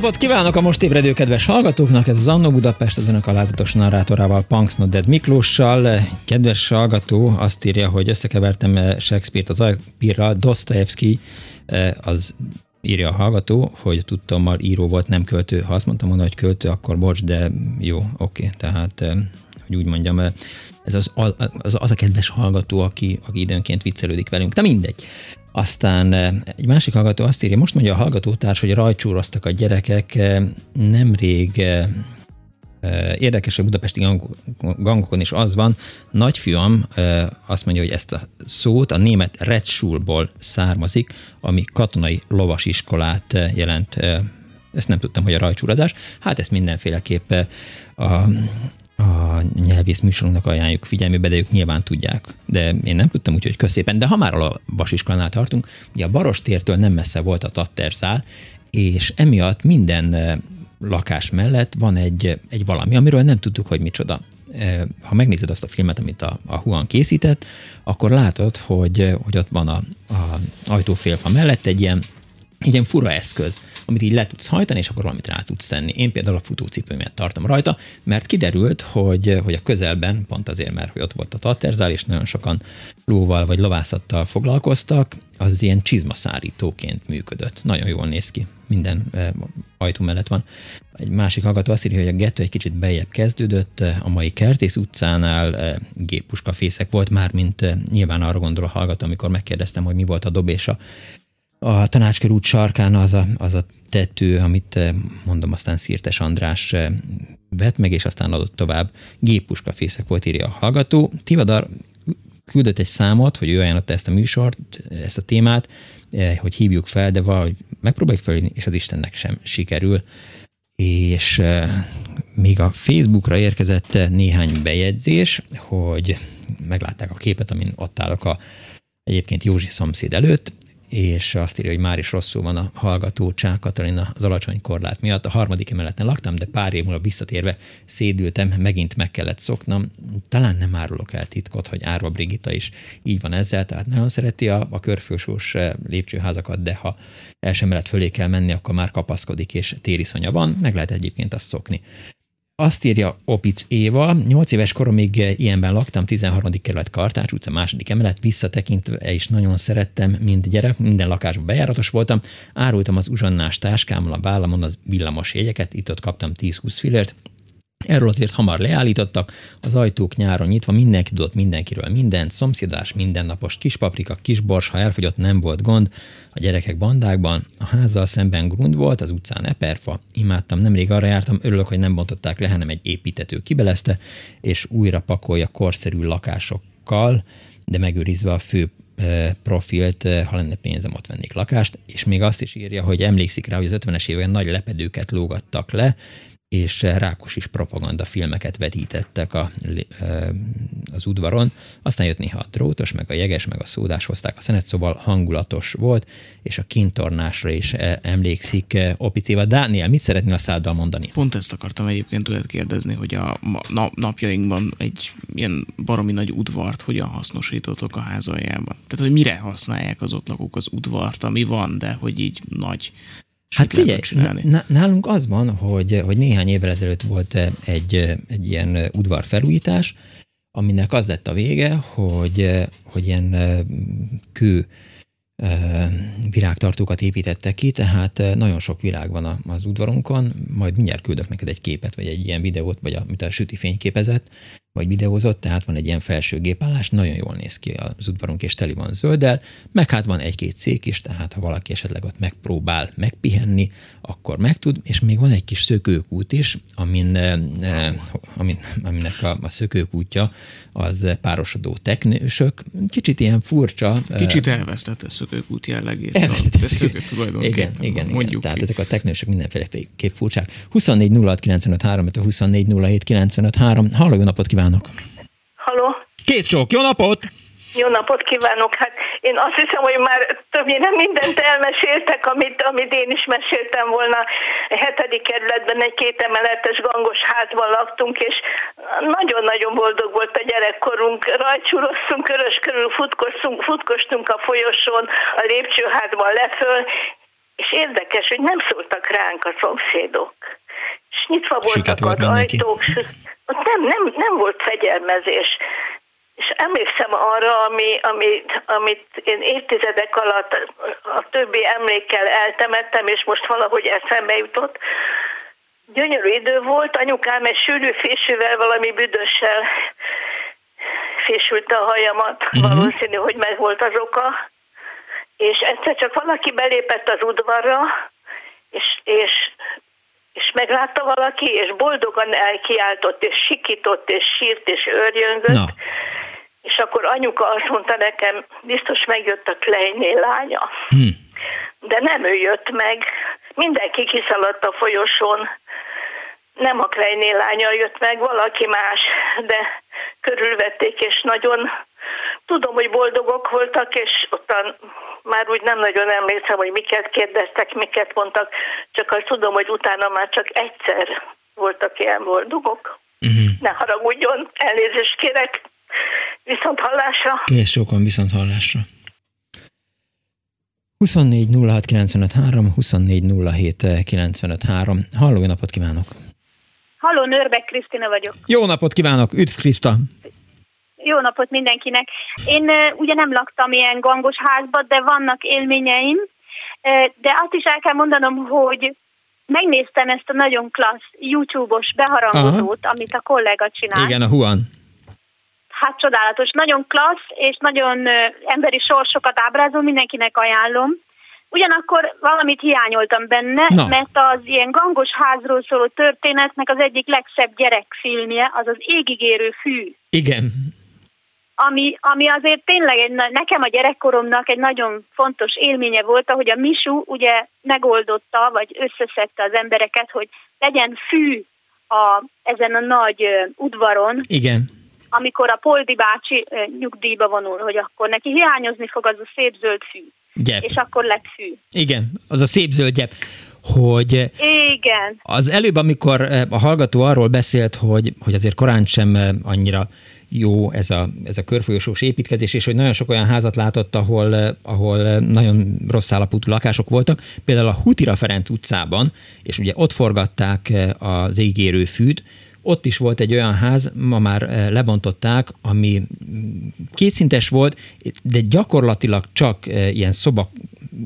Napot kívánok a most ébredő kedves hallgatóknak! Ez az Annó Budapest, az önök alázatos narrátorával, Punks Nodded Miklóssal. Kedves hallgató azt írja, hogy összekevertem Shakespeare-t az Alpirral, Dostoevsky az írja a hallgató, hogy tudtommal író volt, nem költő. Ha azt mondtam volna, hogy költő, akkor bocs, de jó, oké. Tehát, hogy úgy mondjam, ez az, az, az a kedves hallgató, aki, aki időnként viccelődik velünk. De mindegy. Aztán eh, egy másik hallgató azt írja, most mondja a hallgatótárs, hogy rajcsúroztak a gyerekek, eh, nemrég eh, Érdekes, hogy budapesti gangokon is az van. Nagyfiam azt mondja, hogy ezt a szót a német Redschulból származik, ami katonai lovasiskolát jelent. Ezt nem tudtam, hogy a rajcsúrozás. Hát ezt mindenféleképp a a nyelvész műsorunknak ajánljuk figyelmébe, de ők nyilván tudják. De én nem tudtam, úgyhogy köszépen. De ha már a vasiskolánál tartunk, ugye a Barostértől nem messze volt a Tatterszál, és emiatt minden lakás mellett van egy, egy valami, amiről nem tudtuk, hogy micsoda. Ha megnézed azt a filmet, amit a, a Huan készített, akkor látod, hogy, hogy ott van a, a ajtófélfa mellett egy ilyen egy ilyen fura eszköz, amit így le tudsz hajtani, és akkor valamit rá tudsz tenni. Én például a futócipőmet tartom rajta, mert kiderült, hogy, hogy a közelben, pont azért, mert hogy ott volt a tatterzál, és nagyon sokan lóval vagy lovászattal foglalkoztak, az ilyen csizmaszárítóként működött. Nagyon jól néz ki, minden e, ajtó mellett van. Egy másik hallgató azt írja, hogy a gettő egy kicsit bejebb kezdődött, a mai Kertész utcánál e, géppuskafészek volt, már mint e, nyilván arra gondol a hallgató, amikor megkérdeztem, hogy mi volt a dobésa a tanácskörút sarkán az a, az a tető, amit eh, mondom, aztán Szirtes András eh, vett meg, és aztán adott tovább. Géppuskafészek volt, írja a hallgató. Tivadar küldött egy számot, hogy ő ajánlotta ezt a műsort, ezt a témát, eh, hogy hívjuk fel, de valahogy megpróbáljuk fel, és az Istennek sem sikerül. És még a Facebookra érkezett néhány bejegyzés, hogy meglátták a képet, amin ott állok a egyébként Józsi szomszéd előtt, és azt írja, hogy már is rosszul van a hallgató Csák Katalina az alacsony korlát miatt. A harmadik emeleten laktam, de pár év múlva visszatérve szédültem, megint meg kellett szoknom. Talán nem árulok el titkot, hogy Árva Brigitta is így van ezzel, tehát nagyon szereti a, a körfősós eh, lépcsőházakat, de ha első emelet fölé kell menni, akkor már kapaszkodik, és tériszonya van, meg lehet egyébként azt szokni. Azt írja Opic Éva, 8 éves koromig ilyenben laktam, 13. kerület Kartács utca, második emelet, visszatekintve is nagyon szerettem, mint gyerek, minden lakásban bejáratos voltam, árultam az uzsonnás táskámmal a vállamon az villamos jegyeket, itt ott kaptam 10-20 fillért, Erről azért hamar leállítottak, az ajtók nyáron nyitva, mindenki tudott mindenkiről mindent, szomszédás, mindennapos kispaprika, kisbors, ha elfogyott, nem volt gond, a gyerekek bandákban, a házzal szemben grund volt, az utcán eperfa, imádtam, nemrég arra jártam, örülök, hogy nem bontották le, hanem egy építető kibelezte, és újra pakolja korszerű lakásokkal, de megőrizve a fő profilt, ha lenne pénzem, ott vennék lakást, és még azt is írja, hogy emlékszik rá, hogy az 50-es években nagy lepedőket lógattak le, és rákos is propaganda filmeket vetítettek a, az udvaron. Aztán jött néha a drótos, meg a jeges, meg a szódás hozták a szenet, szóval hangulatos volt, és a kintornásra is emlékszik Opicéva. Dániel, mit szeretnél a száddal mondani? Pont ezt akartam egyébként tőled kérdezni, hogy a napjainkban egy ilyen baromi nagy udvart hogyan hasznosítottok a házaljában? Tehát, hogy mire használják az ott lakók az udvart, ami van, de hogy így nagy Hát figyelj, nálunk az van, hogy, hogy néhány évvel ezelőtt volt egy, egy ilyen udvar felújítás, aminek az lett a vége, hogy, hogy ilyen kő virágtartókat építettek ki, tehát nagyon sok virág van az udvarunkon, majd mindjárt küldök neked egy képet, vagy egy ilyen videót, vagy a, amit a süti fényképezett, vagy videózott, tehát van egy ilyen felső gépállás, nagyon jól néz ki az udvarunk, és teli van zölddel, meg hát van egy-két szék is, tehát ha valaki esetleg ott megpróbál megpihenni, akkor meg tud, és még van egy kis szökőkút is, amin, eh, amin, aminek a, a szökőkútja az párosodó teknősök. Kicsit ilyen furcsa. Kicsit elvesztette a szökőkút jellegét. Elvesztette a szökő igen, igen, mondjuk igen. Tehát ezek a teknősök mindenféle kép furcsák. 24 06 95 3, 24 07 95 3. Halló, jó napot kívánok! Halló! Kész csók, jó napot! Jó napot kívánok! Hát én azt hiszem, hogy már többnyire mindent elmeséltek, amit, amit én is meséltem volna. A hetedik kerületben egy két emeletes gangos házban laktunk, és nagyon-nagyon boldog volt a gyerekkorunk. Rajcsúroztunk, körös körül futkostunk, futkostunk a folyosón, a lépcsőházban leföl, és érdekes, hogy nem szóltak ránk a szomszédok. És nyitva voltak az ajtók, ott nem, nem, nem volt fegyelmezés. És emlékszem arra, ami, amit, amit én évtizedek alatt a többi emlékkel eltemettem, és most valahogy eszembe jutott. Gyönyörű idő volt, anyukám egy sűrű fésűvel, valami büdössel fésült a hajamat, uh-huh. valószínű, hogy meg volt az oka. És egyszer csak valaki belépett az udvarra, és, és és meglátta valaki, és boldogan elkiáltott, és sikított, és sírt, és őrjöngött. Na. És akkor anyuka azt mondta nekem, biztos megjött a Kleiné lánya. Hm. De nem ő jött meg, mindenki kiszaladt a folyosón. Nem a Kleiné lánya jött meg, valaki más, de körülvették, és nagyon tudom, hogy boldogok voltak, és ottan már úgy nem nagyon emlékszem, hogy miket kérdeztek, miket mondtak, csak azt tudom, hogy utána már csak egyszer voltak ilyen boldogok. Uh-huh. Ne haragudjon, elnézést kérek. Viszont hallásra. Kész sokan viszont hallásra. 24 06 953, 24 07 953. Halló, napot kívánok! Halló, Nörbek Krisztina vagyok. Jó napot kívánok! Üdv Kriszta! Jó napot mindenkinek. Én ugye nem laktam ilyen gangos házba, de vannak élményeim, de azt is el kell mondanom, hogy megnéztem ezt a nagyon klassz YouTube-os beharangozót, Aha. amit a kollega csinál. Igen, a Huan. Hát csodálatos, nagyon klassz, és nagyon emberi sorsokat ábrázol, mindenkinek ajánlom. Ugyanakkor valamit hiányoltam benne, Na. mert az ilyen gangos házról szóló történetnek az egyik legszebb gyerekfilmje az az égigérő fű. Igen, ami, ami azért tényleg egy, nekem a gyerekkoromnak egy nagyon fontos élménye volt, ahogy a Misu ugye megoldotta, vagy összeszedte az embereket, hogy legyen fű a, ezen a nagy udvaron. Igen. Amikor a Poldi bácsi nyugdíjba vonul, hogy akkor neki hiányozni fog az a szép zöld fű. Gyep. És akkor lett fű. Igen, az a szép zöld gyep hogy Igen. az előbb, amikor a hallgató arról beszélt, hogy, hogy azért korán sem annyira jó ez a, ez a körfolyosós építkezés, és hogy nagyon sok olyan házat látott, ahol, ahol nagyon rossz állapotú lakások voltak. Például a Hutira Ferenc utcában, és ugye ott forgatták az égérő fűt, ott is volt egy olyan ház, ma már lebontották, ami kétszintes volt, de gyakorlatilag csak ilyen szoba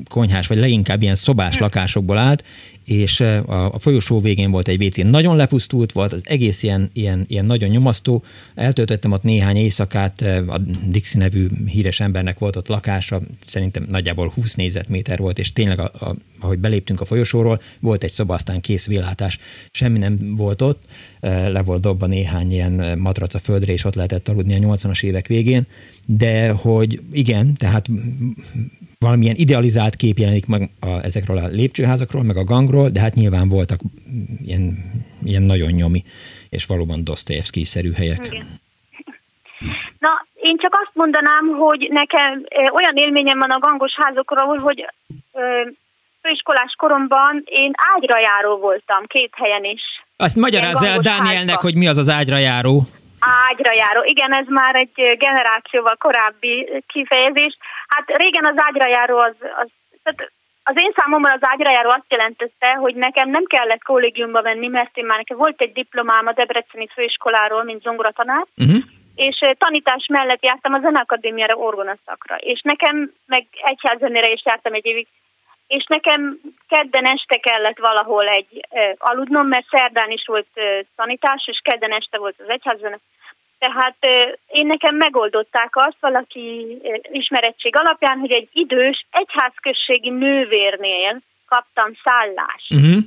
konyhás, vagy leginkább ilyen szobás lakásokból állt, és a, a folyosó végén volt egy WC, nagyon lepusztult volt, az egész ilyen, ilyen, ilyen nagyon nyomasztó. Eltöltöttem ott néhány éjszakát, a Dixi nevű híres embernek volt ott lakása, szerintem nagyjából 20 négyzetméter volt, és tényleg, a, a, ahogy beléptünk a folyosóról, volt egy szoba, aztán kész villátás, semmi nem volt ott, le volt dobva néhány ilyen matrac a földre, és ott lehetett aludni a 80-as évek végén, de hogy igen, tehát valamilyen idealizált kép jelenik meg a, ezekről a lépcsőházakról, meg a gangról, de hát nyilván voltak ilyen, ilyen nagyon nyomi, és valóban Dostoyevsky-szerű helyek. Igen. Na, én csak azt mondanám, hogy nekem olyan élményem van a gangos házokról, hogy főiskolás koromban én ágyra járó voltam két helyen is. Azt magyarázz el Dánielnek, házba. hogy mi az az ágyra járó. Ágyra járó. Igen, ez már egy generációval korábbi kifejezés. Hát régen az ágyra járó az, az tehát az én számomra az ágyra járó azt jelentette, hogy nekem nem kellett kollégiumba venni, mert én már nekem volt egy diplomám a Debreceni főiskoláról, mint zongoratanár, uh-huh. és tanítás mellett jártam a Zeneakadémiára orgonaszakra, és nekem, meg egyházzenére is jártam egy évig, és nekem kedden este kellett valahol egy uh, aludnom, mert szerdán is volt uh, tanítás, és kedden este volt az egyházzene. Tehát én nekem megoldották azt valaki ismerettség alapján, hogy egy idős egyházközségi nővérnél kaptam szállást. Uh-huh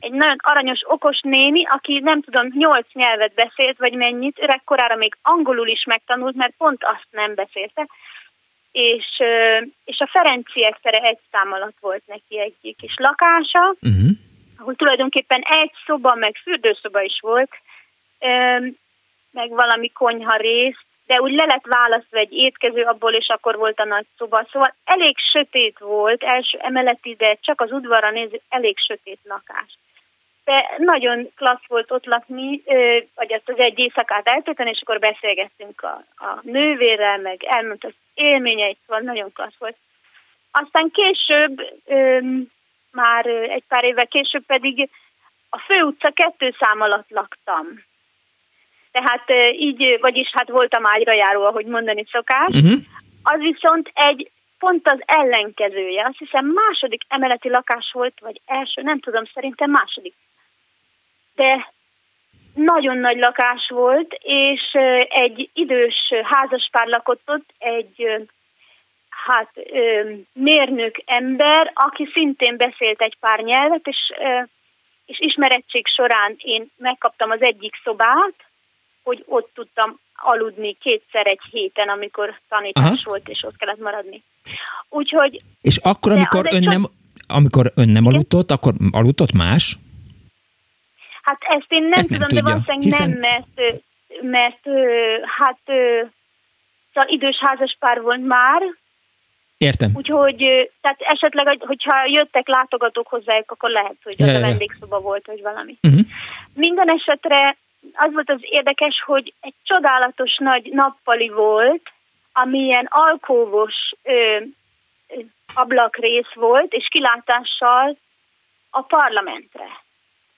egy nagyon aranyos, okos néni, aki nem tudom, nyolc nyelvet beszélt, vagy mennyit, öregkorára még angolul is megtanult, mert pont azt nem beszélte, és, és a Ferenciek tere egy szám alatt volt neki egy kis lakása, uh-huh. ahol tulajdonképpen egy szoba, meg fürdőszoba is volt, meg valami konyha rész, de úgy le lett választva egy étkező abból, és akkor volt a nagy szoba. Szóval elég sötét volt, első emeleti, de csak az udvarra néző, elég sötét lakás de nagyon klassz volt ott lakni, vagy azt az egy éjszakát eltölteni, és akkor beszélgettünk a, a nővérrel, meg elmondta az élményeit, szóval nagyon klassz volt. Aztán később, már egy pár évvel később pedig a főutca kettő szám alatt laktam. Tehát így, vagyis hát voltam ágyra járó, ahogy mondani szokás. Uh-huh. Az viszont egy pont az ellenkezője. Azt hiszem második emeleti lakás volt, vagy első, nem tudom, szerintem második de nagyon nagy lakás volt, és egy idős házaspár lakott ott, egy hát mérnök ember, aki szintén beszélt egy pár nyelvet, és, és ismerettség során én megkaptam az egyik szobát, hogy ott tudtam aludni kétszer egy héten, amikor tanítás Aha. volt, és ott kellett maradni. Úgyhogy... És akkor, amikor ön, nem, amikor ön nem aludtott, akkor aludtott más? Hát ezt én nem ezt tudom, nem de valószínűleg hiszen... nem, mert, mert hát szóval idős házas pár volt már. Értem. Úgyhogy, tehát esetleg, hogyha jöttek látogatók hozzájuk, akkor lehet, hogy ja, az a vendégszoba volt, vagy valami. Uh-huh. Minden esetre az volt az érdekes, hogy egy csodálatos nagy nappali volt, amilyen alkóvos ö, ablakrész volt, és kilátással a parlamentre.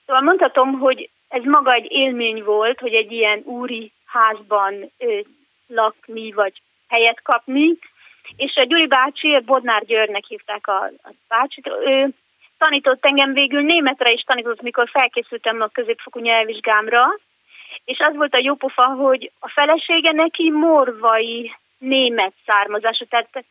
Szóval mondhatom, hogy ez maga egy élmény volt, hogy egy ilyen úri házban ö, lakni, vagy helyet kapni. És a Gyuri bácsi, Bodnár Györgynek hívták a, a bácsit, ő tanított engem végül németre is tanított, mikor felkészültem a középfokú nyelvvizsgámra, és az volt a jó pofa, hogy a felesége neki morvai német származású, tehát,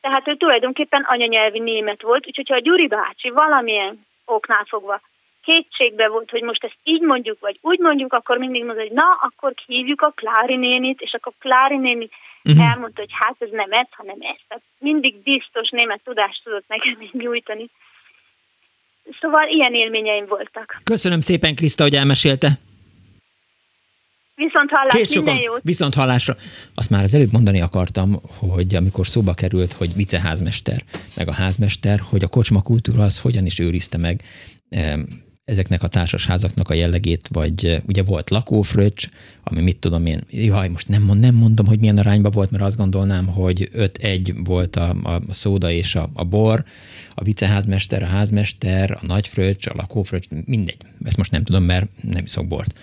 tehát ő tulajdonképpen anyanyelvi német volt, úgyhogy ha a Gyuri bácsi valamilyen oknál fogva kétségbe volt, hogy most ezt így mondjuk, vagy úgy mondjuk, akkor mindig mondja, hogy na, akkor hívjuk a Klári nénit, és akkor Klári néni uh-huh. elmondta, hogy hát ez nem ez, hanem ez. Tehát mindig biztos német tudást tudott nekem nyújtani. Szóval ilyen élményeim voltak. Köszönöm szépen, Kriszta, hogy elmesélte. Viszont hallás, Kész minden jót. Viszont hallásra. Azt már az előbb mondani akartam, hogy amikor szóba került, hogy viceházmester, meg a házmester, hogy a kocsma kultúra az hogyan is őrizte meg ezeknek a társasházaknak a jellegét, vagy ugye volt lakófröccs, ami mit tudom én, jaj, most nem, nem mondom, hogy milyen arányban volt, mert azt gondolnám, hogy 5-1 volt a, a szóda és a, a bor, a viceházmester, a házmester, a nagyfröccs, a lakófröccs, mindegy. Ezt most nem tudom, mert nem iszok bort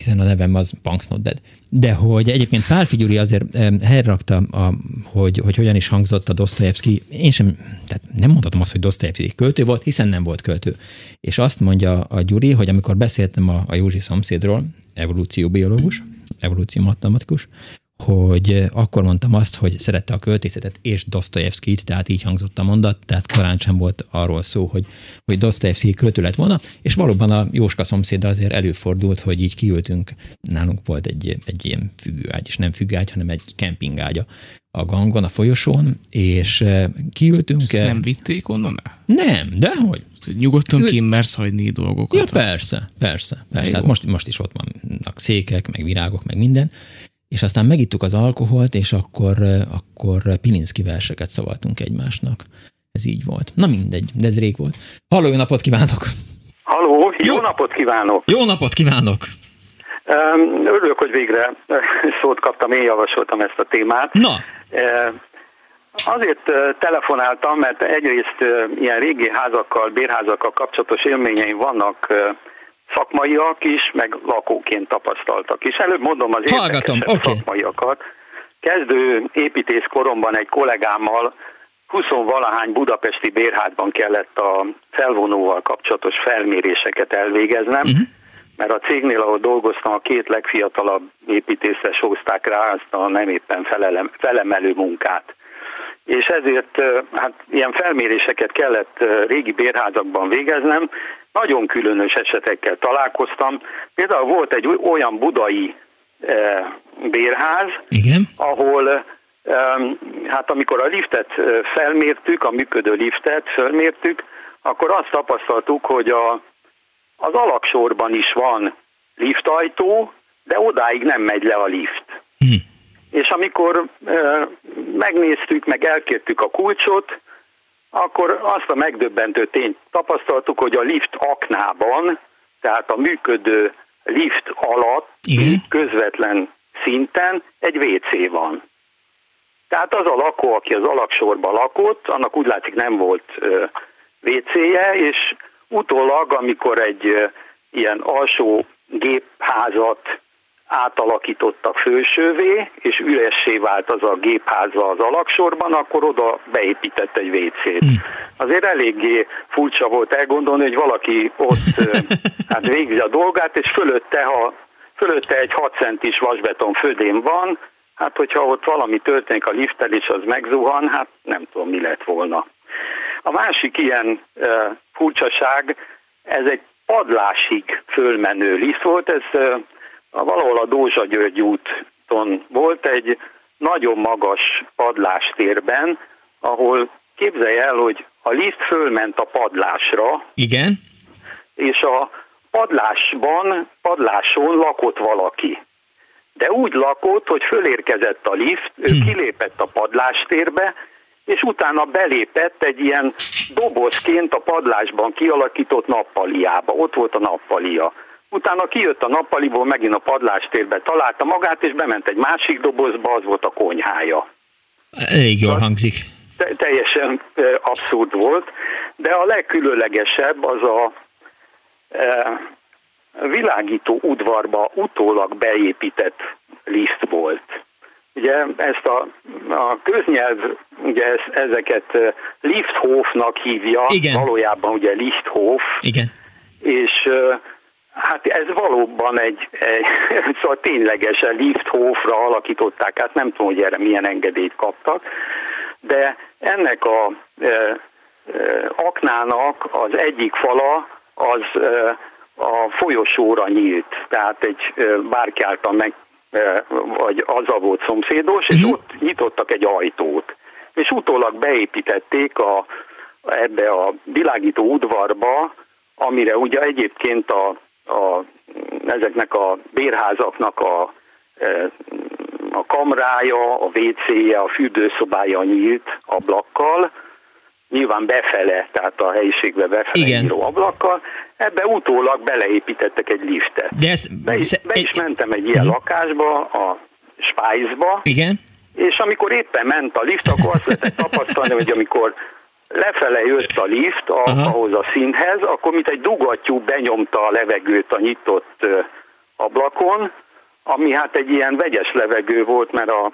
hiszen a nevem az Punks Not Dead. De hogy egyébként Pálfi Gyuri azért helyrakta, a, hogy, hogy hogyan is hangzott a Dostoyevsky, én sem, tehát nem mondhatom azt, hogy Dostoyevsky költő volt, hiszen nem volt költő. És azt mondja a Gyuri, hogy amikor beszéltem a, a Józsi szomszédról, evolúcióbiológus, evolúciómatematikus, hogy akkor mondtam azt, hogy szerette a költészetet és Dostoyevskit, tehát így hangzott a mondat, tehát korán sem volt arról szó, hogy, hogy Dostoyevsky költő lett volna, és valóban a Jóska szomszéd azért előfordult, hogy így kiültünk, nálunk volt egy, egy ilyen függőágy, és nem függőágy, hanem egy kempingágya a gangon, a folyosón, és kiültünk. Ezt nem vitték onnan? Nem, de hogy? Nyugodtan Ül... kimersz hagyni dolgokat. Ja, persze, persze. persze. Hát most, most is ott vannak székek, meg virágok, meg minden, és aztán megittuk az alkoholt, és akkor, akkor Pilinszki verseket szavaltunk egymásnak. Ez így volt. Na mindegy, de ez rég volt. Halló, jó napot kívánok! Halló, jó, jó napot kívánok! Jó napot kívánok! Örülök, hogy végre szót kaptam, én javasoltam ezt a témát. Na! Azért telefonáltam, mert egyrészt ilyen régi házakkal, bérházakkal kapcsolatos élményeim vannak szakmaiak is, meg lakóként tapasztaltak is. Előbb mondom az Hallgatom, okay. szakmaiakat. Kezdő építész koromban egy kollégámmal 20 valahány budapesti bérházban kellett a felvonóval kapcsolatos felméréseket elvégeznem, uh-huh. mert a cégnél, ahol dolgoztam, a két legfiatalabb építészre hozták rá azt a nem éppen felelem, felemelő munkát. És ezért hát ilyen felméréseket kellett régi bérházakban végeznem, nagyon különös esetekkel találkoztam. Például volt egy olyan budai bérház, Igen. ahol hát amikor a liftet felmértük, a működő liftet felmértük, akkor azt tapasztaltuk, hogy a, az alaksorban is van liftajtó, de odáig nem megy le a lift. Hm. És amikor e, megnéztük, meg elkértük a kulcsot, akkor azt a megdöbbentő tényt tapasztaltuk, hogy a lift aknában, tehát a működő lift alatt Igen. közvetlen szinten egy WC van. Tehát az a lakó, aki az alaksorban lakott, annak úgy látszik nem volt WC-je, és utólag, amikor egy ilyen alsó gépházat átalakítottak fősővé, és üressé vált az a gépháza az alaksorban, akkor oda beépített egy WC-t. Hm. Azért eléggé furcsa volt elgondolni, hogy valaki ott hát végzi a dolgát, és fölötte, ha fölötte egy 6 centis vasbeton födém van, hát hogyha ott valami történik a lifttel, és az megzuhan, hát nem tudom, mi lett volna. A másik ilyen furcsaság, ez egy padlásig fölmenő liszt volt, ez uh, valahol a Dózsa György úton volt egy nagyon magas padlástérben, ahol képzelj el, hogy a liszt fölment a padlásra. Igen. És a padlásban, padláson lakott valaki de úgy lakott, hogy fölérkezett a lift, ő hmm. kilépett a padlástérbe, és utána belépett egy ilyen dobozként a padlásban kialakított nappaliába. Ott volt a nappalia. Utána kijött a nappaliból, megint a padlástérbe találta magát, és bement egy másik dobozba, az volt a konyhája. Elég jól hangzik. Te, teljesen abszurd volt, de a legkülönlegesebb az a világító udvarba utólag beépített liszt volt. Ugye ezt a, a köznyelv ugye ez, ezeket lifthofnak hívja, Igen. valójában ugye lifthof. Igen. És hát ez valóban egy, egy szóval ténylegesen lifthofra alakították, hát nem tudom, hogy erre milyen engedélyt kaptak, de ennek a e, e, aknának az egyik fala az e, a folyosóra nyílt, tehát egy bárki által meg, vagy a volt szomszédos, és uh-huh. ott nyitottak egy ajtót. És utólag beépítették a, ebbe a világító udvarba, amire ugye egyébként a, a, ezeknek a bérházaknak a, a kamrája, a WC-je, a fürdőszobája nyílt ablakkal, nyilván befele, tehát a helyiségbe befele Igen. nyíló ablakkal, ebbe utólag beleépítettek egy liftet. De ezt, be, is, be is mentem egy ilyen uh-huh. lakásba, a Spájzba, Igen. és amikor éppen ment a lift, akkor azt lehetett tapasztalni, hogy amikor lefele jött a lift a, ahhoz a színhez, akkor mint egy dugattyú benyomta a levegőt a nyitott ablakon, ami hát egy ilyen vegyes levegő volt, mert a,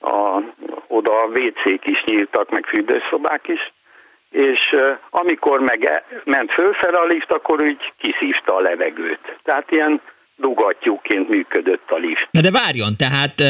a, oda a WC-k is nyíltak, meg fürdőszobák is, és amikor meg e, ment fölfele a lift, akkor úgy kiszívta a levegőt. Tehát ilyen dugattyúként működött a lift. Na de várjon, tehát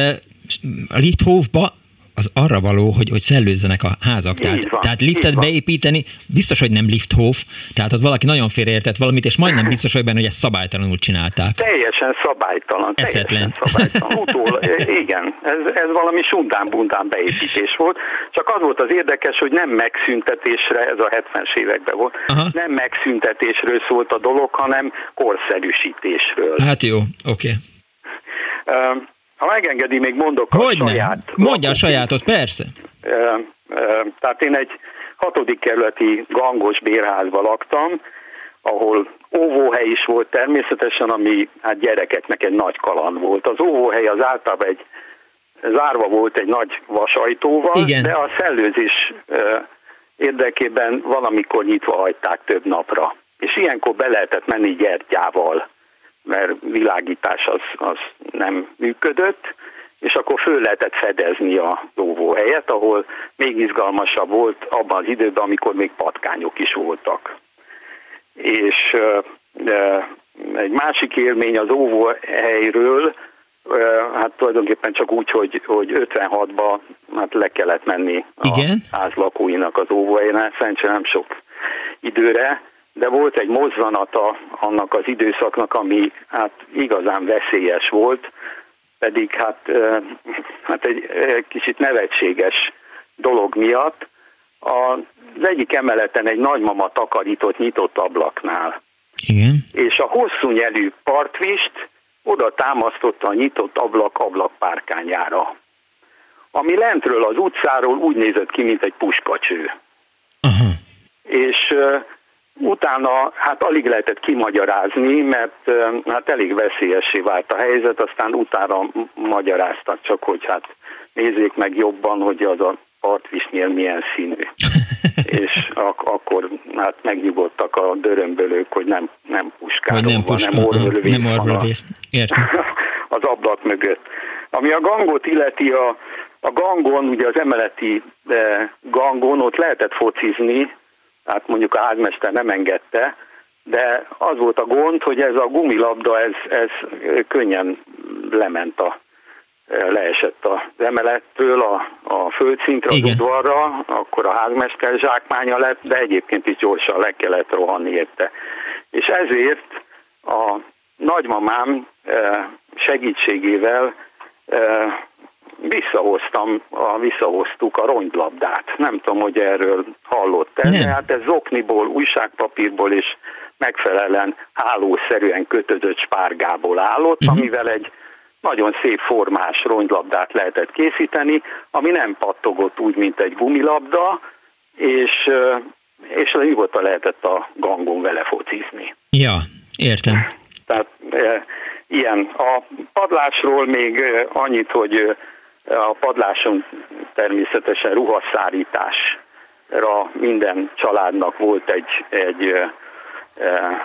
a lifthofba az arra való, hogy, hogy szellőzzenek a házak. Tehát, van, tehát liftet beépíteni, biztos, hogy nem lifthof, tehát ott valaki nagyon félreértett valamit, és majdnem biztos vagy benne, hogy ezt szabálytalanul csinálták. Teljesen szabálytalan. Eszetlen. Teljesen szabálytalan. Utól, igen, ez, ez valami sundán-bundán beépítés volt. Csak az volt az érdekes, hogy nem megszüntetésre, ez a 70-es években volt, Aha. nem megszüntetésről szólt a dolog, hanem korszerűsítésről. Hát jó, oké. Okay. Ha megengedi, még mondok Hogy a saját. Mondja a sajátot, persze. Tehát én egy hatodik kerületi gangos bérházban laktam, ahol óvóhely is volt természetesen, ami hát gyerekeknek egy nagy kaland volt. Az óvóhely az általában egy zárva volt egy nagy vasajtóval, Igen. de a szellőzés érdekében valamikor nyitva hagyták több napra. És ilyenkor be lehetett menni gyertyával, mert világítás az, az nem működött, és akkor föl lehetett fedezni a helyet, ahol még izgalmasabb volt abban az időben, amikor még patkányok is voltak. És de egy másik élmény az óvóhelyről, hát tulajdonképpen csak úgy, hogy, hogy 56-ba hát le kellett menni Igen? a ház lakóinak az óvóhelyén, szerencsére nem sok időre, de volt egy mozzanata annak az időszaknak, ami hát igazán veszélyes volt, pedig hát, hát egy, kicsit nevetséges dolog miatt. Az egyik emeleten egy nagymama takarított nyitott ablaknál. Igen. És a hosszú nyelű partvist oda támasztotta a nyitott ablak ablakpárkányára, ami lentről az utcáról úgy nézett ki, mint egy puskacső. Aha. És Utána hát alig lehetett kimagyarázni, mert hát elég veszélyessé vált a helyzet, aztán utána magyaráztak csak, hogy hát nézzék meg jobban, hogy az a partvisnél milyen színű. és ak- akkor hát megnyugodtak a dörömbölők, hogy nem, nem puskáról hogy nem puska, nem orvölvész nem orvölvész. Értem. az ablak mögött. Ami a gangot illeti, a, a gangon, ugye az emeleti eh, gangon ott lehetett focizni, hát mondjuk a házmester nem engedte, de az volt a gond, hogy ez a gumilabda, ez, ez könnyen lement a leesett az emelettől a, a földszintre, az udvarra, akkor a házmester zsákmánya lett, de egyébként is gyorsan le kellett rohanni érte. És ezért a nagymamám eh, segítségével eh, visszahoztam, a, visszahoztuk a rongylabdát. Nem tudom, hogy erről hallott el, de hát ez zokniból, újságpapírból és megfelelően hálószerűen kötözött spárgából állott, uh-huh. amivel egy nagyon szép formás rongylabdát lehetett készíteni, ami nem pattogott úgy, mint egy gumilabda, és, és nyugodtan lehetett a gangon vele focizni. Ja, értem. Tehát e, ilyen. A padlásról még annyit, hogy a padláson természetesen ruhaszárításra minden családnak volt egy, egy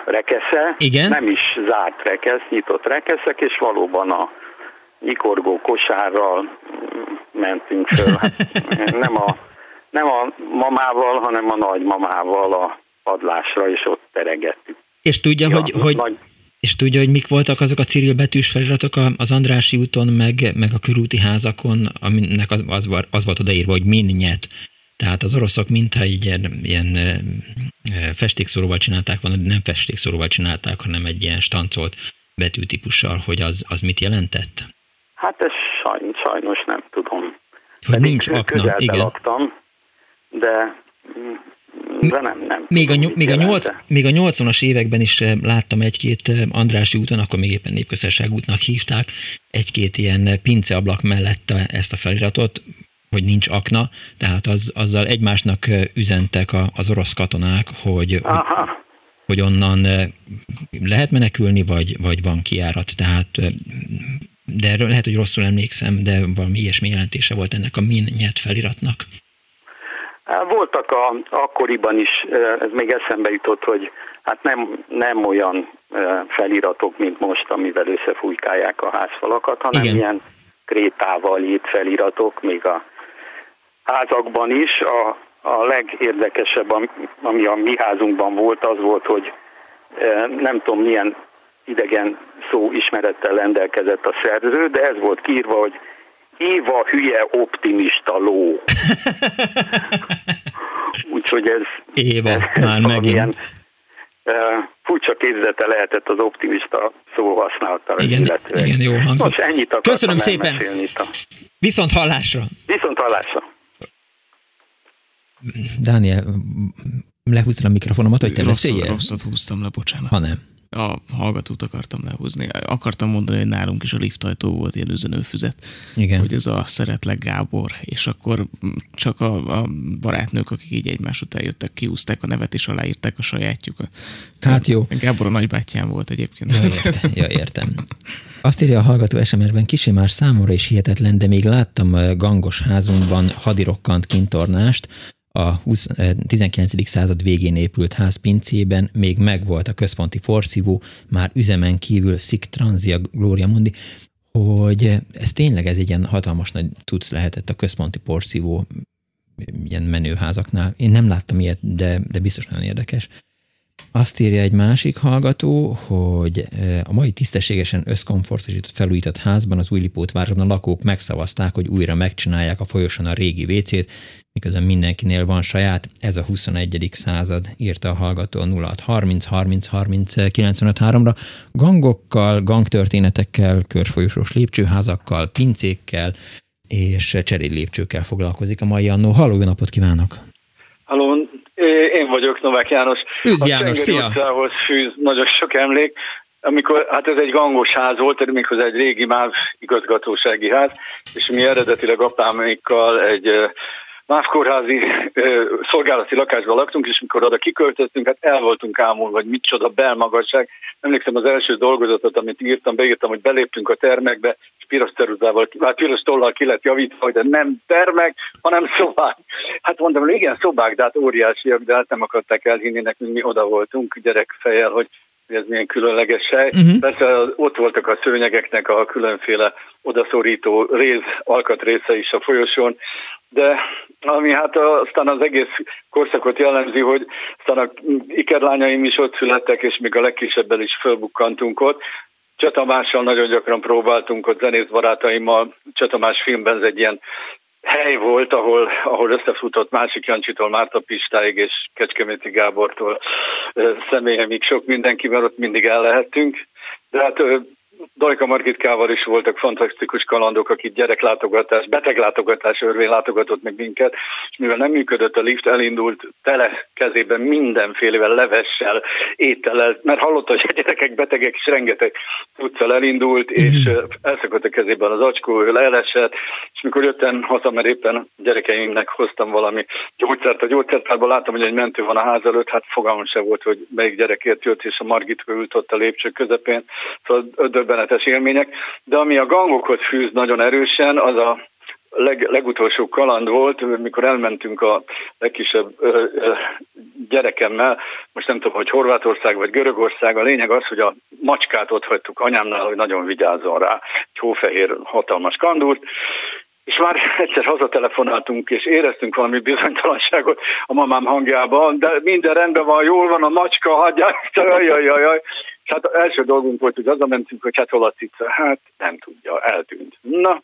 rekesze. Igen? Nem is zárt rekesz, nyitott rekeszek, és valóban a nyikorgó kosárral mentünk föl. Hát nem, a, nem a mamával, hanem a nagymamával a padlásra, és ott teregettük. És tudja, ja, hogy, hogy, nagy... És tudja, hogy mik voltak azok a Cyril betűs feliratok az Andrási úton, meg, meg a körúti házakon, aminek az, az, az volt odaírva, hogy min nyet. Tehát az oroszok mintha egy ilyen, ilyen festékszoróval csinálták volna, de nem festékszoróval csinálták, hanem egy ilyen stancolt betűtípussal, hogy az, az mit jelentett? Hát ez sajnos, sajnos nem tudom. Hogy Pedig nincs akna, igen. laktam, de de nem, nem. Még a, még, a 8, még a 80-as években is eh, láttam egy-két eh, Andrási úton, akkor még éppen népközösség útnak hívták, egy-két ilyen pinceablak mellett ezt a feliratot, hogy nincs akna, tehát az, azzal egymásnak eh, üzentek az orosz katonák, hogy, hogy, hogy onnan lehet menekülni, vagy, vagy van kiárat. Tehát de erről lehet, hogy rosszul emlékszem, de valami ilyesmi jelentése volt ennek a min nyert feliratnak. Voltak a, akkoriban is, ez még eszembe jutott, hogy hát nem, nem olyan feliratok, mint most, amivel összefújkálják a házfalakat, hanem Igen. ilyen krétával írt feliratok, még a házakban is. A, a legérdekesebb, ami a mi házunkban volt, az volt, hogy nem tudom milyen idegen szó ismerettel rendelkezett a szerző, de ez volt kírva, hogy Éva hülye optimista ló. Úgyhogy ez... Éva, ez, már megint. Ilyen, uh, furcsa képzete lehetett az optimista szó használata. Igen, igen, jó hangzott. Most ennyit Köszönöm szépen. A... Viszont hallásra. Viszont hallásra. Dániel, lehúztad a mikrofonomat, hogy te beszéljél? Rosszat húztam le, bocsánat. Ha nem a hallgatót akartam lehúzni. Akartam mondani, hogy nálunk is a liftajtó volt ilyen üzenőfüzet. Igen. Hogy ez a szeretlek Gábor, és akkor csak a, a barátnők, akik így egymás után jöttek, kiúzták a nevet, és aláírták a sajátjukat. Hát jó. Gábor a nagybátyám volt egyébként. Ja, értem. Ja, értem. Azt írja a hallgató SMS-ben, kicsi más számomra is hihetetlen, de még láttam gangos házunkban hadirokkant kintornást, a 20, 19. Eh, század végén épült ház pincében még megvolt a központi forszívó, már üzemen kívül Transia Gloria Mundi, hogy ez tényleg ez egy ilyen hatalmas nagy tudsz lehetett a központi porszívó ilyen menőházaknál. Én nem láttam ilyet, de, de biztos nagyon érdekes. Azt írja egy másik hallgató, hogy e, a mai tisztességesen összkomfortosított felújított házban az Újlipót városban a lakók megszavazták, hogy újra megcsinálják a folyoson a régi WC-t, miközben mindenkinél van saját. Ez a 21. század, írta a hallgató a 0630 30 30 95 3-ra. Gangokkal, gangtörténetekkel, körfolyosós lépcsőházakkal, pincékkel és lépcsőkkel foglalkozik a mai annó. Halló, jó napot kívánok! Halló, én vagyok Novák János. Üdv János, a szia! utcához fűz nagyon sok emlék. Amikor, hát ez egy gangos ház volt, méghozzá egy régi MÁV igazgatósági ház, és mi eredetileg apámékkal egy MÁV kórházi szolgálati lakásban laktunk, és mikor oda kiköltöztünk, hát el voltunk ámulva, hogy micsoda belmagasság. Emlékszem az első dolgozatot, amit írtam, beírtam, hogy beléptünk a termekbe, piros ceruzával, hát piros tollal ki lett javítva, hogy de nem termek, hanem szobák. Hát mondom, igen, szobák, de hát óriásiak, de hát nem akarták elhinni nekünk, mi oda voltunk gyerekfejjel, hogy ez milyen különleges hely. Uh-huh. Persze ott voltak a szőnyegeknek a különféle odaszorító rész, alkatrésze is a folyosón, de ami hát aztán az egész korszakot jellemzi, hogy aztán a ikerlányaim is ott születtek, és még a legkisebbel is fölbukkantunk ott. Csatamással nagyon gyakran próbáltunk ott zenész barátaimmal, Csatamás filmben ez egy ilyen hely volt, ahol, ahol összefutott másik Jancsitól, Márta Pistáig és Kecskeméti Gábortól személyemig sok mindenkivel ott mindig el lehettünk. De hát Dajka Margitkával is voltak fantasztikus kalandok, akik gyereklátogatás, beteglátogatás örvén látogatott meg minket, és mivel nem működött a lift, elindult tele kezében mindenfélevel, levessel, étellel, mert hallotta, hogy a gyerekek betegek is rengeteg utccal elindult, és mhm. elszakadt a kezében az acskó, ő elesett, és mikor jöttem haza, mert éppen gyerekeimnek hoztam valami gyógyszert a gyógyszertárban, láttam, hogy egy mentő van a ház előtt, hát fogalmam se volt, hogy melyik gyerekért jött, és a Margit ült ott a lépcső közepén, szóval döbbenetes élmények, de ami a gangokhoz fűz nagyon erősen, az a leg, legutolsó kaland volt, mikor elmentünk a legkisebb ö, ö, gyerekemmel, most nem tudom, hogy Horvátország vagy Görögország, a lényeg az, hogy a macskát ott hagytuk anyámnál, hogy nagyon vigyázzon rá, egy hófehér hatalmas kandúrt, és már egyszer hazatelefonáltunk, és éreztünk valami bizonytalanságot a mamám hangjában, de minden rendben van, jól van, a macska, hagyják, jaj, jaj, jaj, jaj. És hát első dolgunk volt, hogy hazamentünk, hogy hát hol a cica. Hát nem tudja, eltűnt. Na,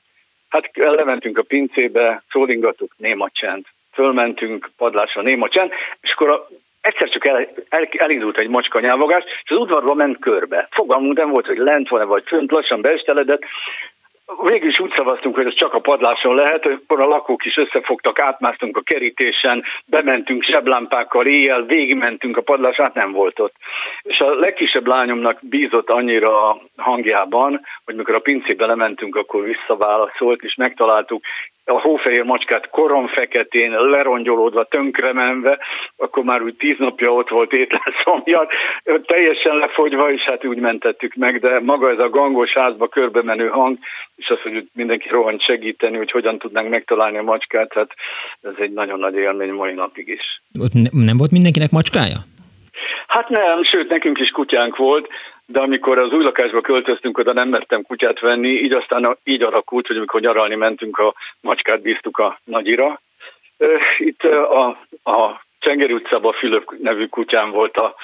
hát lementünk a pincébe, szólingatuk, néma csend. Fölmentünk padlásra, néma csend, és akkor a egyszer csak el, el, elindult egy macska nyávogás, és az udvarba ment körbe. Fogalmunk nem volt, hogy lent van-e vagy fönt, lassan beesteledett, Végül is úgy szavaztunk, hogy ez csak a padláson lehet, akkor a lakók is összefogtak, átmásztunk a kerítésen, bementünk seblámpákkal, éjjel, végigmentünk a padláson, hát nem volt ott. És a legkisebb lányomnak bízott annyira a hangjában, hogy mikor a pincébe lementünk, akkor visszaválaszolt, és megtaláltuk a hófehér macskát koron feketén, lerongyolódva, tönkremenve, akkor már úgy tíz napja ott volt étlenszomjat, teljesen lefogyva, és hát úgy mentettük meg, de maga ez a gangos házba körbe menő hang, és az, hogy mindenki rohant segíteni, hogy hogyan tudnánk megtalálni a macskát, hát ez egy nagyon nagy élmény mai napig is. Ott nem volt mindenkinek macskája? Hát nem, sőt, nekünk is kutyánk volt, de amikor az új lakásba költöztünk, oda nem mertem kutyát venni, így aztán így alakult, hogy amikor nyaralni mentünk, a macskát bíztuk a nagyira. Itt a, a Csengeri utcában Fülöp nevű kutyám volt a,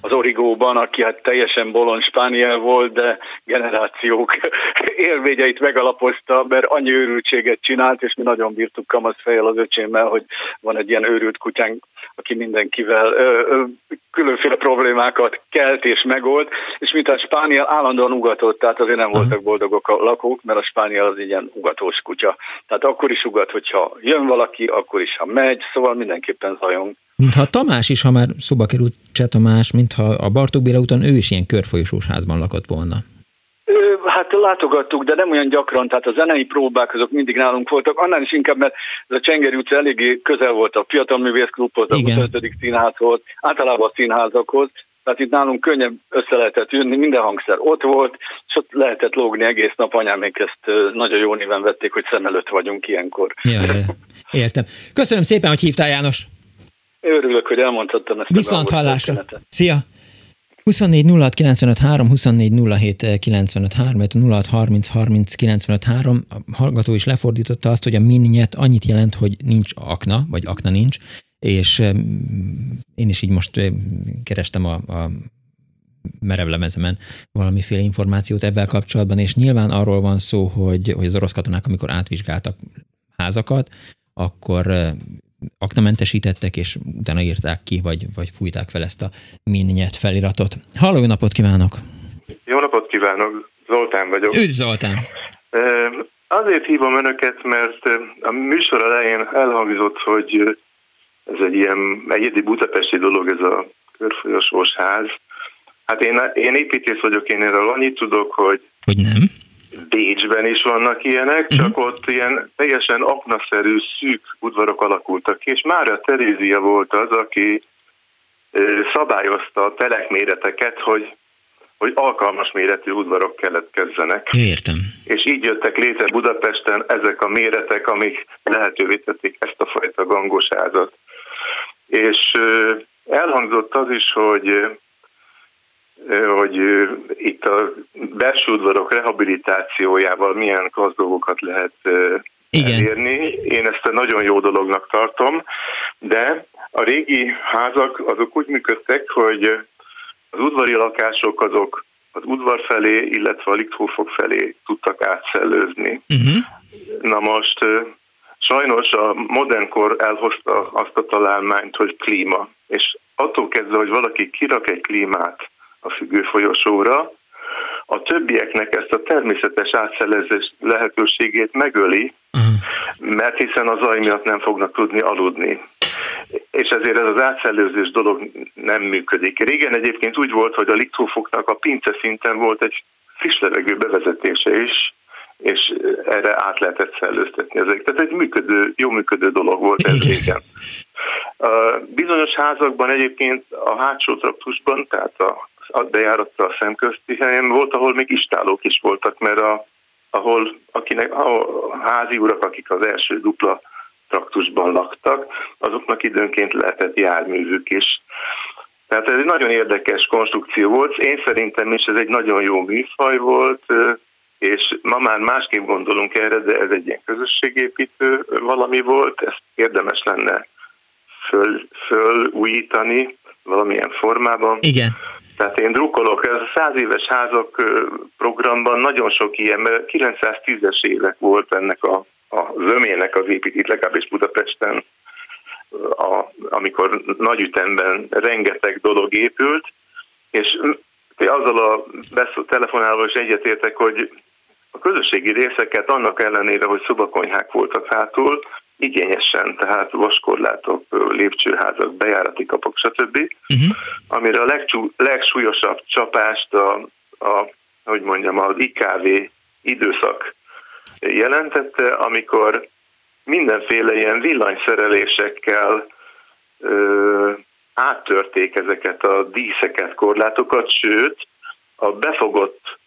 az Origóban, aki hát teljesen bolond spániel volt, de generációk élményeit megalapozta, mert annyi őrültséget csinált, és mi nagyon bírtuk kamasz fejjel az öcsémmel, hogy van egy ilyen őrült kutyánk, aki mindenkivel ö, ö, különféle problémákat kelt és megold, és mint a spániel állandóan ugatott, tehát azért nem voltak boldogok a lakók, mert a spániel az ilyen ugatós kutya. Tehát akkor is ugat, hogyha jön valaki, akkor is, ha megy, szóval mindenképpen zajong. Mintha Tamás is, ha már szoba került Cseh Tamás, mintha a Bartók Béla úton ő is ilyen körfolyosós házban lakott volna. Hát látogattuk, de nem olyan gyakran, tehát a zenei próbák azok mindig nálunk voltak, annál is inkább, mert ez a Csengeri utca eléggé közel volt a Fiatal Művészklubhoz, a 25. színházhoz, általában a színházakhoz, tehát itt nálunk könnyebb össze lehetett jönni, minden hangszer ott volt, és ott lehetett lógni egész nap, anyám még ezt nagyon jó néven vették, hogy szem előtt vagyunk ilyenkor. Ja, ja. Értem. Köszönöm szépen, hogy hívtál János. Örülök, hogy elmondhattam ezt. Viszont hallásra. Szia! 24 06 95 3, 24 07 95 3, 06 30 30 95 3. A hallgató is lefordította azt, hogy a minnyet annyit jelent, hogy nincs akna, vagy akna nincs, és én is így most kerestem a, a merevlemezemen valamiféle információt ebben kapcsolatban, és nyilván arról van szó, hogy, hogy az orosz katonák, amikor átvizsgáltak házakat, akkor aknamentesítettek, és utána írták ki, vagy, vagy fújták fel ezt a minnyet feliratot. Halló, jó napot kívánok! Jó napot kívánok! Zoltán vagyok. Üdv Zoltán! Azért hívom önöket, mert a műsor elején elhangzott, hogy ez egy ilyen egyedi budapesti dolog, ez a körfolyosós ház. Hát én, én építész vagyok, én erről annyit tudok, hogy, hogy nem. Bécsben is vannak ilyenek, uh-huh. csak ott ilyen teljesen aknaszerű, szűk udvarok alakultak ki, és Mária Terézia volt az, aki szabályozta a telekméreteket, hogy, hogy alkalmas méretű udvarok keletkezzenek. Értem. És így jöttek létre Budapesten ezek a méretek, amik lehetővé tették ezt a fajta gangosázat. És elhangzott az is, hogy hogy itt a belső udvarok rehabilitációjával milyen dolgokat lehet Igen. elérni. Én ezt nagyon jó dolognak tartom, de a régi házak azok úgy működtek, hogy az udvari lakások azok az udvar felé, illetve a likthófok felé tudtak átszellőzni. Uh-huh. Na most sajnos a modernkor elhozta azt a találmányt, hogy klíma, és attól kezdve, hogy valaki kirak egy klímát a függő folyosóra, a többieknek ezt a természetes átszellezés lehetőségét megöli, uh-huh. mert hiszen a zaj miatt nem fognak tudni aludni. És ezért ez az átszellőzés dolog nem működik. Régen egyébként úgy volt, hogy a liktófoknak a pince szinten volt egy friss levegő bevezetése is, és erre át lehetett szellőztetni ezek. Tehát egy működő, jó működő dolog volt ez régen. Bizonyos házakban egyébként a hátsó traktusban, tehát a a szemközti helyen volt, ahol még istálók is voltak, mert a, ahol akinek, a házi urak, akik az első dupla traktusban laktak, azoknak időnként lehetett járművük is. Tehát ez egy nagyon érdekes konstrukció volt. Én szerintem is ez egy nagyon jó műfaj volt, és ma már másképp gondolunk erre, de ez egy ilyen közösségépítő valami volt, ezt érdemes lenne föl, fölújítani valamilyen formában. Igen. Tehát én drukkolok, ez a száz éves házak programban nagyon sok ilyen, mert 910-es évek volt ennek a, a zömének az építít, legalábbis Budapesten, a, amikor nagy ütemben rengeteg dolog épült, és azzal a telefonálva is egyetértek, hogy a közösségi részeket annak ellenére, hogy szobakonyhák voltak hátul, igényesen, tehát vaskorlátok, lépcsőházak, bejárati kapok, stb. Uh-huh. Amire a legcsú, legsúlyosabb csapást a, a, hogy mondjam, az IKV időszak jelentette, amikor mindenféle ilyen villanyszerelésekkel ö, áttörték ezeket a díszeket, korlátokat, sőt, a befogott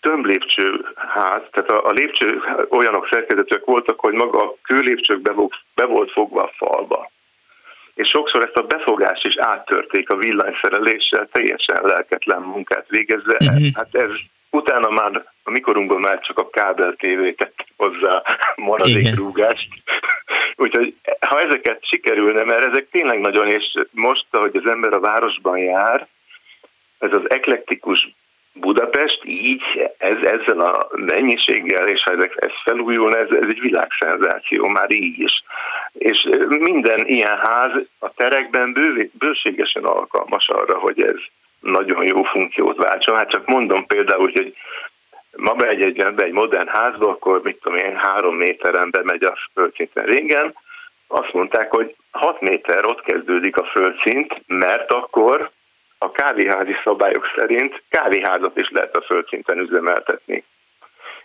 tömblépcsőház, tehát a, a lépcső olyanok szerkezetűek voltak, hogy maga a kőlépcsők be, be volt fogva a falba. És sokszor ezt a befogást is áttörték a villanyszereléssel, teljesen lelketlen munkát végezve. Uh-huh. Hát ez utána már a mikorunkban már csak a kábel tévé tett hozzá maradékrúgást. Úgyhogy ha ezeket sikerülne, mert ezek tényleg nagyon, és most, ahogy az ember a városban jár, ez az eklektikus Budapest így, ez, ezzel a mennyiséggel, és ha ez, ez felújulna, ez, ez egy világszenzáció már így is. És minden ilyen ház a terekben bő, bőségesen alkalmas arra, hogy ez nagyon jó funkciót váltson. Hát csak mondom például, hogy ma bemegy egy, be egy modern házba, akkor mit tudom én, három méteren bemegy a földszinten régen, azt mondták, hogy 6 méter ott kezdődik a földszint, mert akkor a kávéházi szabályok szerint kávéházat is lehet a földszinten üzemeltetni.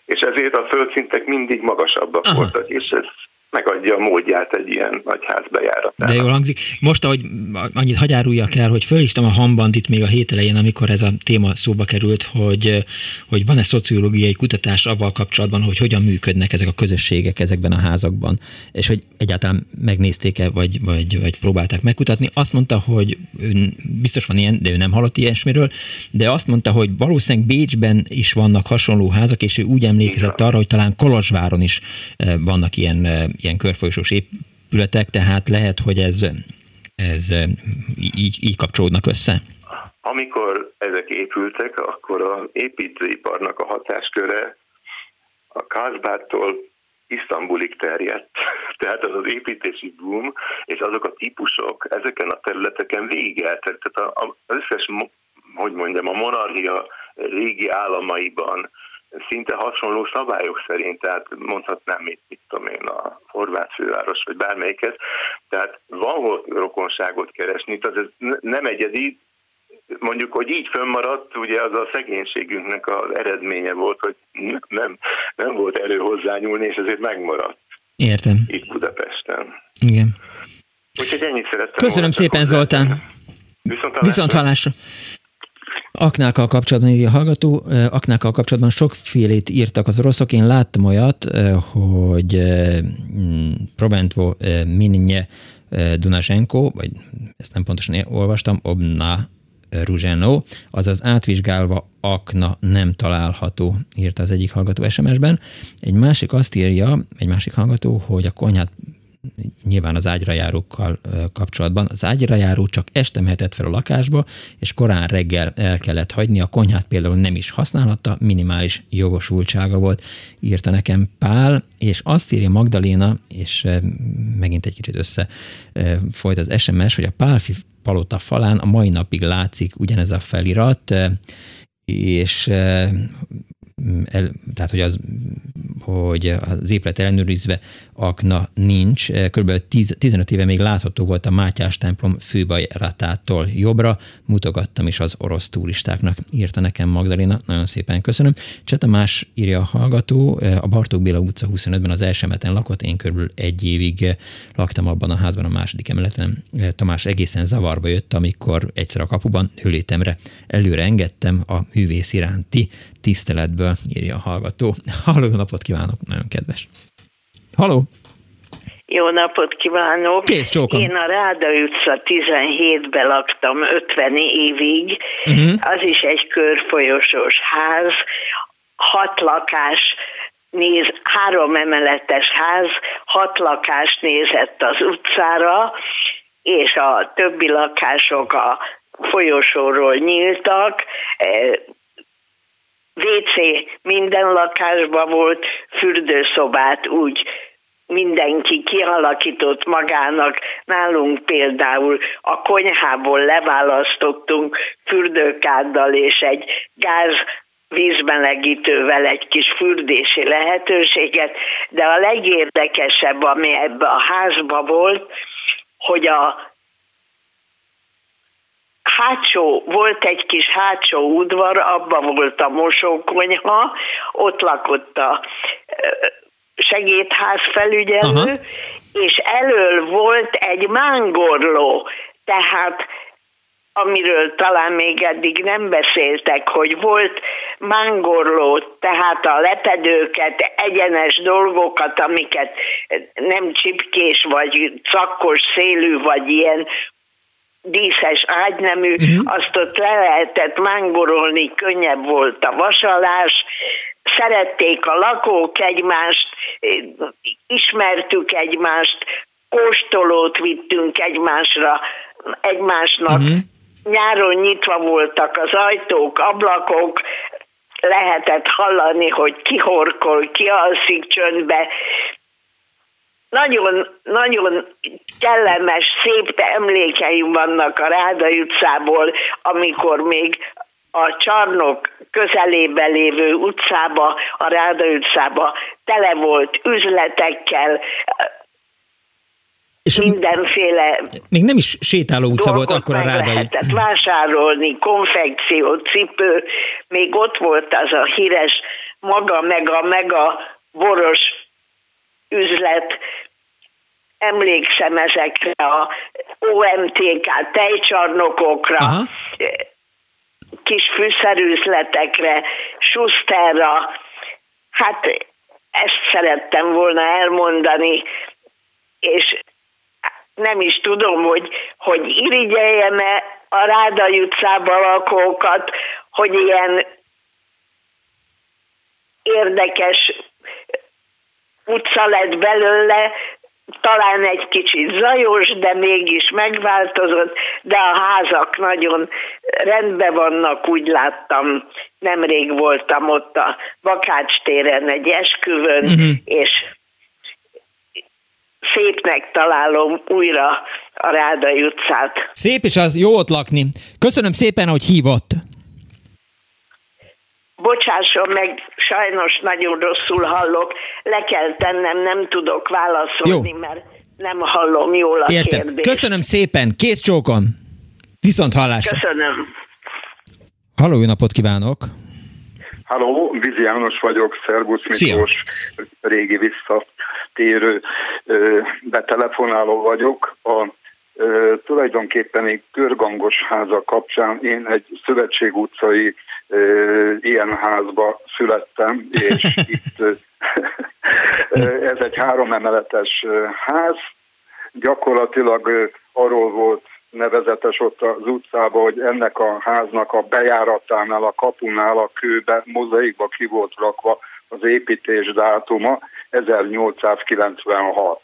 És ezért a földszintek mindig magasabbak Aha. voltak, és ez megadja a módját egy ilyen nagy ház bejáratának. De jól hangzik. Most, ahogy annyit hagyáruljak el, hogy fölhívtam a hambandit még a hét elején, amikor ez a téma szóba került, hogy, hogy van-e szociológiai kutatás avval kapcsolatban, hogy hogyan működnek ezek a közösségek ezekben a házakban, és hogy egyáltalán megnézték-e, vagy, vagy, vagy próbálták megkutatni. Azt mondta, hogy ön, biztos van ilyen, de ő nem hallott ilyesmiről, de azt mondta, hogy valószínűleg Bécsben is vannak hasonló házak, és ő úgy emlékezett arra, hogy talán Kolozsváron is eh, vannak ilyen eh, ilyen körfolyosós épületek, tehát lehet, hogy ez, ez így, így kapcsolódnak össze? Amikor ezek épültek, akkor az építőiparnak a hatásköre a Kázbától Isztambulig terjedt. Tehát az az építési boom, és azok a típusok ezeken a területeken végigeltek. Tehát az összes, hogy mondjam, a monarchia régi államaiban szinte hasonló szabályok szerint, tehát mondhatnám, mit, mit tudom én, a horvát főváros, vagy bármelyikhez, tehát van hol rokonságot keresni, tehát ez nem egyedi, mondjuk, hogy így fönnmaradt, ugye az a szegénységünknek az eredménye volt, hogy nem, nem volt erő hozzányúlni, és ezért megmaradt. Értem. Itt Budapesten. Igen. Úgyhogy ennyit szerettem Köszönöm szépen, Zoltán. Viszont hallásra. Viszont hallásra. Aknákkal kapcsolatban írja a hallgató, aknákkal kapcsolatban sokfélét írtak az oroszok. Én láttam olyat, hogy mm, Proventvo Minnye Dunashenko, vagy ezt nem pontosan olvastam, Obna Ruzseno, azaz átvizsgálva akna nem található, írta az egyik hallgató SMS-ben. Egy másik azt írja, egy másik hallgató, hogy a konyhát nyilván az ágyrajárókkal kapcsolatban. Az ágyrajáró csak este mehetett fel a lakásba, és korán reggel el kellett hagyni. A konyhát például nem is használhatta, minimális jogosultsága volt, írta nekem Pál, és azt írja Magdaléna, és megint egy kicsit össze folyt az SMS, hogy a Pálfi palota falán a mai napig látszik ugyanez a felirat, és el, tehát hogy az, hogy az épület ellenőrizve akna nincs. Körülbelül 10, 15 éve még látható volt a Mátyás templom főbajratától jobbra. Mutogattam is az orosz turistáknak, írta nekem Magdalena. Nagyon szépen köszönöm. Csetamás írja a hallgató, a Bartók Béla utca 25-ben az első emeten lakott, én körülbelül egy évig laktam abban a házban a második emeleten. Tamás egészen zavarba jött, amikor egyszer a kapuban hőlétemre előre engedtem a művész iránti tiszteletből, írja a hallgató. Halló, napot kívánok, nagyon kedves. Halló! Jó napot kívánok! Kész csókom. Én a Ráda utca 17-ben laktam 50 évig. Uh-huh. Az is egy körfolyosós ház, hat lakás néz, három emeletes ház, hat lakás nézett az utcára, és a többi lakások a folyosóról nyíltak, WC minden lakásban volt, fürdőszobát úgy mindenki kialakított magának. Nálunk például a konyhából leválasztottunk fürdőkáddal és egy gáz vízmelegítővel egy kis fürdési lehetőséget, de a legérdekesebb, ami ebbe a házba volt, hogy a hátsó, volt egy kis hátsó udvar, abban volt a mosókonyha, ott lakott a segédház felügyelő, Aha. és elől volt egy mángorló, tehát amiről talán még eddig nem beszéltek, hogy volt mángorló, tehát a lepedőket, egyenes dolgokat, amiket nem csipkés, vagy cakkos szélű, vagy ilyen díszes ágynemű, uh-huh. azt ott le lehetett mángorolni, könnyebb volt a vasalás, szerették a lakók egymást, ismertük egymást, kóstolót vittünk egymásra, egymásnak, uh-huh. nyáron nyitva voltak az ajtók, ablakok, lehetett hallani, hogy ki horkol, ki alszik csöndbe, nagyon, nagyon kellemes, szép emlékeim vannak a Ráda utcából, amikor még a csarnok közelébe lévő utcába, a Ráda utcába tele volt üzletekkel, és mindenféle Még nem is sétáló utca volt akkor a Rádai. lehetett vásárolni, konfekció, cipő, még ott volt az a híres maga meg a meg a boros üzlet, emlékszem ezekre a OMTK tejcsarnokokra, Aha. kis fűszerűzletekre, Schusterra. Hát ezt szerettem volna elmondani, és nem is tudom, hogy, hogy irigyeljem-e a Ráda utcában lakókat, hogy ilyen érdekes utca lett belőle, talán egy kicsit zajos, de mégis megváltozott, de a házak nagyon rendben vannak, úgy láttam. Nemrég voltam ott a Bakács téren egy esküvön, uh-huh. és szépnek találom újra a Rádai utcát. Szép, és az jó ott lakni. Köszönöm szépen, hogy hívott. Bocsásson meg, sajnos nagyon rosszul hallok, le kell tennem, nem tudok válaszolni, Jó. mert nem hallom jól a Értem. kérdést. Köszönöm szépen, kész csókon. Viszont hallásra. Köszönöm. Halló, jó napot kívánok! Halló, Vizi János vagyok, Szerbusz Miklós, Szia. régi visszatérő betelefonáló vagyok. A tulajdonképpen egy körgangos háza kapcsán én egy Szövetség utcai ilyen házba születtem, és itt ez egy három emeletes ház. Gyakorlatilag arról volt nevezetes ott az utcában, hogy ennek a háznak a bejáratánál, a kapunál a kőbe, mozaikba ki volt rakva az építés dátuma 1896.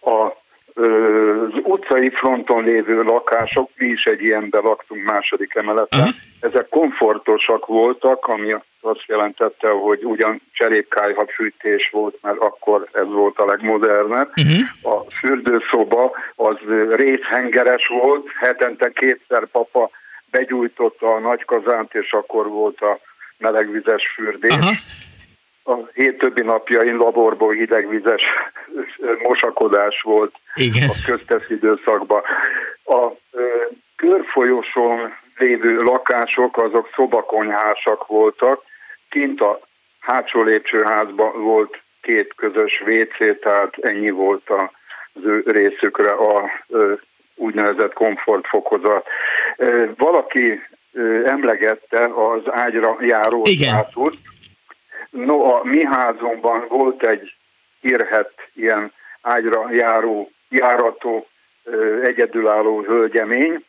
A az utcai fronton lévő lakások, mi is egy ilyenben laktunk második emeleten, uh-huh. ezek komfortosak voltak, ami azt jelentette, hogy ugyan cserépkályha fűtés volt, mert akkor ez volt a legmodernebb. Uh-huh. A fürdőszoba az részhengeres volt, hetente kétszer papa begyújtotta a nagy kazánt, és akkor volt a melegvizes fürdés. Uh-huh a hét többi napjain laborból hidegvizes mosakodás volt Igen. a köztes időszakban. A körfolyosón lévő lakások azok szobakonyhásak voltak, kint a hátsó lépcsőházban volt két közös WC, tehát ennyi volt az ő részükre a úgynevezett komfortfokozat. Valaki emlegette az ágyra járó Igen. No, a mi házunkban volt egy hírhet ilyen ágyra járó, járató, egyedülálló hölgyemény,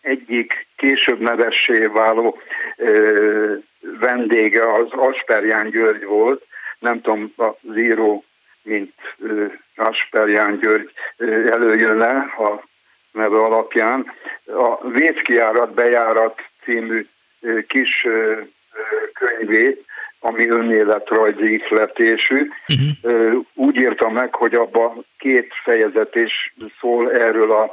egyik később nevessé váló ö, vendége az Asperján György volt, nem tudom, az író, mint ö, Asperján György ö, előjön-e a neve alapján. A Véckijárat bejárat című ö, kis ö, könyvét ami önéletrajzi ihletésű. Uh-huh. Úgy írta meg, hogy abban két fejezet is szól erről a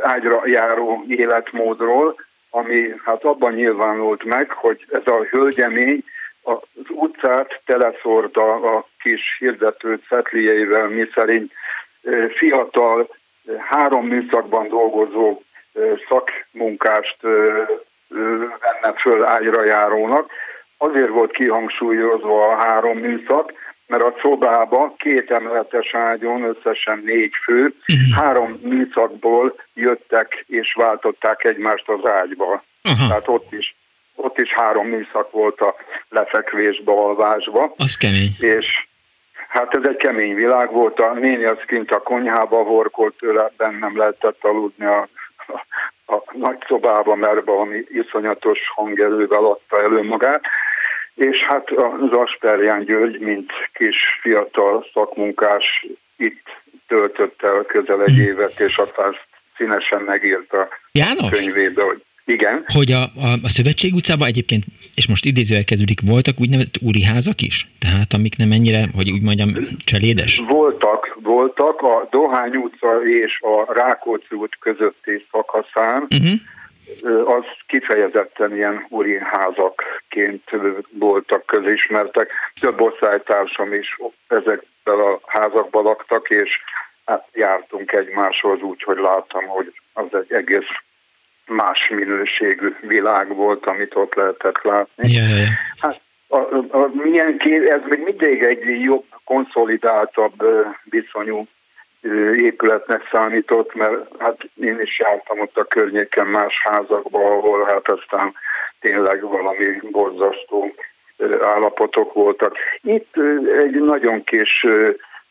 ágyra járó életmódról, ami hát abban nyilvánult meg, hogy ez a hölgyemény az utcát teleszórta a kis hirdető mi szerint fiatal, három műszakban dolgozó szakmunkást venne föl ágyra járónak, azért volt kihangsúlyozva a három műszak, mert a szobába két emeletes ágyon összesen négy fő, uh-huh. három műszakból jöttek és váltották egymást az ágyba. Uh-huh. Tehát ott is, ott is három műszak volt a lefekvésbe, alvásba. Az kemény. És hát ez egy kemény világ volt, a néni az kint a konyhába horkolt, tőle bennem lehetett aludni a, a, a nagy szobába, mert valami iszonyatos hangerővel adta elő magát és hát az Asperján György, mint kis fiatal szakmunkás itt töltött el közel egy hm. évet, és aztán színesen megírta János? könyvébe, hogy igen. Hogy a, a, a Szövetség utcában egyébként, és most idézővel kezdődik, voltak úgynevezett úri házak is? Tehát amik nem ennyire, hogy úgy mondjam, cselédes? Voltak, voltak. A Dohány utca és a Rákóczi út közötti szakaszán uh-huh az kifejezetten ilyen úri házakként voltak közismertek. Több osztálytársam is ezekben a házakban laktak, és hát jártunk egymáshoz úgy, hogy láttam, hogy az egy egész más minőségű világ volt, amit ott lehetett látni. Yeah. Hát a, a, a, milyen ez még mindig egy jobb, konszolidáltabb viszonyú épületnek számított, mert hát én is jártam ott a környéken más házakba, ahol hát aztán tényleg valami borzasztó állapotok voltak. Itt egy nagyon kis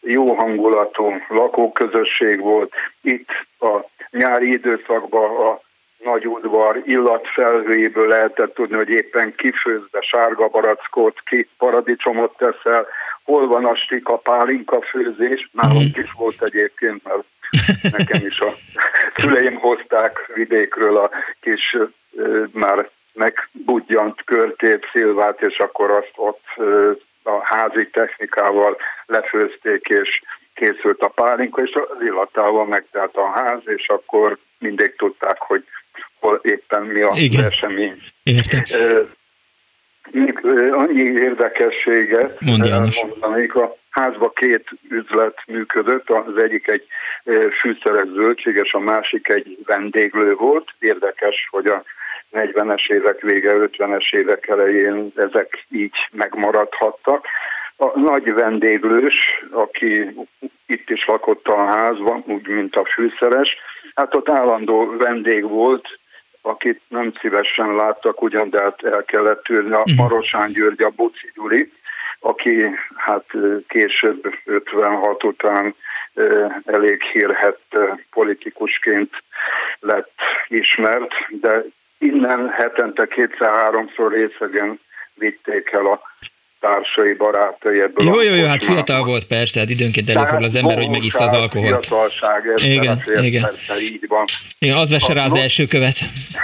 jó hangulatú lakóközösség volt. Itt a nyári időszakban a nagy udvar illatfelhőjéből lehetett tudni, hogy éppen kifőzve sárga barackot, ki paradicsomot teszel, hol van a stika pálinka főzés, nálunk mhm. is volt egyébként, mert nekem is a szüleim hozták vidékről a kis már megbudjant körtét, szilvát, és akkor azt ott a házi technikával lefőzték, és készült a pálinka, és az illatával megtelt a ház, és akkor mindig tudták, hogy hol éppen mi a esemény. Értem. Még annyi érdekességet mondanék, a házba két üzlet működött, az egyik egy fűszeres zöldséges, a másik egy vendéglő volt. Érdekes, hogy a 40-es évek vége, 50-es évek elején ezek így megmaradhattak. A nagy vendéglős, aki itt is lakott a házban, úgy, mint a fűszeres, hát ott állandó vendég volt, akit nem szívesen láttak ugyan, de hát el kellett tűrni a mhm. Marosán György, a Buci Gyuri, aki hát később 56 után elég hírhett politikusként lett ismert, de innen hetente kétszer-háromszor részegen vitték el a társai, barátai ebből. Jó, jó, jó, hát fiatal volt persze, hát időnként előfordul az ember, hogy megissza az alkoholt. Fiatalság, ez igen, igen. Persze, így van. Igen, az vesse rá az no, első követ.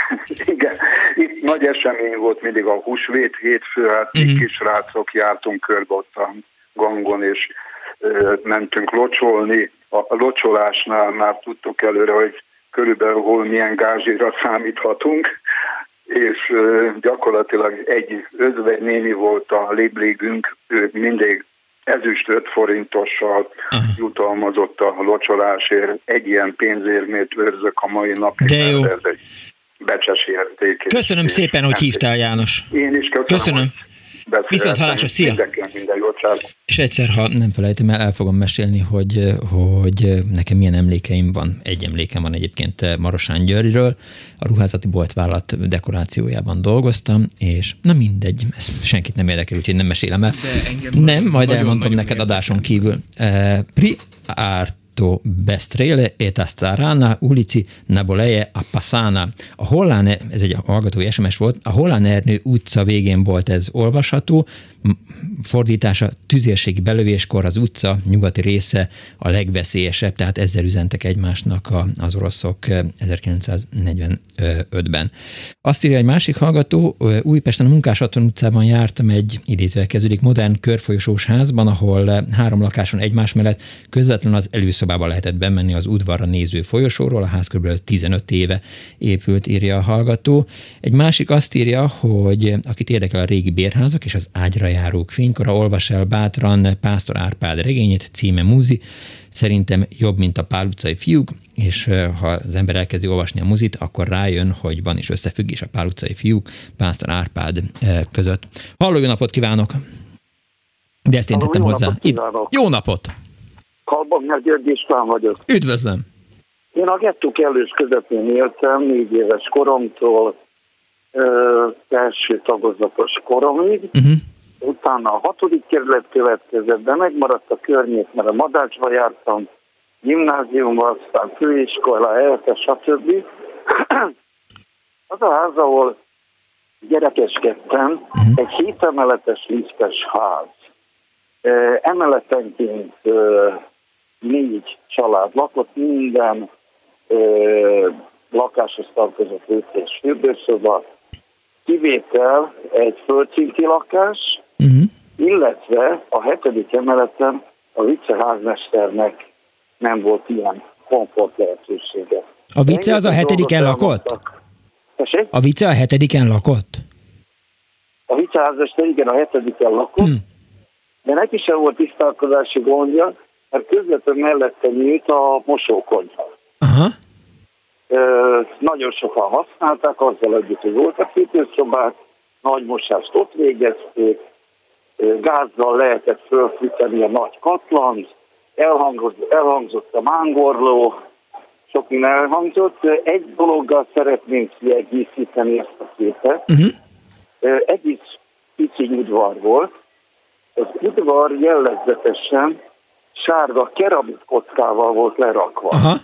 igen, itt nagy esemény volt mindig a húsvét hétfő, hát uh-huh. mhm. kisrácok jártunk körbe ott a gangon, és ö, mentünk locsolni. A locsolásnál már tudtuk előre, hogy körülbelül hol milyen gázsira számíthatunk, és gyakorlatilag egy néni volt a liblégünk, ő mindig ezüst 5 forintossal jutalmazott a locsolásért, egy ilyen pénzérmét őrzök a mai napig, De jó. ez egy becses érték. Köszönöm szépen, hogy hívtál, János. Én is köszönöm. Köszönöm. Viszont hallásra, szia! Minden jót, És egyszer, ha nem felejtem el, el fogom mesélni, hogy, hogy nekem milyen emlékeim van. Egy emlékem van egyébként Marosán Györgyről. A ruházati boltvállalat dekorációjában dolgoztam, és na mindegy, ez senkit nem érdekel, úgyhogy nem mesélem el. nem, majd elmondom neked adáson kívül. Uh, Pri Art detto Bestrele et Astarana ulici Naboleje a Passana. A Hollán, ez egy hallgatói SMS volt, a Hollán Ernő utca végén volt ez olvasható, fordítása tüzérségi belövéskor az utca nyugati része a legveszélyesebb, tehát ezzel üzentek egymásnak az oroszok 1945-ben. Azt írja egy másik hallgató, Újpesten a Munkásaton utcában jártam egy idézővel kezdődik modern körfolyosós házban, ahol három lakáson egymás mellett közvetlenül az előszobába lehetett bemenni az udvarra néző folyosóról, a ház kb. 15 éve épült, írja a hallgató. Egy másik azt írja, hogy akit érdekel a régi bérházak és az ágyra járók fénykora, olvas el bátran Pásztor Árpád regényét, címe Múzi, szerintem jobb, mint a Pál utcai fiúk, és ha az ember elkezdi olvasni a muzit, akkor rájön, hogy van is összefüggés a Pál utcai fiúk Pásztor Árpád között. Halló, jó napot kívánok! De ezt én tettem jó hozzá. Napot jó napot! Kalbogner György István vagyok. Üdvözlöm! Én a gettó kellős közepén éltem, négy éves koromtól, első tagozatos koromig. Uh-huh utána a hatodik kerület következett, de megmaradt a környék, mert a Madácsba jártam, gimnáziumba, aztán főiskola, ELTE, stb. az a ház, ahol gyerekeskedtem, uh-huh. egy hétemeletes liftes ház. Emeletenként négy család lakott, minden lakáshoz tartozott és fürdőszoba, kivétel egy földszinti lakás, uh-huh. illetve a hetedik emeleten a viceházmesternek nem volt ilyen komfort lehetősége. A vice az a hetediken lakott? A vice a hetediken lakott? A viceházmester igen, a hetediken lakott, hmm. de neki sem volt tisztálkozási gondja, mert közvetlenül mellette nyílt a mosókonyha. Aha. Nagyon sokan használták, azzal együtt, hogy voltak fűtőszobák, nagy mosást ott végezték, gázzal lehetett fölfűteni a nagy katlant, elhangzott, elhangzott a mángorló, sok minden elhangzott. Egy dologgal szeretnénk kiegészíteni ezt a képet. Uh-huh. Egész pici udvar volt. Az udvar jellegzetesen sárga keramit kockával volt lerakva. Aha.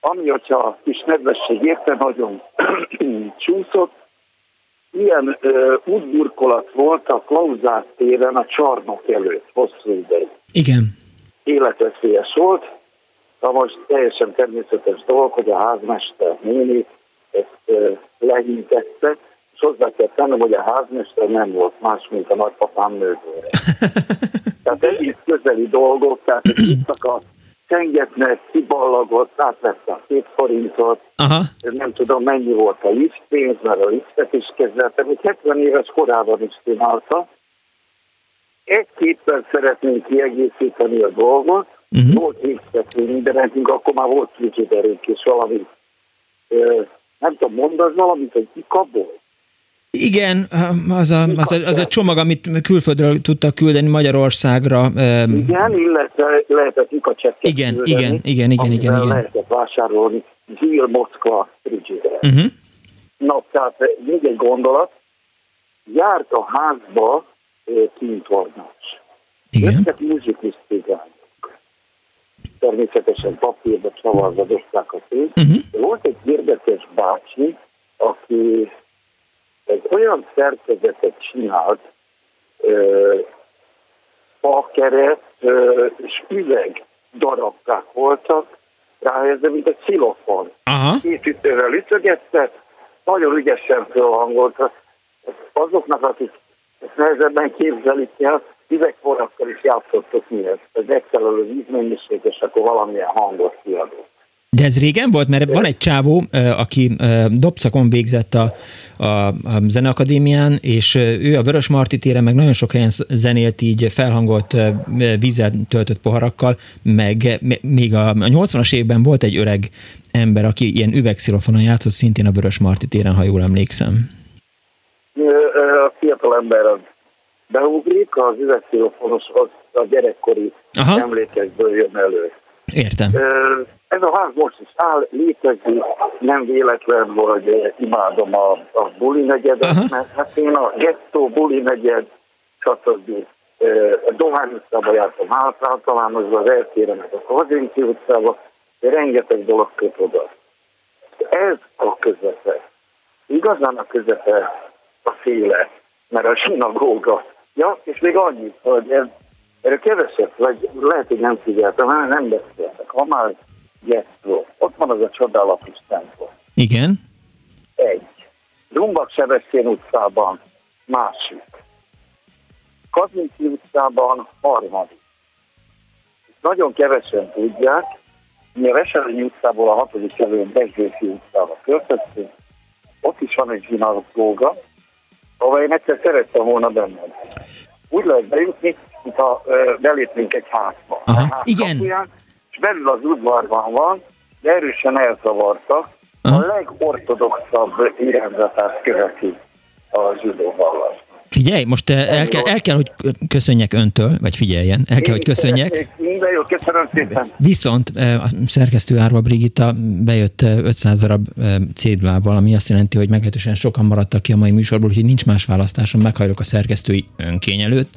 Ami, hogyha a kis nedvesség érte, nagyon csúszott. Ilyen uh, útburkolat volt a Klauzát téren a csarnok előtt hosszú ideig. Igen. Életveszélyes volt. Na most teljesen természetes dolog, hogy a házmester néni ezt uh, lehintette, és hozzá kell tennem, hogy a házmester nem volt más, mint a nagypapám nővére. tehát egész közeli dolgok, tehát itt a csengetnek, kiballagott, átvette a két forintot, Aha. nem tudom mennyi volt a liftpénz, mert a liftet is kezeltem, hogy 70 éves korában is csinálta. Egy-kétszer szeretnénk kiegészíteni a dolgot, uh-huh. volt liftetünk, de nekünk akkor már volt frigiderünk és valami, nem tudom, mondasz valamit, hogy kikabol? Igen, az a, az, a, az a csomag, amit külföldről tudtak küldeni Magyarországra. Igen, illetve lehetett ikacsekket igen, küldeni, igen, igen, igen, igen, igen. lehetett vásárolni Zil Moszkva frigider. Uh-huh. Na, tehát még egy gondolat, járt a házba kintornács. Igen. Jöttek muzsikisztigányok. Természetesen papírba csavarva dobták a pénzt. Uh-huh. Volt egy érdekes bácsi, aki egy olyan szerkezetet csinált, fakeret és üveg darabkák voltak, ráhelyezve, mint egy szilofon. Két ütővel ütögette, nagyon ügyesen fölhangolta. Azoknak, akik ezt nehezebben képzelik el, üvegforrakkal is játszottuk mi ezt. Ez megfelelő vízmennyiség, és akkor valamilyen hangot kiadott. De ez régen volt? Mert van egy csávó, aki dobcakon végzett a, a, a zeneakadémián, és ő a Vörös Marti téren meg nagyon sok helyen zenélt így felhangolt vízzel töltött poharakkal, meg még a 80-as évben volt egy öreg ember, aki ilyen üvegszilofonon játszott szintén a Vörös Marti téren, ha jól emlékszem. A fiatal ember az beugrik, az üvegszilofonos az a gyerekkori Aha. emlékekből jön elő. Értem. Ez a ház most is áll, létezik, nem véletlen, hogy imádom a, a buli negyedet, uh-huh. mert hát én a gettó, buli negyed, stb. A Dohány utcába jártam általánosba, az eltére meg a Kazinki utcába, de rengeteg dolog köt oda. Ez a közepe. Igazán a közepe a féle, mert a sinagóga. Ja, és még annyit, hogy ez, erről keveset, vagy lehet, hogy nem figyeltem, nem beszéltek. Ha már Gesztró. Ott van az a csodálatos tempó. Igen. Egy. Rumbak Sebestén utcában másik. Kazinki utcában harmadik. Nagyon kevesen tudják, mi a Veselényi utcából a hatodik kerülön Bezsőfi utcába költöztünk, ott is van egy zsinagóga, ahol én egyszer szerettem volna benne. Úgy lehet bejutni, mintha belépnénk egy házba. Aha, ház igen. Kapuján, belül az udvarban van, de erősen elzavarta. A legortodoxabb irányzatát követi a zsidó vallás. Figyelj, most eh, el kell, el kell, hogy köszönjek öntől, vagy figyeljen, el kell, hogy köszönjek. Minden jó, köszönöm szépen. Viszont eh, a szerkesztő Árva Brigitta bejött 500 eh, darab cédulával, ami azt jelenti, hogy meglehetősen sokan maradtak ki a mai műsorból, úgyhogy nincs más választásom, meghajlok a szerkesztői önkény előtt.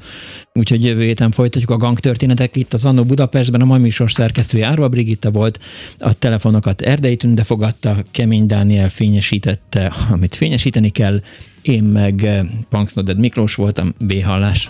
Úgyhogy jövő héten folytatjuk a gangtörténetek itt az Annó Budapestben. A mai műsor szerkesztője Árva Brigitta volt, a telefonokat Erdei Tünde fogadta, Kemény Dániel fényesítette, amit fényesíteni kell, én meg eh, Punksnoded Miklós voltam, B-hallás.